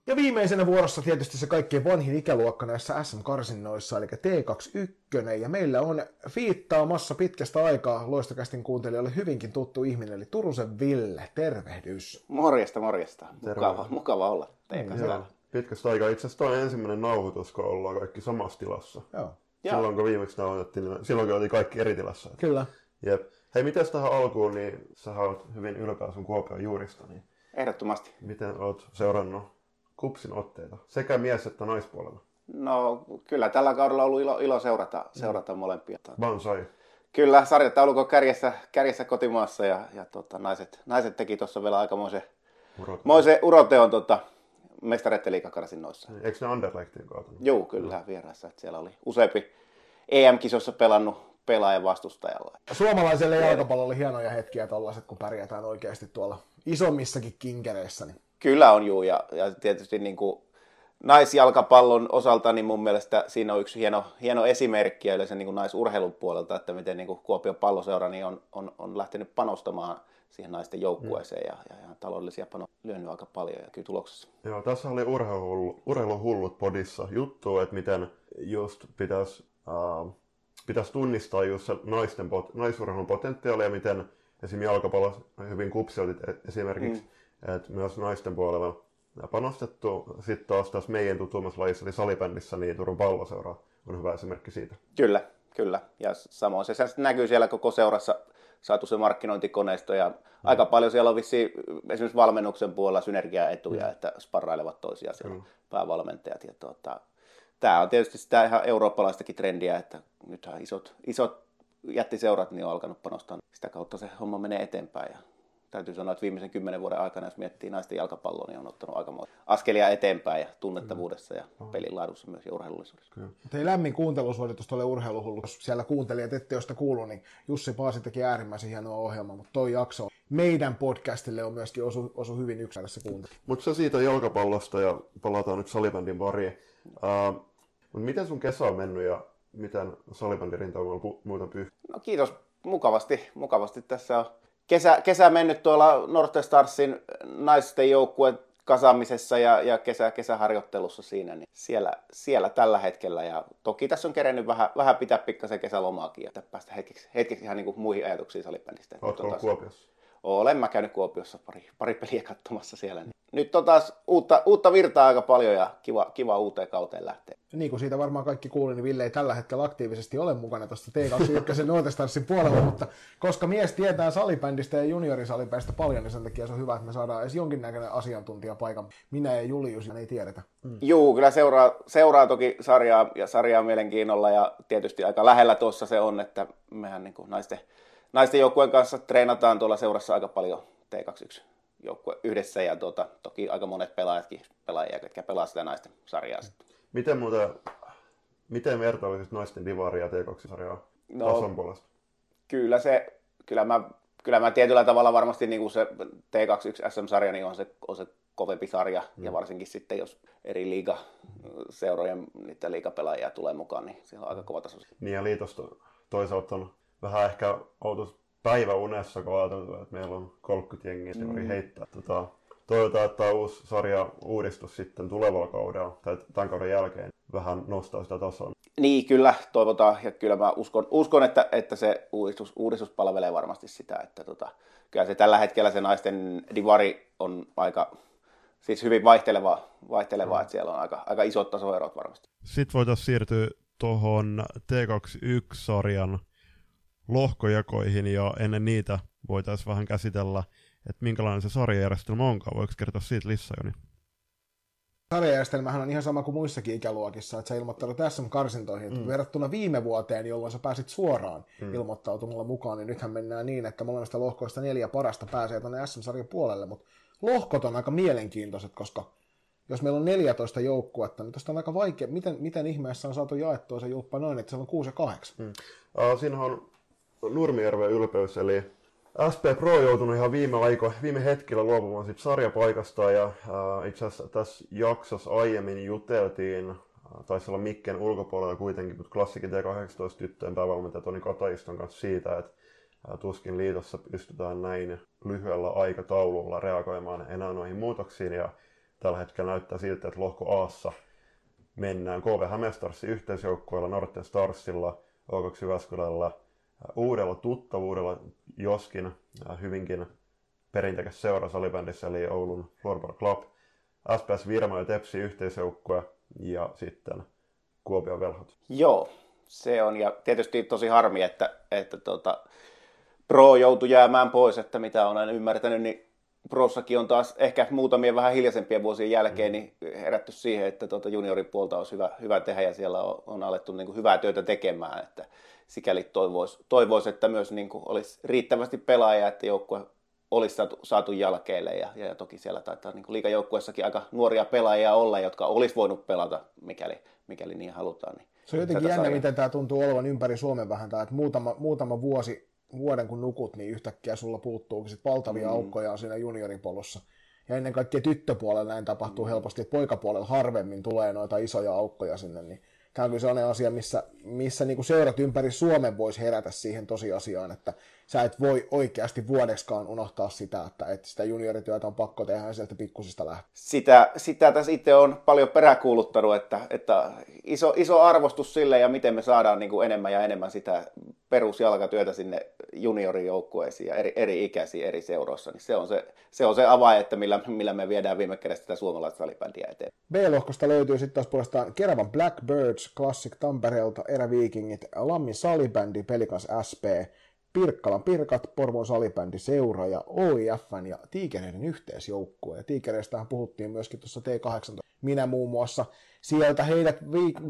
Ja viimeisenä vuorossa tietysti se kaikkein vanhin ikäluokka näissä SM-karsinnoissa, eli T21, ja meillä on fiittaamassa pitkästä aikaa loistokästin kuuntelijoille hyvinkin tuttu ihminen, eli Turusen Ville, tervehdys. Morjesta, morjesta. Mukava, mukava olla teidän kanssa. Pitkästä aikaa. Itse asiassa on ensimmäinen nauhoitus, kun ollaan kaikki samassa tilassa. Joo. Silloin kun viimeksi nauhoitettiin, niin silloin kun oli kaikki eri tilassa. Kyllä. Jep. Hei, miten tähän alkuun, niin sä oot hyvin ylpeä sun Kuopion juurista, niin Ehdottomasti. Miten oot seurannut kupsin otteita, sekä mies- että naispuolella? No kyllä tällä kaudella on ollut ilo, ilo seurata, seurata mm. molempia. Bansai. Kyllä, sarjataulukon kärjessä, kärjessä kotimaassa ja, ja tota, naiset, naiset teki tuossa vielä aikamoisen Moise uroteon tota, mestareiden liikakarsinnoissa. Niin, eikö ne Anderlechtin kaatunut? Joo, kyllä vieraassa. Että siellä oli useampi EM-kisossa pelannut pelaajan vastustajalla. Suomalaiselle jalkapallolle oli hienoja hetkiä tällaiset, kun pärjätään oikeasti tuolla isommissakin kinkereissä. Niin Kyllä on juu, ja, ja tietysti niin kuin naisjalkapallon osalta niin mun mielestä siinä on yksi hieno, hieno esimerkki ja yleensä niin kuin naisurheilun puolelta, että miten niin kuin Kuopion palloseura niin on, on, on lähtenyt panostamaan siihen naisten joukkueeseen ja, ja, ja taloudellisia panoja lyönyt aika paljon ja kyllä tuloksessa. Joo, tässä oli urheiluhullut, urheiluhullut podissa juttu, että miten just pitäisi, uh, pitäisi tunnistaa just se naisten, naisurheilun potentiaalia ja miten esimerkiksi jalkapallo hyvin kupsiotit esimerkiksi, mm että myös naisten puolella panostettu. Sitten taas tässä meidän tutummassa lajissa, eli salibändissä, niin Turun palloseura on hyvä esimerkki siitä. Kyllä, kyllä. Ja samoin se, se näkyy siellä koko seurassa saatu se markkinointikoneisto ja mm. aika paljon siellä on vissi esimerkiksi valmennuksen puolella synergiaetuja, mm. että sparrailevat toisiaan siellä mm. päävalmentajat. Ja tuota, tämä on tietysti sitä ihan eurooppalaistakin trendiä, että nythän isot, isot jättiseurat niin on alkanut panostaa. Sitä kautta se homma menee eteenpäin ja täytyy sanoa, että viimeisen kymmenen vuoden aikana, jos miettii naisten jalkapalloa, niin on ottanut aika askelia eteenpäin ja tunnettavuudessa ja pelin laadussa myös ja urheilullisuudessa. Tein lämmin kuuntelusuositus tuolle urheiluhullu. Jos siellä kuuntelijat ette josta kuulu, niin Jussi Paasi teki äärimmäisen hienoa ohjelmaa, mutta toi jakso meidän podcastille on myöskin osu, osu hyvin yksilössä kuuntelu. Mutta se siitä jalkapallosta ja palataan nyt salibändin pariin. Uh, mutta miten sun kesä on mennyt ja miten salibändin rintamalla pu- muuta pyh? No kiitos, mukavasti, mukavasti tässä on kesä, kesä mennyt tuolla North Starsin naisten joukkueen kasaamisessa ja, ja kesä, kesäharjoittelussa siinä, niin siellä, siellä tällä hetkellä. Ja toki tässä on kerennyt vähän, vähän pitää pikkasen kesälomaakin, että päästä hetkeksi, hetkeksi ihan niin kuin muihin ajatuksiin salibändistä. Oletko Kuopiossa? Olen mä käynyt Kuopiossa pari, pari peliä katsomassa siellä. Niin nyt on taas uutta, uutta virtaa aika paljon ja kiva, kiva uuteen kauteen lähteä. Niin kuin siitä varmaan kaikki kuuli, niin Ville ei tällä hetkellä aktiivisesti ole mukana tuosta T21 Nuotestarsin puolella, mutta koska mies tietää salibändistä ja juniorisalipäistä paljon, niin sen takia se on hyvä, että me saadaan edes jonkinnäköinen asiantuntija paikan. Minä ja Julius, ja ei tiedetä. Mm. Juu, kyllä seuraa, seuraa toki sarjaa ja sarjaa mielenkiinnolla ja tietysti aika lähellä tuossa se on, että mehän niin kuin naisten, naisten joukkueen kanssa treenataan tuolla seurassa aika paljon T21 joukkue yhdessä ja tuota, toki aika monet pelaajatkin, pelaajia, jotka pelaa sitä naisten sarjaa. Sitten. Miten muuten, miten vertailisit naisten divaria ja T2-sarjaa no, tason puolesta? Kyllä se, kyllä mä, kyllä mä tietyllä tavalla varmasti niin kuin se T21 SM-sarja niin on se, on se kovempi sarja, mm. ja varsinkin sitten jos eri liiga seurojen niitä liigapelaajia tulee mukaan, niin se on aika kova taso. Niin ja liitosta toisaalta on vähän ehkä outo päivä unessa, kun ajateltu, että meillä on 30 jengiä mm. heittää. Tota, toivotaan, että tämä uusi sarja uudistus sitten tulevalla kaudella tai tämän kauden jälkeen vähän nostaa sitä tasoa. Niin, kyllä toivotaan ja kyllä mä uskon, uskon että, että se uudistus, uudistus palvelee varmasti sitä, että tota, kyllä se tällä hetkellä se naisten divari on aika siis hyvin vaihtelevaa, vaihtelevaa mm. että siellä on aika, aika isot tasoerot varmasti. Sitten voitaisiin siirtyä tuohon T21-sarjan lohkojakoihin ja ennen niitä voitaisiin vähän käsitellä, että minkälainen se sarjajärjestelmä onkaan. Voiko kertoa siitä lisää, Joni? Sarjajärjestelmähän on ihan sama kuin muissakin ikäluokissa, että sä ilmoittanut tässä karsintoihin. Mm. Verrattuna viime vuoteen, jolloin sä pääsit suoraan mm. ilmoittautumalla mukaan, niin nythän mennään niin, että molemmista lohkoista neljä parasta pääsee tuonne SM-sarjan puolelle, mutta lohkot on aika mielenkiintoiset, koska jos meillä on 14 joukkuetta, niin tuosta on aika vaikea, miten, miten ihmeessä on saatu jaettua se julppa noin, että se on 6 ja 8? Mm. Uh, siinä on Nurmijärven ylpeys, eli SP Pro joutunut ihan viime, aiko, viime hetkellä luopumaan siitä sarjapaikasta ja äh, itse asiassa tässä jaksossa aiemmin juteltiin, äh, taisi olla Mikken ulkopuolella kuitenkin, mutta klassikin T18 tyttöjen päävalmentaja Toni Kataiston kanssa siitä, että äh, tuskin liitossa pystytään näin lyhyellä aikataululla reagoimaan enää noihin muutoksiin ja tällä hetkellä näyttää siltä, että lohko Aassa mennään. KV Hämestarsin yhteisjoukkueella, Norten Starsilla, O2 Jyväskylällä, uudella tuttavuudella, joskin äh, hyvinkin perintekäs seura salibändissä, eli Oulun Floorball Club, SPS Virma ja Tepsi yhteisjoukkue ja sitten Kuopion velhot. Joo, se on ja tietysti tosi harmi, että, että tuota, Pro joutui jäämään pois, että mitä olen ymmärtänyt, niin Prossakin on taas ehkä muutamien vähän hiljaisempien vuosien jälkeen niin herätty siihen, että tuota junioripuolta olisi hyvä, hyvä tehdä ja siellä on, on alettu niin kuin hyvää työtä tekemään. Että sikäli toivoisi, toivois, että myös niin kuin olisi riittävästi pelaajia, että joukkue olisi saatu, saatu jälkeelle ja, ja toki siellä taitaa niin liikajoukkuessakin aika nuoria pelaajia olla, jotka olisi voinut pelata, mikäli, mikäli niin halutaan. Niin se on jotenkin jännä, miten tämä tuntuu olevan ympäri Suomen vähän, tämä, että muutama, muutama vuosi, vuoden kun nukut, niin yhtäkkiä sulla puuttuukin sit valtavia mm. aukkoja siinä junioripolussa. Ja ennen kaikkea tyttöpuolella näin tapahtuu mm. helposti, että poikapuolella harvemmin tulee noita isoja aukkoja sinne, niin tämä on kyllä sellainen asia, missä, missä niin kuin seurat ympäri Suomen voisi herätä siihen tosiasiaan, että sä et voi oikeasti vuodeskaan unohtaa sitä, että, että sitä juniorityötä on pakko tehdä sieltä pikkusista lähtien. Sitä, sitä tässä itse on paljon peräkuuluttanut, että, että iso, iso arvostus sille ja miten me saadaan niin kuin enemmän ja enemmän sitä perusjalkatyötä sinne juniorijoukkueisiin ja eri, eri ikäisiin eri seuroissa, niin se on se, se, on se avain, että millä, millä me viedään viime kädessä sitä suomalaista salibändiä eteen. B-lohkosta löytyy sitten taas puolestaan Keravan Blackbirds, Classic Tampereelta, Eräviikingit, Lammin salibändi, Pelikans SP, Pirkkalan Pirkat, Porvon salibändi seura ja OIFn ja Tiikereiden yhteisjoukkue. Ja Tiikereistähän puhuttiin myöskin tuossa T18 minä muun muassa. Sieltä heidät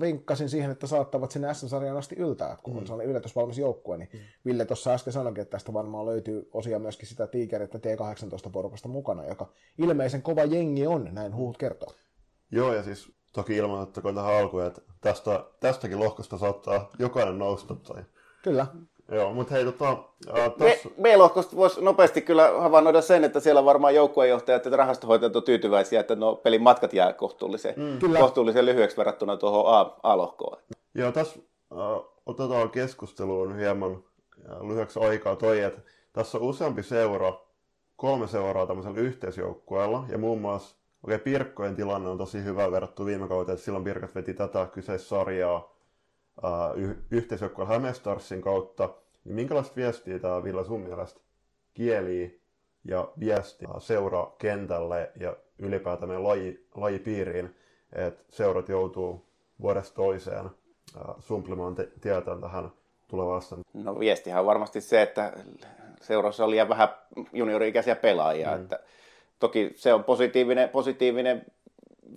vinkkasin siihen, että saattavat sinne S-sarjan asti yltää, kun mm. on sellainen yllätysvalmis joukkue. Niin mm. Ville tuossa äsken sanoikin, että tästä varmaan löytyy osia myöskin sitä Tigerit T18-porukasta mukana, joka ilmeisen kova jengi on, näin huut kertoo. Joo, ja siis toki ilmoitettakoon tähän alkuun, että tästä, tästäkin lohkosta saattaa jokainen nousta. Tai... Kyllä. Joo, mutta hei, tota, äh, tossa... B-lohkosta voisi nopeasti kyllä havainnoida sen, että siellä on varmaan joukkueenjohtajat ja rahastohoitajat on tyytyväisiä, että no pelin matkat jää kohtuullisen, mm. kohtuullisen lyhyeksi verrattuna tuohon A- A-lohkoon. Joo, tässä äh, otetaan keskusteluun hieman lyhyeksi aikaa toi, että tässä on useampi seura, kolme seuraa tämmöisellä yhteisjoukkueella, ja muun muassa Okei, okay, Pirkkojen tilanne on tosi hyvä verrattuna viime kauteen, että silloin Pirkat veti tätä kyseistä sarjaa y- yhteisjoukkueen Hämestarsin kautta. Niin minkälaista viestiä tämä Villa sun mielestä kieli ja viesti seuraa kentälle ja ylipäätään meidän laji, lajipiiriin, että seurat joutuu vuodesta toiseen uh, sumplimaan te- tietään tähän tulevasta? No viestihän on varmasti se, että seurassa on liian vähän juniori-ikäisiä pelaajia, mm. että toki se on positiivinen, positiivinen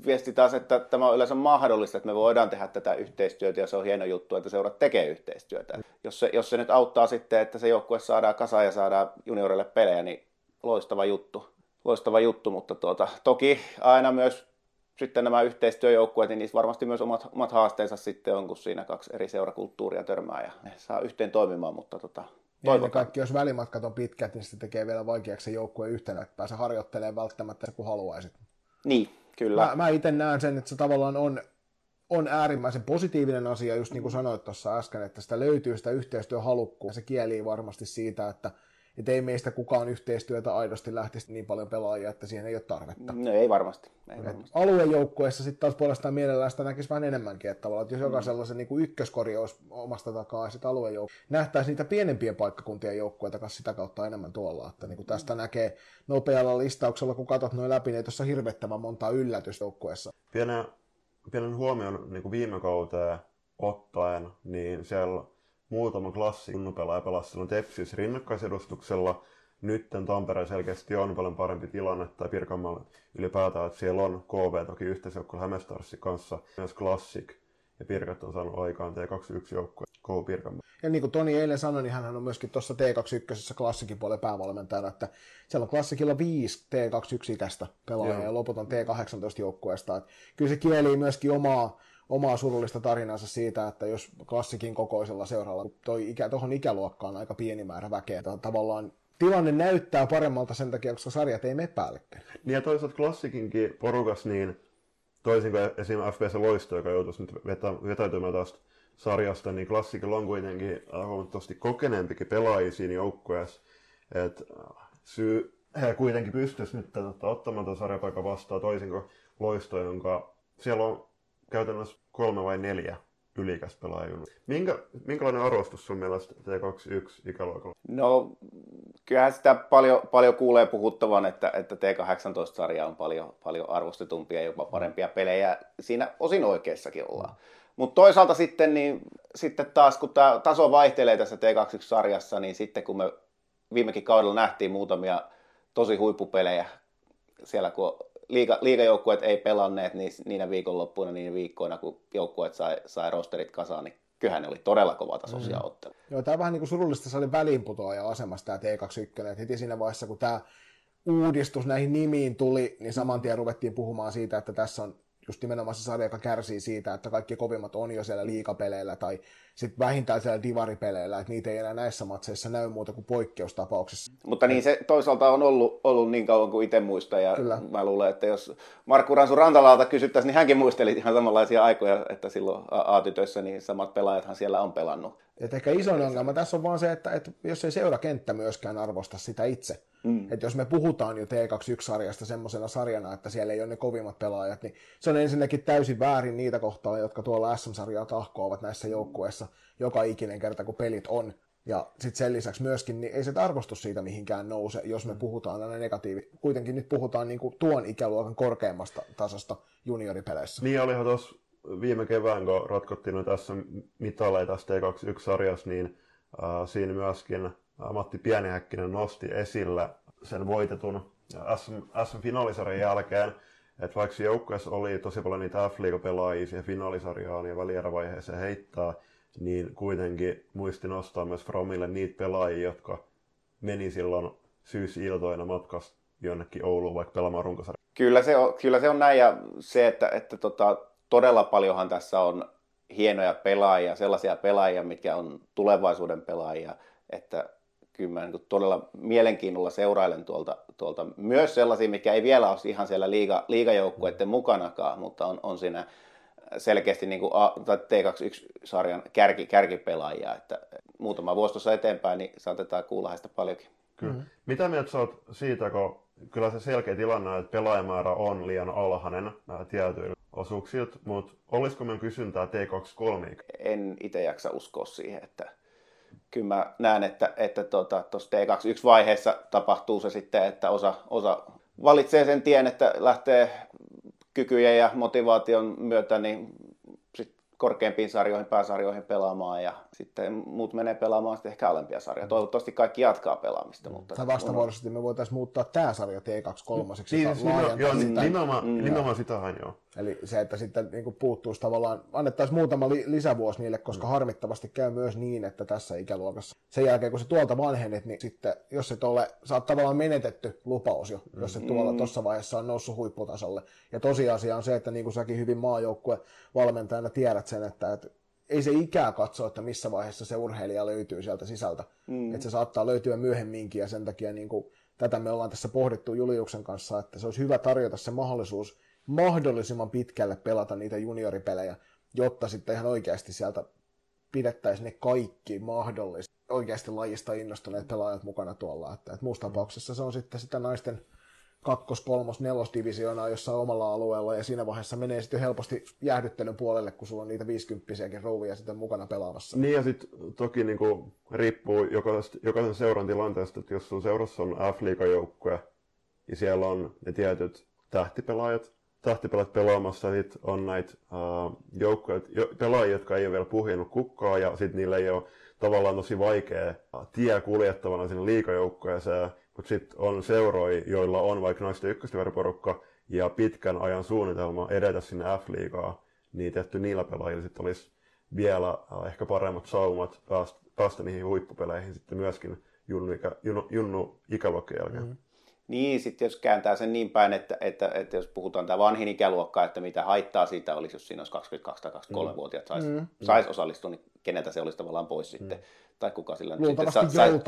viesti taas, että tämä on yleensä mahdollista, että me voidaan tehdä tätä yhteistyötä ja se on hieno juttu, että seurat tekee yhteistyötä. Jos se, jos se nyt auttaa sitten, että se joukkue saadaan kasaan ja saadaan juniorille pelejä, niin loistava juttu. Loistava juttu, mutta tuota, toki aina myös sitten nämä yhteistyöjoukkueet, niin niissä varmasti myös omat, omat haasteensa sitten on, kun siinä kaksi eri seurakulttuuria törmää ja ne saa yhteen toimimaan, mutta tota, ja kaikki, jos välimatkat on pitkät, niin se tekee vielä vaikeaksi se joukkue yhtenä, että pääse harjoittelemaan välttämättä kun haluaisit. Niin, Kyllä. Mä, mä itse näen sen, että se tavallaan on, on äärimmäisen positiivinen asia, just niin kuin sanoit tuossa äsken, että sitä löytyy sitä yhteistyöhalukkuutta. Se kieli varmasti siitä, että että ei meistä kukaan yhteistyötä aidosti lähtisi niin paljon pelaajia, että siihen ei ole tarvetta. No ei varmasti. Ei varmasti. Aluejoukkueessa sitten taas puolestaan mielellään sitä näkisi vähän enemmänkin, että, tavallaan, että jos mm. jokaisella se niin ykköskori olisi omasta takaa sitten aluejoukkueessa, nähtäisiin niitä pienempien paikkakuntien joukkueita kanssa sitä kautta enemmän tuolla, että niin kuin tästä näkee nopealla listauksella, kun katsot noin läpi, niin tuossa hirvettävän monta yllätysjoukkueessa. Pienen, pienen huomioon niin kuin viime kauteen ottaen, niin siellä muutama klassi kunnupelaaja pelasi silloin Tepsis rinnakkaisedustuksella. Nyt Tampereen selkeästi on paljon parempi tilanne, tai Pirkanmaalla ylipäätään, että siellä on KV toki yhteisjoukkue Hämestarsin kanssa, myös Classic, ja Pirkat on saanut aikaan T21 joukkue KV Pirkanmaa. Ja niin kuin Toni eilen sanoi, niin hän on myöskin tuossa T21 klassikin puolella päävalmentajana, että siellä on klassikilla viisi T21-ikäistä pelaajaa Joo. ja loput on T18 joukkueesta. Kyllä se kieli myöskin omaa omaa surullista tarinansa siitä, että jos klassikin kokoisella seuralla toi ikä, tuohon ikäluokkaan aika pieni määrä väkeä, tavallaan tilanne näyttää paremmalta sen takia, koska sarjat ei mene päällekkäin. Niin ja toisaalta klassikinkin porukas, niin toisin kuin esimerkiksi FPS Loisto, joka joutuisi nyt vetä, vetäytymään tästä sarjasta, niin klassikilla on kuitenkin huomattavasti kokeneempikin pelaajia siinä joukkueessa. Et äh, syy, he kuitenkin pystyisi nyt tätä, ottamaan tämän sarjapaikan vastaan toisin kuin Loisto, jonka siellä on käytännössä kolme vai neljä ylikäs pelaajaa. Minkä, minkälainen arvostus sun mielestä T21 ikäluokalla? No, kyllähän sitä paljon, paljon kuulee puhuttavan, että, että T18-sarja on paljon, paljon arvostetumpia ja jopa parempia pelejä. Siinä osin oikeassakin ollaan. Mutta toisaalta sitten, niin, sitten taas, kun tämä taso vaihtelee tässä T21-sarjassa, niin sitten kun me viimekin kaudella nähtiin muutamia tosi huippupelejä siellä, kun liiga, liigajoukkueet ei pelanneet niin, niinä viikonloppuina, niin viikkoina, kun joukkueet sai, sai rosterit kasaan, niin kyllähän ne oli todella kovatasoisia mm. otteluja. Joo, tämä on vähän niin kuin surullista, se oli väliinputoaja asemassa tämä T21, että heti siinä vaiheessa, kun tämä uudistus näihin nimiin tuli, niin saman tien ruvettiin puhumaan siitä, että tässä on just nimenomaan se sarja, joka kärsii siitä, että kaikki kovimmat on jo siellä liikapeleillä tai sitten vähintään siellä divaripeleillä, että niitä ei enää näissä matseissa näy muuta kuin poikkeustapauksissa. Mutta niin se toisaalta on ollut, ollut niin kauan kuin itse muistan ja Kyllä. mä luulen, että jos Markku Ransu Rantalalta kysyttäisiin, niin hänkin muisteli ihan samanlaisia aikoja, että silloin A-tytöissä niin samat pelaajathan siellä on pelannut. Et ehkä isoin ongelma tässä on vaan se, että, että jos ei seurakenttä myöskään arvosta sitä itse, mm. että jos me puhutaan jo T21-sarjasta semmoisena sarjana, että siellä ei ole ne kovimmat pelaajat, niin se on ensinnäkin täysin väärin niitä kohtaa, jotka tuolla SM-sarjaa tahkoavat näissä joukkueissa joka ikinen kerta, kun pelit on. Ja sitten sen lisäksi myöskin, niin ei se arvostus siitä mihinkään nouse, jos me puhutaan aina negatiivi. Kuitenkin nyt puhutaan niin kuin tuon ikäluokan korkeammasta tasosta junioripeleissä. Niin olihan tuossa viime kevään, kun ratkottiin nyt tässä mitaleja tässä T21-sarjassa, niin äh, siinä myöskin Matti Pienihäkkinen nosti esille sen voitetun SM, SM-finaalisarjan jälkeen, että vaikka joukkueessa oli tosi paljon niitä f pelaajia siihen finaalisarjaan ja välierävaiheeseen heittää, niin kuitenkin muisti nostaa myös Fromille niitä pelaajia, jotka meni silloin syysiltoina matkasta jonnekin Ouluun vaikka pelaamaan runkosarjaa. Kyllä se on, kyllä se on näin ja se, että, että tota, todella paljonhan tässä on hienoja pelaajia, sellaisia pelaajia, mitkä on tulevaisuuden pelaajia, että kyllä mä niin todella mielenkiinnolla seurailen tuolta, tuolta myös sellaisia, mikä ei vielä ole ihan siellä liiga, liigajoukkueiden mukanakaan, mutta on, on siinä selkeästi niin kuin A, tai T21-sarjan kärki, kärkipelaajia, että muutama vuosi tuossa eteenpäin, niin saatetaan kuulla heistä paljonkin. Kyllä. Mm-hmm. Mitä mieltä sä oot siitä, kun kyllä se selkeä tilanne, että pelaajamäärä on liian alhainen tietyillä osuuksilta, mutta olisiko meidän kysyntää T23? En itse jaksa uskoa siihen, että kyllä mä näen, että, että tuossa tota, T21-vaiheessa tapahtuu se sitten, että osa, osa valitsee sen tien, että lähtee kykyjen ja motivaation myötä niin korkeampiin sarjoihin, pääsarjoihin pelaamaan ja sitten muut menee pelaamaan sitten ehkä alempia sarjoja. Toivottavasti kaikki jatkaa pelaamista. Mm. Mutta tai vastavuoroisesti me voitaisiin muuttaa tämä sarja T23. Niin, siis joo, sitä. nimenomaan, mm. nimenomaan sitähän joo. Eli se, että sitten niin puuttuisi tavallaan, annettaisiin muutama li- lisävuosi niille, koska mm. harmittavasti käy myös niin, että tässä ikäluokassa sen jälkeen, kun se tuolta vanhenit, niin sitten jos et ole, sä oot tavallaan menetetty lupaus jo, mm. jos se tuolla mm. tuossa vaiheessa on noussut huipputasolle. Ja tosiasia on se, että niin kuin säkin hyvin maajoukkue valmentajana tiedät sen, että, että ei se ikää katso, että missä vaiheessa se urheilija löytyy sieltä sisältä. Mm. Että se saattaa löytyä myöhemminkin ja sen takia niin kuin, tätä me ollaan tässä pohdittu Juliuksen kanssa, että se olisi hyvä tarjota se mahdollisuus mahdollisimman pitkälle pelata niitä junioripelejä, jotta sitten ihan oikeasti sieltä pidettäisiin ne kaikki mahdolliset oikeasti lajista innostuneet pelaajat mukana tuolla. Että, että muussa tapauksessa se on sitten sitä naisten kakkos-, kolmos-, nelosdivisioonaa jossain omalla alueella, ja siinä vaiheessa menee sitten helposti jäähdyttelyn puolelle, kun sulla on niitä 50 rouvia sitten mukana pelaamassa. Niin, ja sitten toki niin kuin, riippuu jokaisen, jokaisen seuran tilanteesta, että jos sun seurassa on f joukkue ja siellä on ne tietyt tähtipelaajat, tähtipelaajat pelaamassa, ja sitten on näitä uh, joukkoja, jo, pelaajia, jotka ei ole vielä puhjennut kukkaa, ja sitten niillä ei ole tavallaan tosi vaikea tie kuljettavana sinne liikajoukkoeseen, mutta sitten on seuroja, joilla on vaikka naisten ykköstiväriporukka ja pitkän ajan suunnitelma edetä sinne F-liigaa, niin tehty niillä pelaajilla sitten olisi vielä äh, ehkä paremmat saumat päästä, päästä niihin huippupeleihin sitten myöskin junnu, ikä, junnu, junnu ikäluokkien jälkeen. Mm-hmm. Niin, sitten jos kääntää sen niin päin, että, että, että jos puhutaan tämä vanhin ikäluokka, että mitä haittaa siitä olisi, jos siinä olisi 22 tai 23-vuotiaat saisi mm. sais osallistua, niin keneltä se olisi tavallaan pois mm. sitten, tai kuka sillä nyt sitten sa, sai,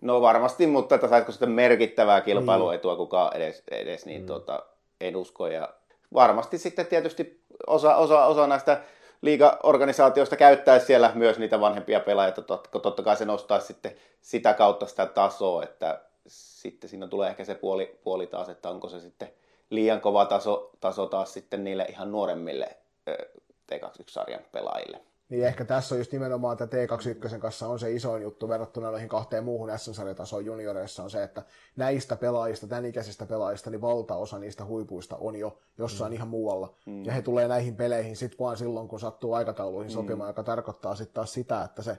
No varmasti, mutta että saisiko sitten merkittävää kilpailuetua mm. kukaan edes, edes niin mm. tota, en usko. Ja varmasti sitten tietysti osa, osa, osa näistä liigaorganisaatioista käyttäisi siellä myös niitä vanhempia pelaajia, kun totta kai se nostaa sitten sitä kautta sitä tasoa, että sitten siinä tulee ehkä se puoli, puoli taas, että onko se sitten liian kova taso, taso taas sitten niille ihan nuoremmille T21-sarjan pelaajille. Niin ehkä tässä on just nimenomaan, että T21 kanssa on se isoin juttu verrattuna noihin kahteen muuhun S-sarjatasoon junioreissa on se, että näistä pelaajista, tämän ikäisistä pelaajista, niin valtaosa niistä huipuista on jo jossain mm. ihan muualla. Mm. Ja he tulee näihin peleihin sitten vaan silloin, kun sattuu aikatauluihin mm. sopimaan, joka tarkoittaa sitten taas sitä, että se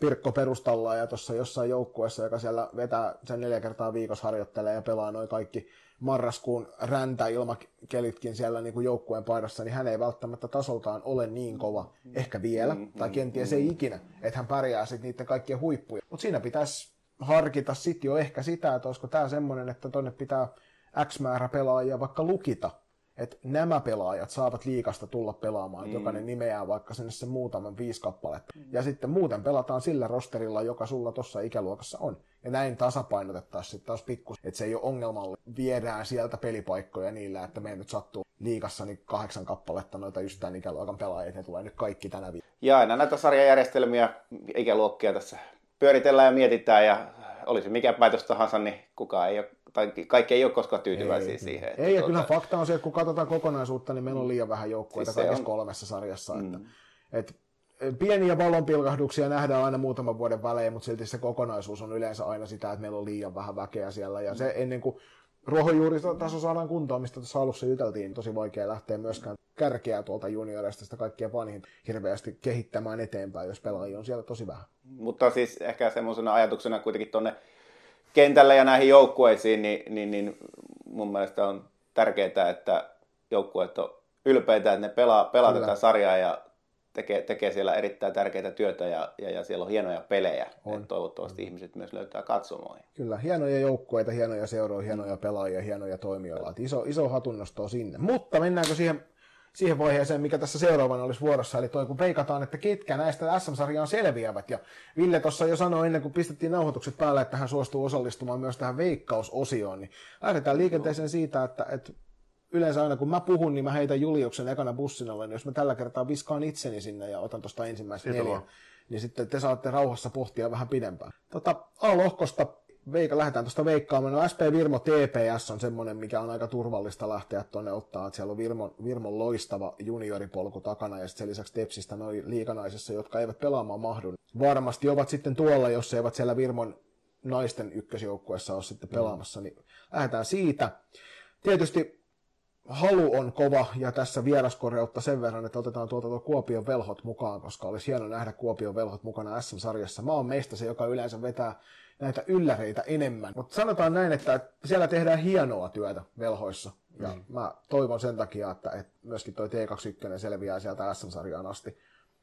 Pirkko perustalla ja tuossa jossain joukkueessa, joka siellä vetää sen neljä kertaa viikossa harjoittelee ja pelaa noin kaikki marraskuun räntäilmakelitkin siellä niin kuin joukkueen paidassa, niin hän ei välttämättä tasoltaan ole niin kova, ehkä vielä, tai kenties ei ikinä, että hän pärjää sitten niiden kaikkien huippuja. Mutta siinä pitäisi harkita sitten jo ehkä sitä, että olisiko tämä semmoinen, että tonne pitää X määrä pelaajia vaikka lukita, että nämä pelaajat saavat liikasta tulla pelaamaan, mm. jokainen nimeää vaikka sinne sen muutaman viisi kappaletta. Mm. Ja sitten muuten pelataan sillä rosterilla, joka sulla tuossa ikäluokassa on. Ja näin tasapainotettaisiin sitten taas pikkus, että se ei ole ongelmalla. Viedään sieltä pelipaikkoja niillä, että me nyt sattuu liikassa niin kahdeksan kappaletta noita just tämän ikäluokan pelaajia, ne tulee nyt kaikki tänä viikolla. Ja aina näitä sarjajärjestelmiä, ikäluokkia tässä pyöritellään ja mietitään ja olisi mikä päätös tahansa, niin kukaan ei ole tai kaikki ei ole koskaan tyytyväisiä ei, siihen. Että ei, ja tuota... kyllä fakta on se, että kun katsotaan kokonaisuutta, niin meillä on liian vähän joukkueita siis kaikissa on... kolmessa sarjassa. Mm. Että, että pieniä valonpilkahduksia nähdään aina muutaman vuoden välein, mutta silti se kokonaisuus on yleensä aina sitä, että meillä on liian vähän väkeä siellä. Ja se ennen kuin ruohonjuuritaso saadaan kuntoon, mistä tuossa alussa juteltiin, niin tosi vaikea lähteä myöskään kärkeä tuolta junioreista sitä kaikkia vanhin hirveästi kehittämään eteenpäin, jos pelaajia on siellä tosi vähän. Mutta siis ehkä semmoisena ajatuksena kuitenkin tuonne kentälle ja näihin joukkueisiin, niin, niin, niin mun mielestä on tärkeää, että joukkueet on ylpeitä, että ne pelaa, pelaa Kyllä. tätä sarjaa ja tekee, tekee siellä erittäin tärkeitä työtä ja, ja, ja siellä on hienoja pelejä. On. Et toivottavasti ihmiset myös löytää katsomoihin. Kyllä, hienoja joukkueita, hienoja seuroja, hienoja pelaajia, hienoja toimijoita. Et Iso, iso hatunnosto sinne. Mutta mennäänkö siihen, siihen vaiheeseen, mikä tässä seuraavana olisi vuorossa, eli toi kun veikataan, että ketkä näistä SM-sarjaan selviävät. Ja Ville tuossa jo sanoi ennen kuin pistettiin nauhoitukset päälle, että hän suostuu osallistumaan myös tähän veikkausosioon, niin lähdetään liikenteeseen siitä, että, että yleensä aina kun mä puhun, niin mä heitän Juliuksen ekana bussin alle, niin jos mä tällä kertaa viskaan itseni sinne ja otan tuosta ensimmäistä Siitä neljä, niin sitten te saatte rauhassa pohtia vähän pidempään. Tota, A-lohkosta Veika, lähdetään tuosta veikkaamaan. No SP Virmo TPS on semmoinen, mikä on aika turvallista lähteä tuonne ottaa, että siellä on Virmon, Virmon loistava junioripolku takana ja sen lisäksi Tepsistä noin liikanaisessa, jotka eivät pelaamaan mahdu. Varmasti ovat sitten tuolla, jos eivät siellä Virmon naisten ykkösjoukkueessa ole sitten pelaamassa, niin lähdetään siitä. Tietysti halu on kova ja tässä vieraskorjautta sen verran, että otetaan tuolta tuo Kuopion velhot mukaan, koska olisi hieno nähdä Kuopion velhot mukana SM-sarjassa. Mä oon meistä se, joka yleensä vetää näitä ylläreitä enemmän. Mutta sanotaan näin, että siellä tehdään hienoa työtä velhoissa. Ja mm. mä toivon sen takia, että, että myöskin toi T21 selviää sieltä SM-sarjaan asti.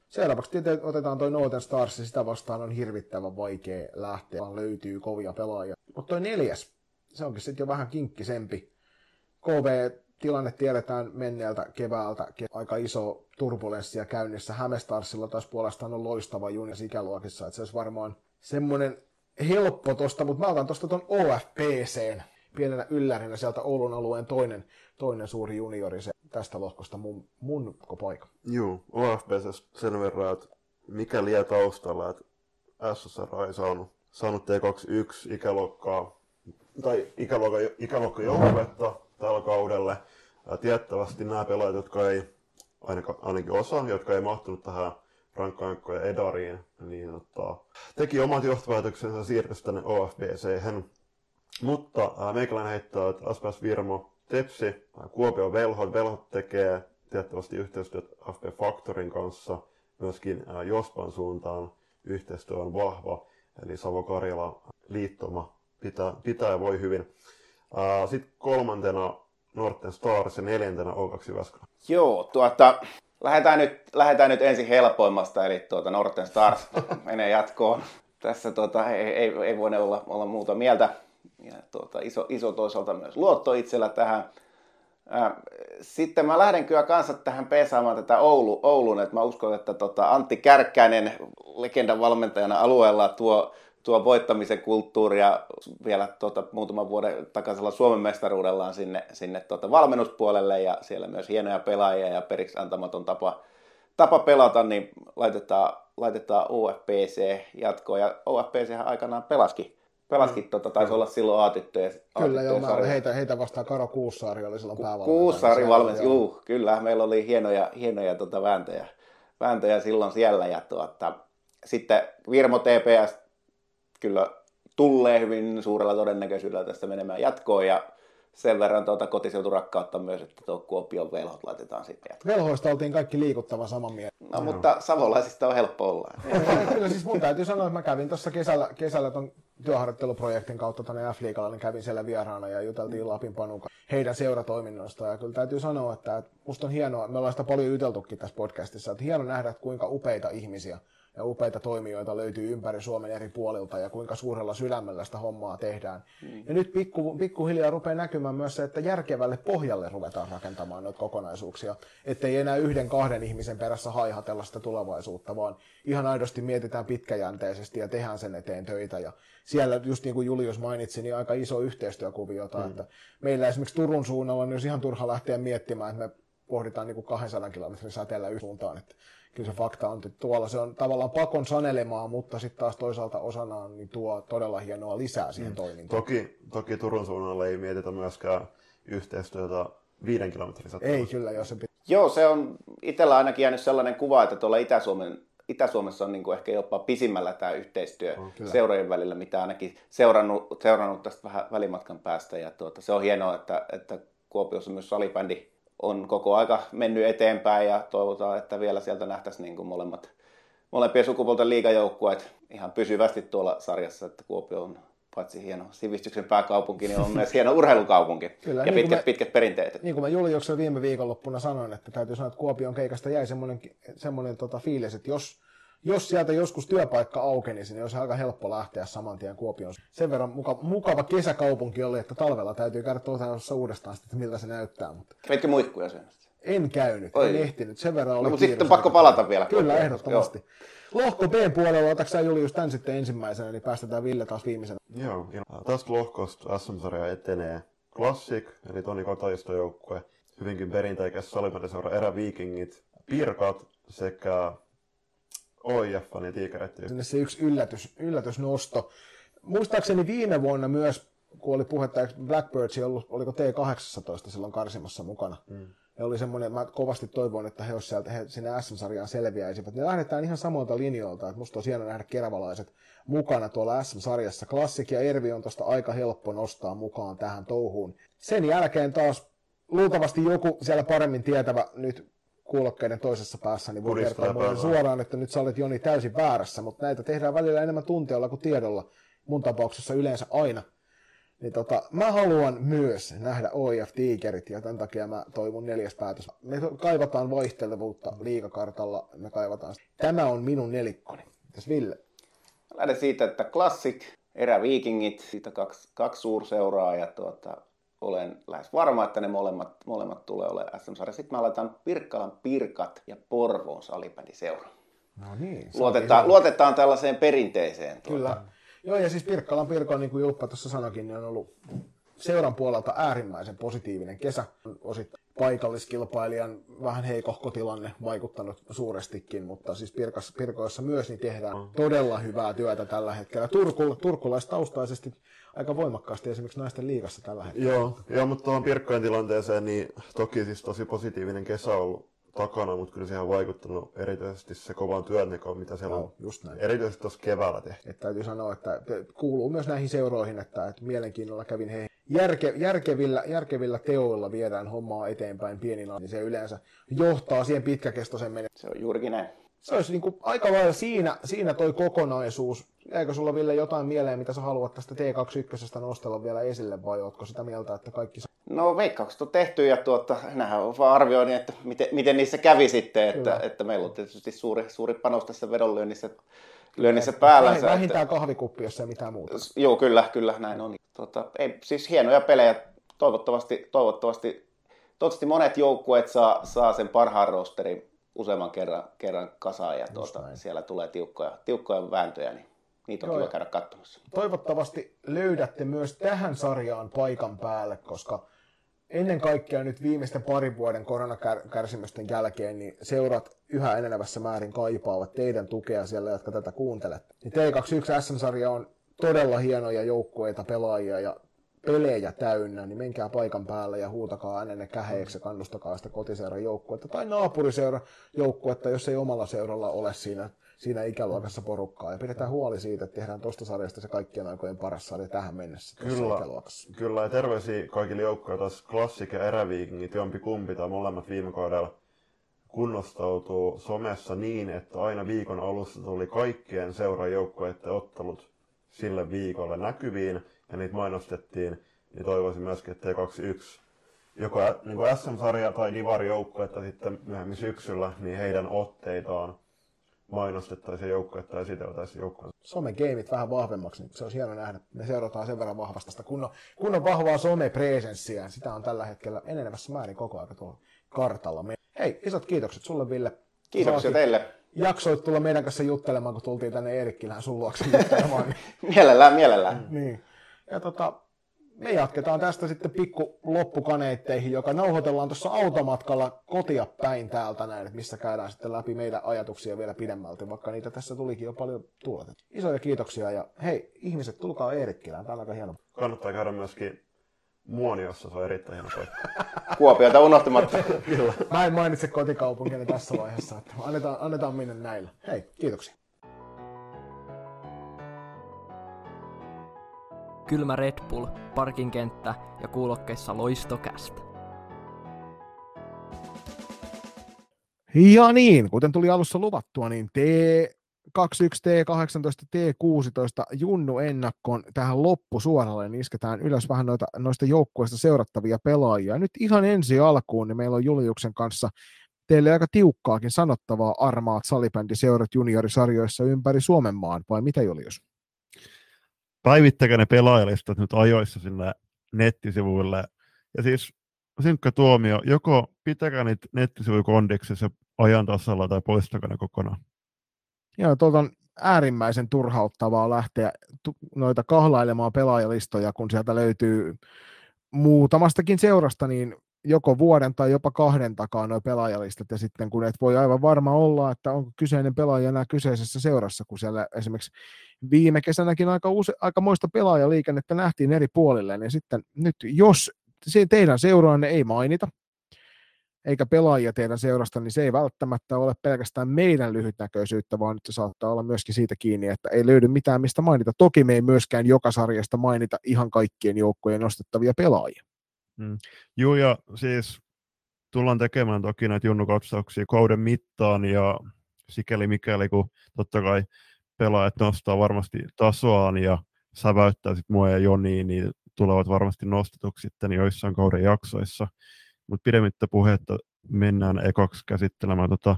Seuraavaksi tietysti otetaan toi Northern Stars, ja sitä vastaan on hirvittävän vaikea lähteä, vaan löytyy kovia pelaajia. Mutta toi neljäs, se onkin sitten jo vähän kinkkisempi. KV-tilanne tiedetään menneeltä keväältä, ke- aika iso turbulenssia käynnissä. Hämestarsilla taas puolestaan on loistava juniors ikäluokissa, että se olisi varmaan semmoinen helppo tosta, mutta mä otan tosta ton OFPCn pienenä yllärinä sieltä Oulun alueen toinen, toinen suuri juniori, se tästä lohkosta mun, mun paikka. Juu, OFPC sen verran, että mikä lie taustalla, että SSR ei saanut, saanut T21 ikäluokkaa, tai ikäluokka, ikäluokka joukkuetta tällä kaudelle. Ja tiettävästi nämä pelaajat, jotka ei, ainakin osa, jotka ei mahtunut tähän Frankko Ankko ja Edariin, niin tota, teki omat johtopäätöksensä siirtyi tänne OFBC. Mutta ää, meikäläinen heittää, että SPS Virmo, Tepsi, Kuopio Velhot. Velhot tekee tiettävästi yhteistyötä FP Factorin kanssa. Myöskin ää, Jospan suuntaan yhteistyö on vahva. Eli Savo-Karjala liittoma pitää, pitää ja voi hyvin. Sitten kolmantena Norten Stars ja neljäntenä O2 Jyväskylä. Joo, tuota, lähdetään nyt, lähdetään nyt ensin helpoimmasta, eli tuota Norten Stars menee jatkoon. Tässä tuota, ei, ei, ei voi olla, olla muuta mieltä. Ja tuota, iso, iso toisaalta myös luotto itsellä tähän. Sitten mä lähden kyllä kanssa tähän pesaamaan tätä Oulu, Oulun, että mä uskon, että tota Antti Kärkkäinen legendan valmentajana alueella tuo, tuo voittamisen kulttuuria vielä tuota, muutaman vuoden takaisella Suomen mestaruudellaan sinne, sinne tuota valmennuspuolelle ja siellä myös hienoja pelaajia ja periksi antamaton tapa, tapa pelata, niin laitetaan, laitetaan OFPC jatkoon ja OFPC aikanaan pelaskin. Pelaskin, tota, taisi olla silloin A-tyttöjä. Kyllä joo, mä heitä, heitä vastaan Karo Kuussaari oli silloin päävalmentaja. Kuusaari Siellä valmentaja, juu, kyllä, meillä oli hienoja, hienoja tota vääntöjä, vääntöjä silloin siellä. Ja tuota, sitten Virmo TPS kyllä tulee hyvin suurella todennäköisyydellä tästä menemään jatkoon ja sen verran tuota kotiseuturakkautta myös, että tuo Kuopion velhot laitetaan sitten jatkoon. Velhoista oltiin kaikki liikuttavan saman mieltä. No, mutta savolaisista on helppo olla. Kyllä siis mun täytyy sanoa, että mä kävin tuossa kesällä, kesällä ton työharjoitteluprojektin kautta tuonne f niin kävin siellä vieraana ja juteltiin Lapin Panuka heidän seuratoiminnoista. Ja kyllä täytyy sanoa, että, että musta on hienoa, me ollaan sitä paljon juteltukin tässä podcastissa, että hieno nähdä, että kuinka upeita ihmisiä ja upeita toimijoita löytyy ympäri Suomen eri puolilta ja kuinka suurella sydämellä sitä hommaa tehdään. Mm. Ja nyt pikku, pikkuhiljaa rupeaa näkymään myös se, että järkevälle pohjalle ruvetaan rakentamaan noita kokonaisuuksia, ettei enää yhden kahden ihmisen perässä haihatella sitä tulevaisuutta, vaan ihan aidosti mietitään pitkäjänteisesti ja tehdään sen eteen töitä. Ja siellä, just niin kuin Julius mainitsi, niin aika iso yhteistyökuviota, mm. että meillä esimerkiksi Turun suunnalla niin olisi ihan turha lähteä miettimään, että me pohditaan niin kuin 200 kilometrin säteellä suuntaan, että kyllä se fakta on, että tuolla se on tavallaan pakon sanelemaa, mutta sitten taas toisaalta osanaan niin tuo todella hienoa lisää siihen mm. toimintaan. Toki, toki Turun suunnalla ei mietitä myöskään yhteistyötä viiden kilometrin säteellä. Ei kyllä, jos se pitää. Joo, se on itsellä ainakin jäänyt sellainen kuva, että tuolla Itä-Suomen, Itä-Suomessa on niin kuin ehkä jopa pisimmällä tämä yhteistyö On, kyllä. seurojen välillä, mitä ainakin seurannut, seurannut tästä vähän välimatkan päästä. Ja tuota, se on hienoa, että, että Kuopiossa myös salibändi on koko aika mennyt eteenpäin ja toivotaan, että vielä sieltä nähtäisiin niin kuin molemmat, molempien sukupuolten liigajoukkueet ihan pysyvästi tuolla sarjassa, että Kuopio on paitsi hieno sivistyksen pääkaupunki, niin on myös hieno urheilukaupunki. Kyllä, ja niin pitkät, me- pitkät perinteet. Niin kuin mä Juliuksen viime viikonloppuna sanoin, että täytyy sanoa, että Kuopion keikasta jäi semmoinen, semmoinen tota fiilis, että jos, jos sieltä joskus työpaikka aukenisi, niin olisi aika helppo lähteä saman tien Kuopioon. Sen verran mukava, mukava kesäkaupunki oli, että talvella täytyy käydä tuossa uudestaan, sitten, että miltä se näyttää. Mutta Kävitkö muikkuja syömässä? en käynyt, Oi. en ehtinyt. Sen verran oli No, mutta sitten pakko palata vielä Kyllä, ehdottomasti. Lohko B puolella, otatko sä Julius tän sitten ensimmäisenä, niin päästetään Ville taas viimeisenä. Joo, tästä lohkosta SM-sarja etenee Classic, eli Toni Kataiston joukkue, hyvinkin perinteikäs salipäriseura Eräviikingit, Pirkat sekä OIF ja Tiikereiden sinne se yksi yllätys, yllätysnosto. Muistaakseni viime vuonna myös, kun oli puhetta, eikö Blackbirds ollut, oliko T18 silloin karsimassa mukana. Mm. Ja oli semmoinen, mä kovasti toivon, että he, olisi sieltä, he sinne SM-sarjaan selviäisivät. Ne lähdetään ihan samoilta linjoilta, että musta on hieno nähdä keravalaiset mukana tuolla SM-sarjassa. Klassik ja Ervi on tosta aika helppo nostaa mukaan tähän touhuun. Sen jälkeen taas luultavasti joku siellä paremmin tietävä nyt kuulokkeiden toisessa päässä, niin voi Puristaa kertoa mulle suoraan, että nyt sä olet Joni täysin väärässä, mutta näitä tehdään välillä enemmän tunteella kuin tiedolla, mun tapauksessa yleensä aina. Niin tota, mä haluan myös nähdä OIF Tigerit ja tämän takia mä toivon neljäs päätös. Me kaivataan vaihtelevuutta liikakartalla, me kaivataan. Tämä on minun nelikkoni. Mitäs Ville? Lähden siitä, että Classic, Eräviikingit, siitä kaksi, kaksi suurseuraa ja tuota, olen lähes varma, että ne molemmat, molemmat tulee olemaan SM-sarja. Sitten mä laitan Pirkkalan Pirkat ja Porvoon salibändiseura. No niin. Luotetaan, luotetaan tällaiseen perinteiseen. Tuota. Kyllä. Joo, ja siis Pirkkalan Pirko, niin kuin Julppa tuossa sanoikin, niin on ollut seuran puolelta äärimmäisen positiivinen kesä. Osittain paikalliskilpailijan vähän heikohko tilanne vaikuttanut suurestikin, mutta siis Pirkas, Pirkoissa myös niin tehdään todella hyvää työtä tällä hetkellä. Turku, turkulaistaustaisesti aika voimakkaasti esimerkiksi naisten liigassa tällä hetkellä. Joo, joo mutta tuohon Pirkkojen tilanteeseen, niin toki siis tosi positiivinen kesä on ollut takana, mutta kyllä siihen on vaikuttanut erityisesti se kovan työnteko, mitä siellä on Joo, just näin. erityisesti tuossa keväällä tehty. Että täytyy sanoa, että kuuluu myös näihin seuroihin, että, että mielenkiinnolla kävin he järke, järkevillä, järkevillä teoilla viedään hommaa eteenpäin pienillä, niin se yleensä johtaa siihen pitkäkestoisen menestykseen. Se on juurikin näin. Se olisi niin kuin aika lailla siinä, siinä toi kokonaisuus. Jäikö sulla Ville jotain mieleen, mitä sä haluat tästä T21 nostella vielä esille, vai ootko sitä mieltä, että kaikki... No veikkaukset on tehty ja tuota, nähdään on vaan arvioinnin, että miten, miten niissä kävi sitten, että, Kyllä. että meillä on tietysti suuri, suuri panos tässä vedonlyönnissä lyönnissä päällä. Väh- Vähintään kahvikuppi, jos ei mitään muuta. Joo, kyllä, kyllä, näin on. Tota, ei, siis hienoja pelejä. Toivottavasti, toivottavasti, toivottavasti monet joukkueet saa, saa sen parhaan rosterin useamman kerran, kerran kasaan ja tuota, siellä tulee tiukkoja, tiukkoja vääntöjä, niin niitä on Joo, kiva käydä katsomassa. toivottavasti löydätte myös tähän sarjaan paikan päälle, koska ennen kaikkea nyt viimeisten parin vuoden koronakärsimysten jälkeen, niin seurat yhä enenevässä määrin kaipaavat teidän tukea siellä, jotka tätä kuuntelette. Niin T21 SM-sarja on todella hienoja joukkueita, pelaajia ja pelejä täynnä, niin menkää paikan päälle ja huutakaa äänenne käheeksi ja kannustakaa sitä kotiseuran joukkuetta tai naapuriseura joukkuetta, jos ei omalla seuralla ole siinä, siinä ikäluokassa porukkaa. Ja pidetään huoli siitä, että tehdään tuosta sarjasta se kaikkien aikojen paras sarja tähän mennessä Kyllä, ikäluokassa. kyllä ja terveisiä kaikille joukkoille, taas Classic ja Eräviikingit, jompi kumpi tai molemmat viime kaudella kunnostautuu somessa niin, että aina viikon alussa tuli kaikkien seurajoukkueiden ottelut sille viikolle näkyviin ja niitä mainostettiin, niin toivoisin myöskin, että T21 joko niin kuin SM-sarja tai Divari-joukkue, että sitten myöhemmin syksyllä, niin heidän otteitaan mainostettaisiin joukkuetta ja esiteltäisiin joukkueen. Somen gameit vähän vahvemmaksi, niin se olisi hieno nähdä. Me seurataan sen verran vahvasta sitä kunnon, kunnon vahvaa somepresenssiä. Sitä on tällä hetkellä enenevässä määrin koko ajan tuolla kartalla. Me- Hei, isot kiitokset sulle Ville. Kiitoksia Saatiin- teille. Jaksoit tulla meidän kanssa juttelemaan, kun tultiin tänne Eerikkilään sun luokse juttelemaan. Mielellään, mielellään. niin. Ja tota, me jatketaan tästä sitten pikku loppukaneitteihin, joka nauhoitellaan tuossa automatkalla kotia päin täältä näin, että missä käydään sitten läpi meidän ajatuksia vielä pidemmälti, vaikka niitä tässä tulikin jo paljon tuotettu. Isoja kiitoksia ja hei, ihmiset, tulkaa Eerikkilään, tää on aika hieno. Kannattaa käydä myöskin Muoniossa, se on erittäin hieno paikka. Kuopiota unohtamatta. Mä en mainitse kotikaupunkini tässä vaiheessa, että annetaan, annetaan mennä näillä. Hei, kiitoksia. Kylmä Red Bull, parkinkenttä ja kuulokkeissa loistokästä. Ja niin, kuten tuli alussa luvattua, niin 21 T18 T16 Junnu ennakkoon tähän loppusuoralle, niin isketään ylös vähän noita, noista joukkueista seurattavia pelaajia. Nyt ihan ensi alkuun, niin meillä on Juliuksen kanssa teille aika tiukkaakin sanottavaa armaat salibändiseurat juniorisarjoissa ympäri Suomen maan, vai mitä Julius? Päivittäkää ne pelaajalistat nyt ajoissa sinne nettisivuille. Ja siis synkkä tuomio, joko pitäkää niitä nettisivuja kondiksessa ajan tasalla tai poistakaa ne kokonaan. Joo, tuolta on äärimmäisen turhauttavaa lähteä noita kahlailemaan pelaajalistoja, kun sieltä löytyy muutamastakin seurasta, niin joko vuoden tai jopa kahden takaa nuo pelaajalistat, ja sitten kun et voi aivan varma olla, että onko kyseinen pelaaja enää kyseisessä seurassa, kun siellä esimerkiksi viime kesänäkin aika, use, aika moista pelaajaliikennettä nähtiin eri puolille, niin sitten nyt jos teidän seuraanne ei mainita, eikä pelaajia teidän seurasta, niin se ei välttämättä ole pelkästään meidän lyhytnäköisyyttä, vaan nyt se saattaa olla myöskin siitä kiinni, että ei löydy mitään mistä mainita. Toki me ei myöskään joka sarjasta mainita ihan kaikkien joukkojen nostettavia pelaajia. Mm. Joo, ja siis tullaan tekemään toki näitä junnukatsauksia kauden mittaan, ja sikäli mikäli, kun totta kai pelaajat nostaa varmasti tasoaan ja säväyttää sitten mua ja Joni, niin tulevat varmasti nostetuksi sitten joissain kauden jaksoissa. Mutta pidemmittä puhetta mennään ekaksi käsittelemään tota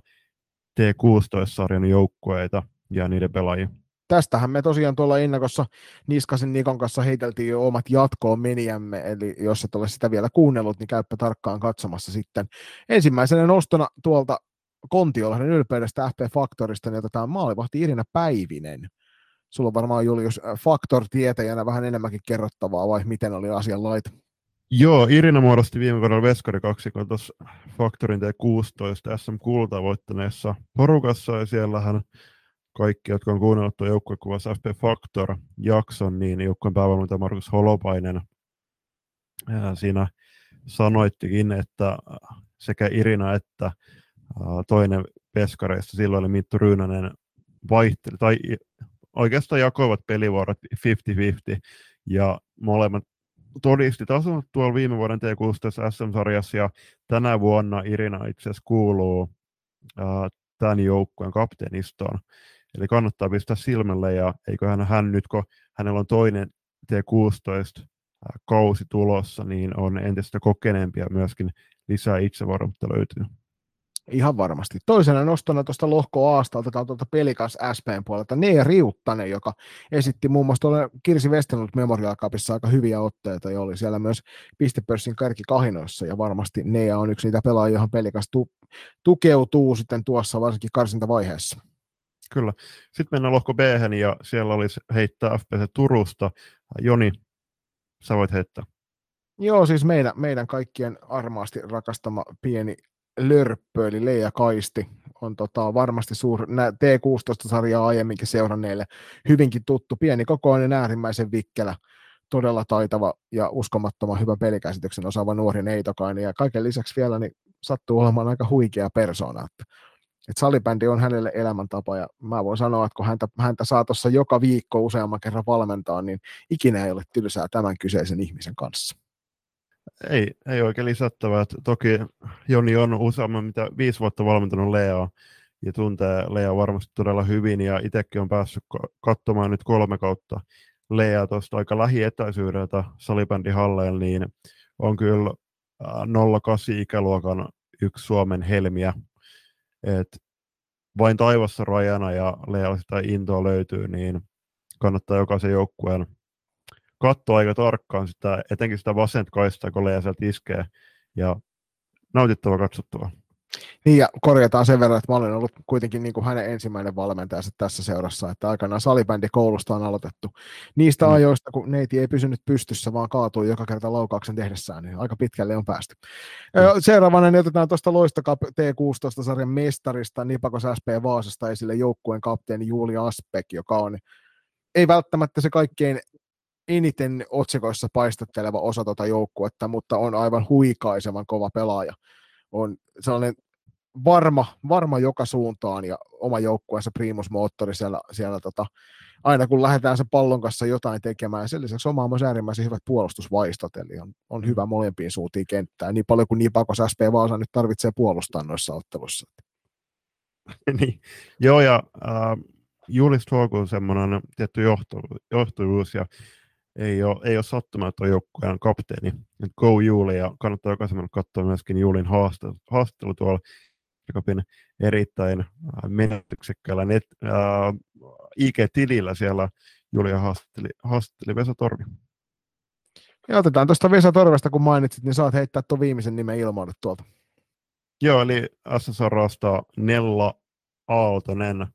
T16-sarjan joukkueita ja niiden pelaajia. Tästähän me tosiaan tuolla ennakossa Niskasen Nikon kanssa heiteltiin jo omat jatkoon meniämme, eli jos et ole sitä vielä kuunnellut, niin käyppä tarkkaan katsomassa sitten. Ensimmäisenä nostona tuolta Kontiolahden ylpeydestä FP Faktorista, niin otetaan maalivahti Irina Päivinen. Sulla on varmaan Julius Faktor-tietäjänä vähän enemmänkin kerrottavaa, vai miten oli asian laita? Joo, Irina muodosti viime kaudella Veskari kaksikon tuossa Faktorin T16 SM Kulta voittaneessa porukassa, ja siellähän kaikki, jotka on kuunnellut tuon joukkuekuvassa FP Factor jakson, niin joukkueen päävalmentaja Markus Holopainen siinä sanoittikin, että sekä Irina että toinen peskareista silloin oli Minttu Ryynänen vaihteli, tai oikeastaan jakoivat pelivuorot 50-50, ja molemmat todisti tason tuolla viime vuoden T16 SM-sarjassa, ja tänä vuonna Irina itse asiassa kuuluu ää, tämän joukkueen kapteenistoon. Eli kannattaa pistää silmälle, ja eiköhän hän nyt, kun hänellä on toinen T16 kausi tulossa, niin on entistä kokeneempia myöskin lisää itsevarmuutta löytyy. Ihan varmasti. Toisena nostona tuosta lohko Aasta otetaan tuolta Pelikas SPn puolelta Nea Riuttanen, joka esitti muun muassa tuolla Kirsi Westenlut Memorial Cupissa aika hyviä otteita ja oli siellä myös pistepörssin kärkikahinoissa ja varmasti Nea on yksi niitä pelaajia, johon Pelikas tu- tukeutuu sitten tuossa varsinkin karsintavaiheessa. Kyllä. Sitten mennään lohko b ja siellä olisi heittää FPC Turusta. Joni, sä voit heittää. Joo, siis meidän, meidän kaikkien armaasti rakastama pieni lörppö, eli Leija Kaisti, on tota, varmasti suur, T16-sarjaa aiemminkin seuranneille hyvinkin tuttu, pieni kokoinen, äärimmäisen vikkelä, todella taitava ja uskomattoman hyvä pelikäsityksen osaava nuori neitokainen, ja kaiken lisäksi vielä niin sattuu olemaan aika huikea persona, että, että salibändi on hänelle elämäntapa, ja mä voin sanoa, että kun häntä, häntä saa tuossa joka viikko useamman kerran valmentaa, niin ikinä ei ole tylsää tämän kyseisen ihmisen kanssa. Ei, ei oikein lisättävää. Toki Joni on useamman mitä viisi vuotta valmentanut Leaa ja tuntee Lea varmasti todella hyvin ja itsekin on päässyt katsomaan nyt kolme kautta Lea tuosta aika lähietäisyydeltä salibändihalleen, niin on kyllä 08 ikäluokan yksi Suomen helmiä. Et vain taivassa rajana ja Lea sitä intoa löytyy, niin kannattaa jokaisen joukkueen katsoa aika tarkkaan sitä, etenkin sitä vasenta kaistaa, kun Lea sieltä iskee, ja nautittava katsottava. Niin ja korjataan sen verran, että mä olen ollut kuitenkin niin kuin hänen ensimmäinen valmentajansa tässä seurassa, että aikanaan salibändi koulusta on aloitettu niistä mm. ajoista, kun neiti ei pysynyt pystyssä, vaan kaatui joka kerta laukauksen tehdessään, niin aika pitkälle on päästy. Mm. Seuraavana niin otetaan tuosta Loistokap T16-sarjan mestarista Nipakos SP Vaasasta esille joukkueen kapteeni Julia Aspek, joka on ei välttämättä se kaikkein eniten otsikoissa paistatteleva osa tuota joukkuetta, mutta on aivan huikaisevan kova pelaaja. On sellainen varma, varma joka suuntaan ja oma joukkueensa primusmoottori siellä, siellä tota, aina kun lähdetään sen pallon kanssa jotain tekemään. Sen lisäksi oma on myös äärimmäisen hyvät puolustusvaistot, eli on, on hyvä molempiin suuntiin kenttää, niin paljon kuin niin pakos SP Vaasa nyt tarvitsee puolustaa noissa otteluissa. niin, joo, ja äh, Julista huokuu semmoinen tietty johtuvuus ja ei ole, ei ole sattuma, että on joukkueen kapteeni. Go Juuli ja kannattaa jokaisen mennä katsoa myöskin Juulin haastattelu, haastattelu tuolla Jacobin erittäin äh, menetyksekkäällä net, äh, IG-tilillä siellä Julia haastatteli, haastatteli Vesa Torvi. Ja otetaan tuosta Vesa Torvesta, kun mainitsit, niin saat heittää tuon viimeisen nimen ilmoille tuolta. Joo, eli SSRasta Nella Aaltonen.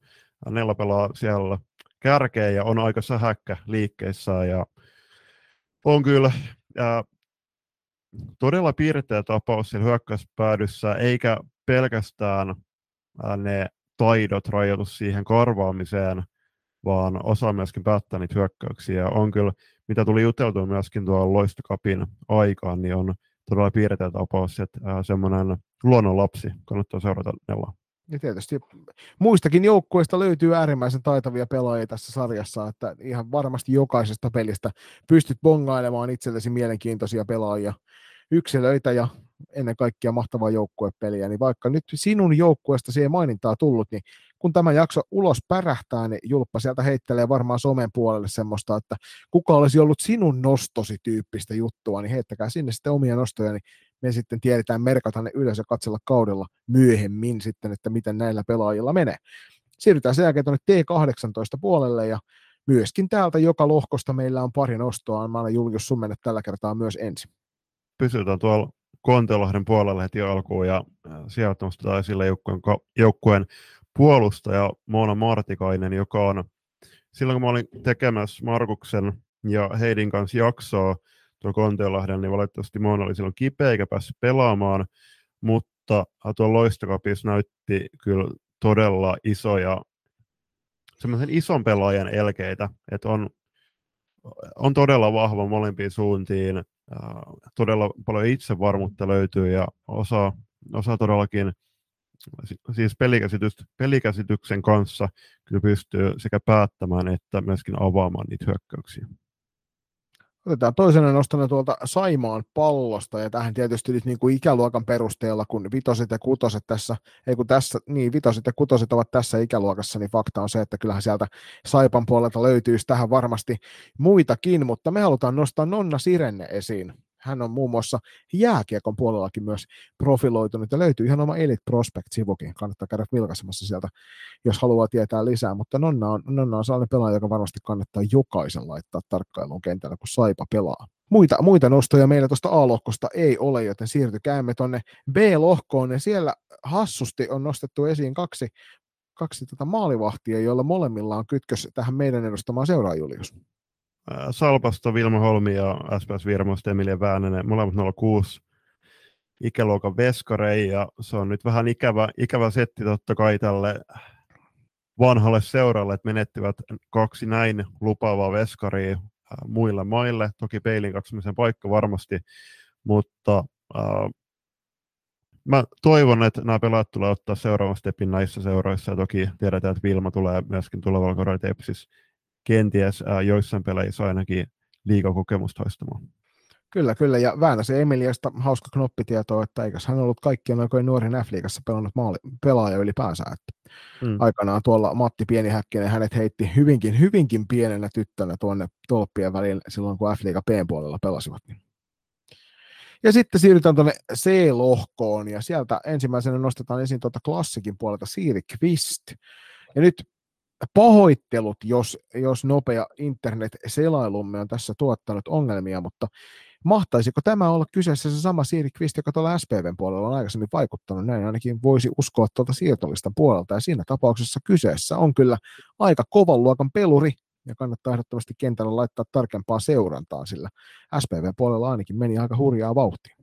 Nella pelaa siellä kärkeä ja on aika sähäkkä liikkeessä ja on kyllä ää, todella piirteä tapaus siellä hyökkäyspäädyssä, eikä pelkästään ää, ne taidot rajoitu siihen korvaamiseen, vaan osaa myöskin päättää niitä hyökkäyksiä. On kyllä, mitä tuli juteltua myöskin tuolla Loistokapin aikaan, niin on todella piirteä tapaus, että semmoinen luonnonlapsi kannattaa seurata Nellaa. Ja tietysti muistakin joukkueista löytyy äärimmäisen taitavia pelaajia tässä sarjassa, että ihan varmasti jokaisesta pelistä pystyt bongailemaan itsellesi mielenkiintoisia pelaajia, yksilöitä ja ennen kaikkea mahtavaa joukkuepeliä, niin vaikka nyt sinun joukkueesta siihen mainintaa tullut, niin kun tämä jakso ulos pärähtää, niin Julppa sieltä heittelee varmaan somen puolelle semmoista, että kuka olisi ollut sinun nostosi tyyppistä juttua, niin heittäkää sinne sitten omia nostoja, niin me sitten tiedetään merkata ne ylös ja katsella kaudella myöhemmin sitten, että miten näillä pelaajilla menee. Siirrytään sen jälkeen tuonne T18 puolelle ja myöskin täältä joka lohkosta meillä on pari nostoa. Mä olen Julius sun tällä kertaa myös ensin. Pysytään tuolla Kontelahden puolella heti alkuun ja sieltä nostetaan esille joukkueen, joukkueen puolustaja Moona Martikainen, joka on silloin kun mä olin tekemässä Markuksen ja Heidin kanssa jaksoa tuo Kontiolahden, niin valitettavasti Moona oli silloin kipeä eikä päässyt pelaamaan, mutta tuo loistokapissa näytti kyllä todella isoja, semmoisen ison pelaajan elkeitä, että on, on todella vahva molempiin suuntiin, todella paljon itsevarmuutta löytyy ja osaa, osaa todellakin siis pelikäsityksen kanssa kyllä pystyy sekä päättämään että myöskin avaamaan niitä hyökkäyksiä. Otetaan toisena nostana tuolta Saimaan pallosta, ja tähän tietysti nyt niin kuin ikäluokan perusteella, kun vitoset ja kutoset tässä, ei kun tässä, niin vitoset ja kutoset ovat tässä ikäluokassa, niin fakta on se, että kyllähän sieltä Saipan puolelta löytyisi tähän varmasti muitakin, mutta me halutaan nostaa Nonna Sirenne esiin hän on muun muassa jääkiekon puolellakin myös profiloitunut ja löytyy ihan oma Elite Prospect-sivukin. Kannattaa käydä vilkaisemassa sieltä, jos haluaa tietää lisää. Mutta Nonna on, Nonna on sellainen pelaaja, joka varmasti kannattaa jokaisen laittaa tarkkailuun kentällä, kun Saipa pelaa. Muita, muita nostoja meillä tuosta A-lohkosta ei ole, joten siirtykäämme tuonne B-lohkoon. Ja siellä hassusti on nostettu esiin kaksi, kaksi tätä tota maalivahtia, joilla molemmilla on kytkös tähän meidän edustamaan seuraa Julius. Salpasta Vilma Holmi ja SPS Virmosta Emilia Väänänen, molemmat 06 ikäluokan veskarei, ja se on nyt vähän ikävä, ikävä setti totta kai tälle vanhalle seuralle, että menettivät kaksi näin lupaavaa veskaria muille maille. Toki peilin katsomisen paikka varmasti, mutta äh, mä toivon, että nämä pelaat tulee ottaa seuraavan stepin näissä seuroissa, ja toki tiedetään, että Vilma tulee myöskin tulevalla kaudella kenties ää, joissain peleissa ainakin liikakokemusta toistamaan. Kyllä, kyllä. Ja Väänäsen Emiliasta hauska knoppitieto, että eikös hän ollut kaikkien aikojen nuorin F-liigassa pelannut maali, pelaaja ylipäänsä. Että hmm. Aikanaan tuolla Matti Pienihäkkinen hänet heitti hyvinkin, hyvinkin pienenä tyttönä tuonne tolppien välillä silloin, kun F-liiga P-puolella pelasivat. Ja sitten siirrytään tuonne C-lohkoon, ja sieltä ensimmäisenä nostetaan esiin tuota klassikin puolelta Siiri Kvist. Ja nyt pahoittelut, jos, jos nopea internet-selailumme on tässä tuottanut ongelmia, mutta mahtaisiko tämä olla kyseessä se sama Siiri Kvist, joka tuolla SPVn puolella on aikaisemmin vaikuttanut? Näin ainakin voisi uskoa tuolta siirtolistan puolelta, ja siinä tapauksessa kyseessä on kyllä aika kovan luokan peluri, ja kannattaa ehdottomasti kentällä laittaa tarkempaa seurantaa, sillä SPVn puolella ainakin meni aika hurjaa vauhtia.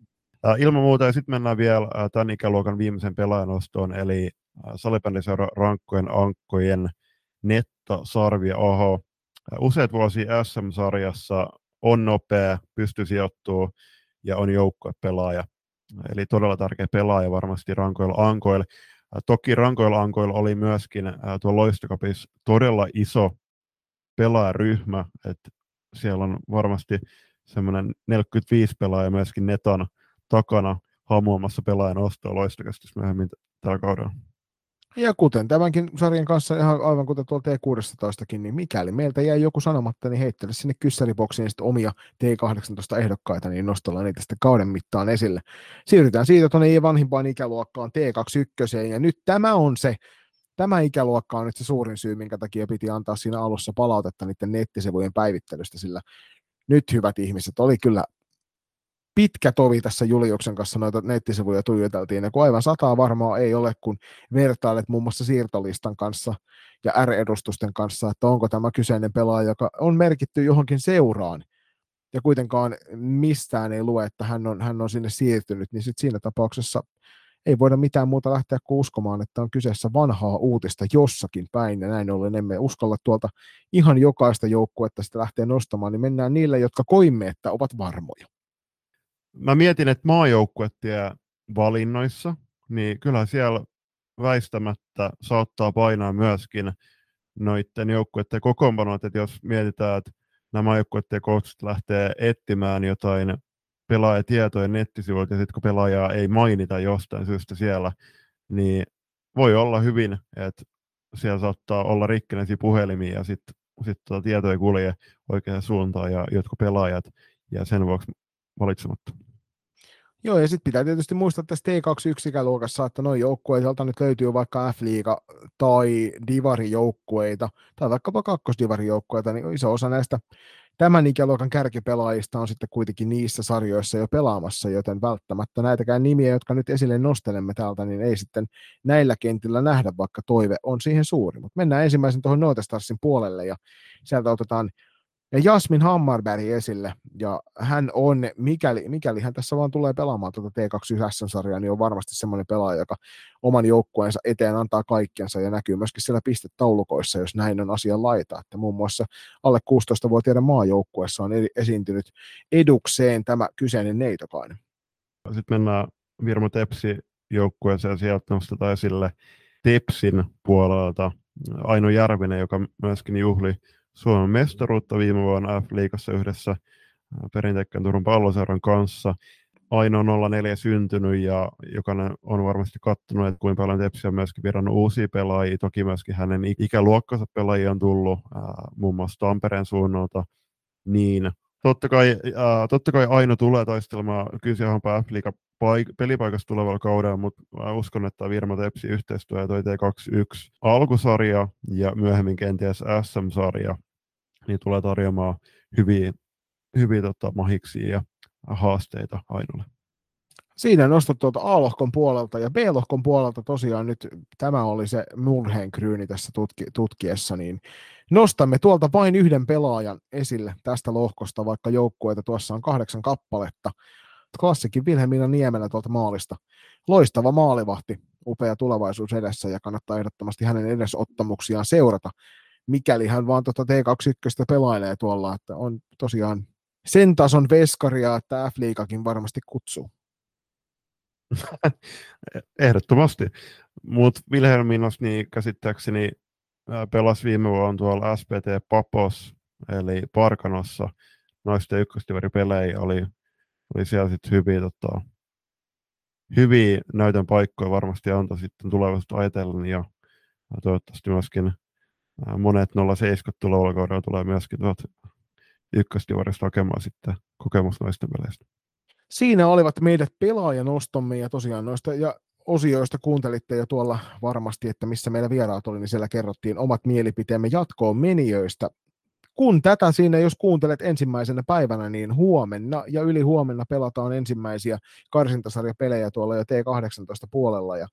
Ilman muuta, ja sitten mennään vielä tämän ikäluokan viimeisen pelaajanostoon, eli salibändiseura rankkojen ankkojen Netto, Sarvi, Oho. Useat vuosia SM-sarjassa on nopea, pystyy sijoittuu ja on joukkuepelaaja. Eli todella tärkeä pelaaja varmasti rankoilla ankoilla. Toki rankoilla ankoilla oli myöskin tuo Loistokapissa todella iso pelaajaryhmä, että siellä on varmasti semmoinen 45 pelaaja myöskin Neton takana hamuamassa pelaajan ostoa Loistokastissa myöhemmin tällä kaudella. Ja kuten tämänkin sarjan kanssa, ihan aivan kuten tuolla T16, niin mikäli meiltä jäi joku sanomatta, niin heittele sinne kyssäriboksiin sitten omia T18-ehdokkaita, niin nostellaan niitä sitten kauden mittaan esille. Siirrytään siitä tuonne vanhimpaan ikäluokkaan T21, ja nyt tämä on se, tämä ikäluokka on nyt se suurin syy, minkä takia piti antaa siinä alussa palautetta niiden nettisivujen päivittelystä, sillä nyt hyvät ihmiset, oli kyllä pitkä tovi tässä Juliuksen kanssa noita nettisivuja tuijoteltiin, ja kun aivan sataa varmaan ei ole, kun vertailet muun muassa siirtolistan kanssa ja R-edustusten kanssa, että onko tämä kyseinen pelaaja, joka on merkitty johonkin seuraan, ja kuitenkaan mistään ei lue, että hän on, hän on sinne siirtynyt, niin sit siinä tapauksessa ei voida mitään muuta lähteä kuin uskomaan, että on kyseessä vanhaa uutista jossakin päin, ja näin ollen emme uskalla tuolta ihan jokaista joukkuetta sitä lähteä nostamaan, niin mennään niille, jotka koimme, että ovat varmoja mä mietin, että maajoukkuettie valinnoissa, niin kyllä siellä väistämättä saattaa painaa myöskin noiden joukkueiden kokoonpanot, että jos mietitään, että nämä joukkueiden coachit lähtee etsimään jotain pelaajatietoja nettisivuilta, ja sitten kun pelaajaa ei mainita jostain syystä siellä, niin voi olla hyvin, että siellä saattaa olla rikkinäisiä puhelimia ja sitten sit tuota tieto ei kulje oikeaan suuntaan ja jotkut pelaajat ja sen vuoksi valitsematta. Joo, ja sitten pitää tietysti muistaa tästä T21-ikäluokassa, että noin joukkueilta nyt löytyy vaikka F-liiga tai Divari-joukkueita, tai vaikkapa kakkosdivari-joukkueita, niin iso osa näistä tämän ikäluokan kärkipelaajista on sitten kuitenkin niissä sarjoissa jo pelaamassa, joten välttämättä näitäkään nimiä, jotka nyt esille nostelemme täältä, niin ei sitten näillä kentillä nähdä, vaikka toive on siihen suuri. Mutta mennään ensimmäisen tuohon Nootestarsin puolelle, ja sieltä otetaan ja Jasmin Hammarberg esille, ja hän on, mikäli, mikäli hän tässä vaan tulee pelaamaan tuota T21-sarjaa, niin on varmasti semmoinen pelaaja, joka oman joukkueensa eteen antaa kaikkensa ja näkyy myöskin siellä pistetaulukoissa, jos näin on asian laita, että muun muassa alle 16-vuotiaiden maajoukkueessa on esiintynyt edukseen tämä kyseinen neitokainen. Sitten mennään Virmo Tepsi joukkueeseen. Sieltä nostetaan esille Tepsin puolelta Aino Järvinen, joka myöskin juhli Suomen mestaruutta viime vuonna F-liigassa yhdessä äh, perinteikkään Turun palloseuran kanssa. Ainoa 04 syntynyt ja jokainen on varmasti katsonut, että kuinka paljon Tepsi on myöskin virannut uusia pelaajia. Toki myöskin hänen ikäluokkansa pelaajia on tullut äh, muun muassa Tampereen suunnalta. Niin totta kai, äh, totta kai Aino tulee taistelemaan kyse F-liiga paik- pelipaikasta tulevalla kaudella, mutta mä uskon, että Virma Tepsi yhteistyö ja toi T21 alkusarja ja myöhemmin kenties SM-sarja niin tulee tarjoamaan hyviä, hyviä tota, mahiksia ja haasteita Ainolle. Siinä nostot tuolta A-lohkon puolelta ja B-lohkon puolelta tosiaan nyt tämä oli se murheen kryyni tässä tutki, tutkiessa, niin nostamme tuolta vain yhden pelaajan esille tästä lohkosta, vaikka joukkueita tuossa on kahdeksan kappaletta. Klassikin Vilhelmina Niemelä tuolta maalista. Loistava maalivahti, upea tulevaisuus edessä ja kannattaa ehdottomasti hänen edesottamuksiaan seurata mikäli hän vaan tuota T21 pelailee tuolla, että on tosiaan sen tason veskaria, että F-liigakin varmasti kutsuu. Ehdottomasti. Mutta Wilhelminos niin käsittääkseni pelasi viime vuonna tuolla SPT Papos, eli Parkanossa, naisten ykköstivaripelejä oli, oli siellä sitten hyviä, tota, hyviä näytön paikkoja varmasti antoi sitten tulevaisuutta ajatellen ja toivottavasti myöskin monet 07 tulevalla kaudella tulee myöskin tuot ykköstivarista hakemaan sitten kokemus naisten peleistä. Siinä olivat meidät pelaajanostomme ja tosiaan noista ja osioista kuuntelitte jo tuolla varmasti, että missä meillä vieraat oli, niin siellä kerrottiin omat mielipiteemme jatkoon menijöistä. Kun tätä siinä, jos kuuntelet ensimmäisenä päivänä, niin huomenna ja yli huomenna pelataan ensimmäisiä karsintasarjapelejä tuolla jo T18 puolella ja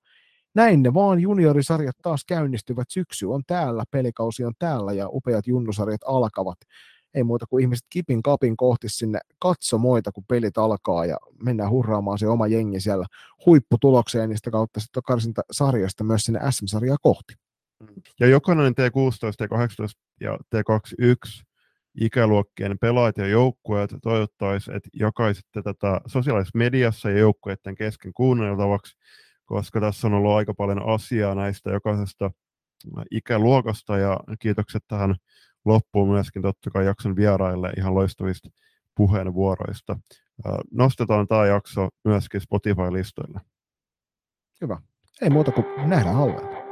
näin ne vaan juniorisarjat taas käynnistyvät. Syksy on täällä, pelikausi on täällä ja upeat junnusarjat alkavat. Ei muuta kuin ihmiset kipin kapin kohti sinne katsomoita, kun pelit alkaa ja mennään hurraamaan se oma jengi siellä huipputulokseen niistä kautta sitten karsinta sarjasta myös sinne SM-sarjaa kohti. Ja jokainen T16, T18 ja T21 ikäluokkien pelaajat ja joukkueet toivottaisi, että jakaisitte tätä sosiaalisessa mediassa ja joukkueiden kesken kuunneltavaksi, koska tässä on ollut aika paljon asiaa näistä jokaisesta ikäluokasta ja kiitokset tähän loppuun myöskin totta kai jakson vieraille ihan loistavista puheenvuoroista. Nostetaan tämä jakso myöskin Spotify-listoille. Hyvä. Ei muuta kuin nähdään hauella.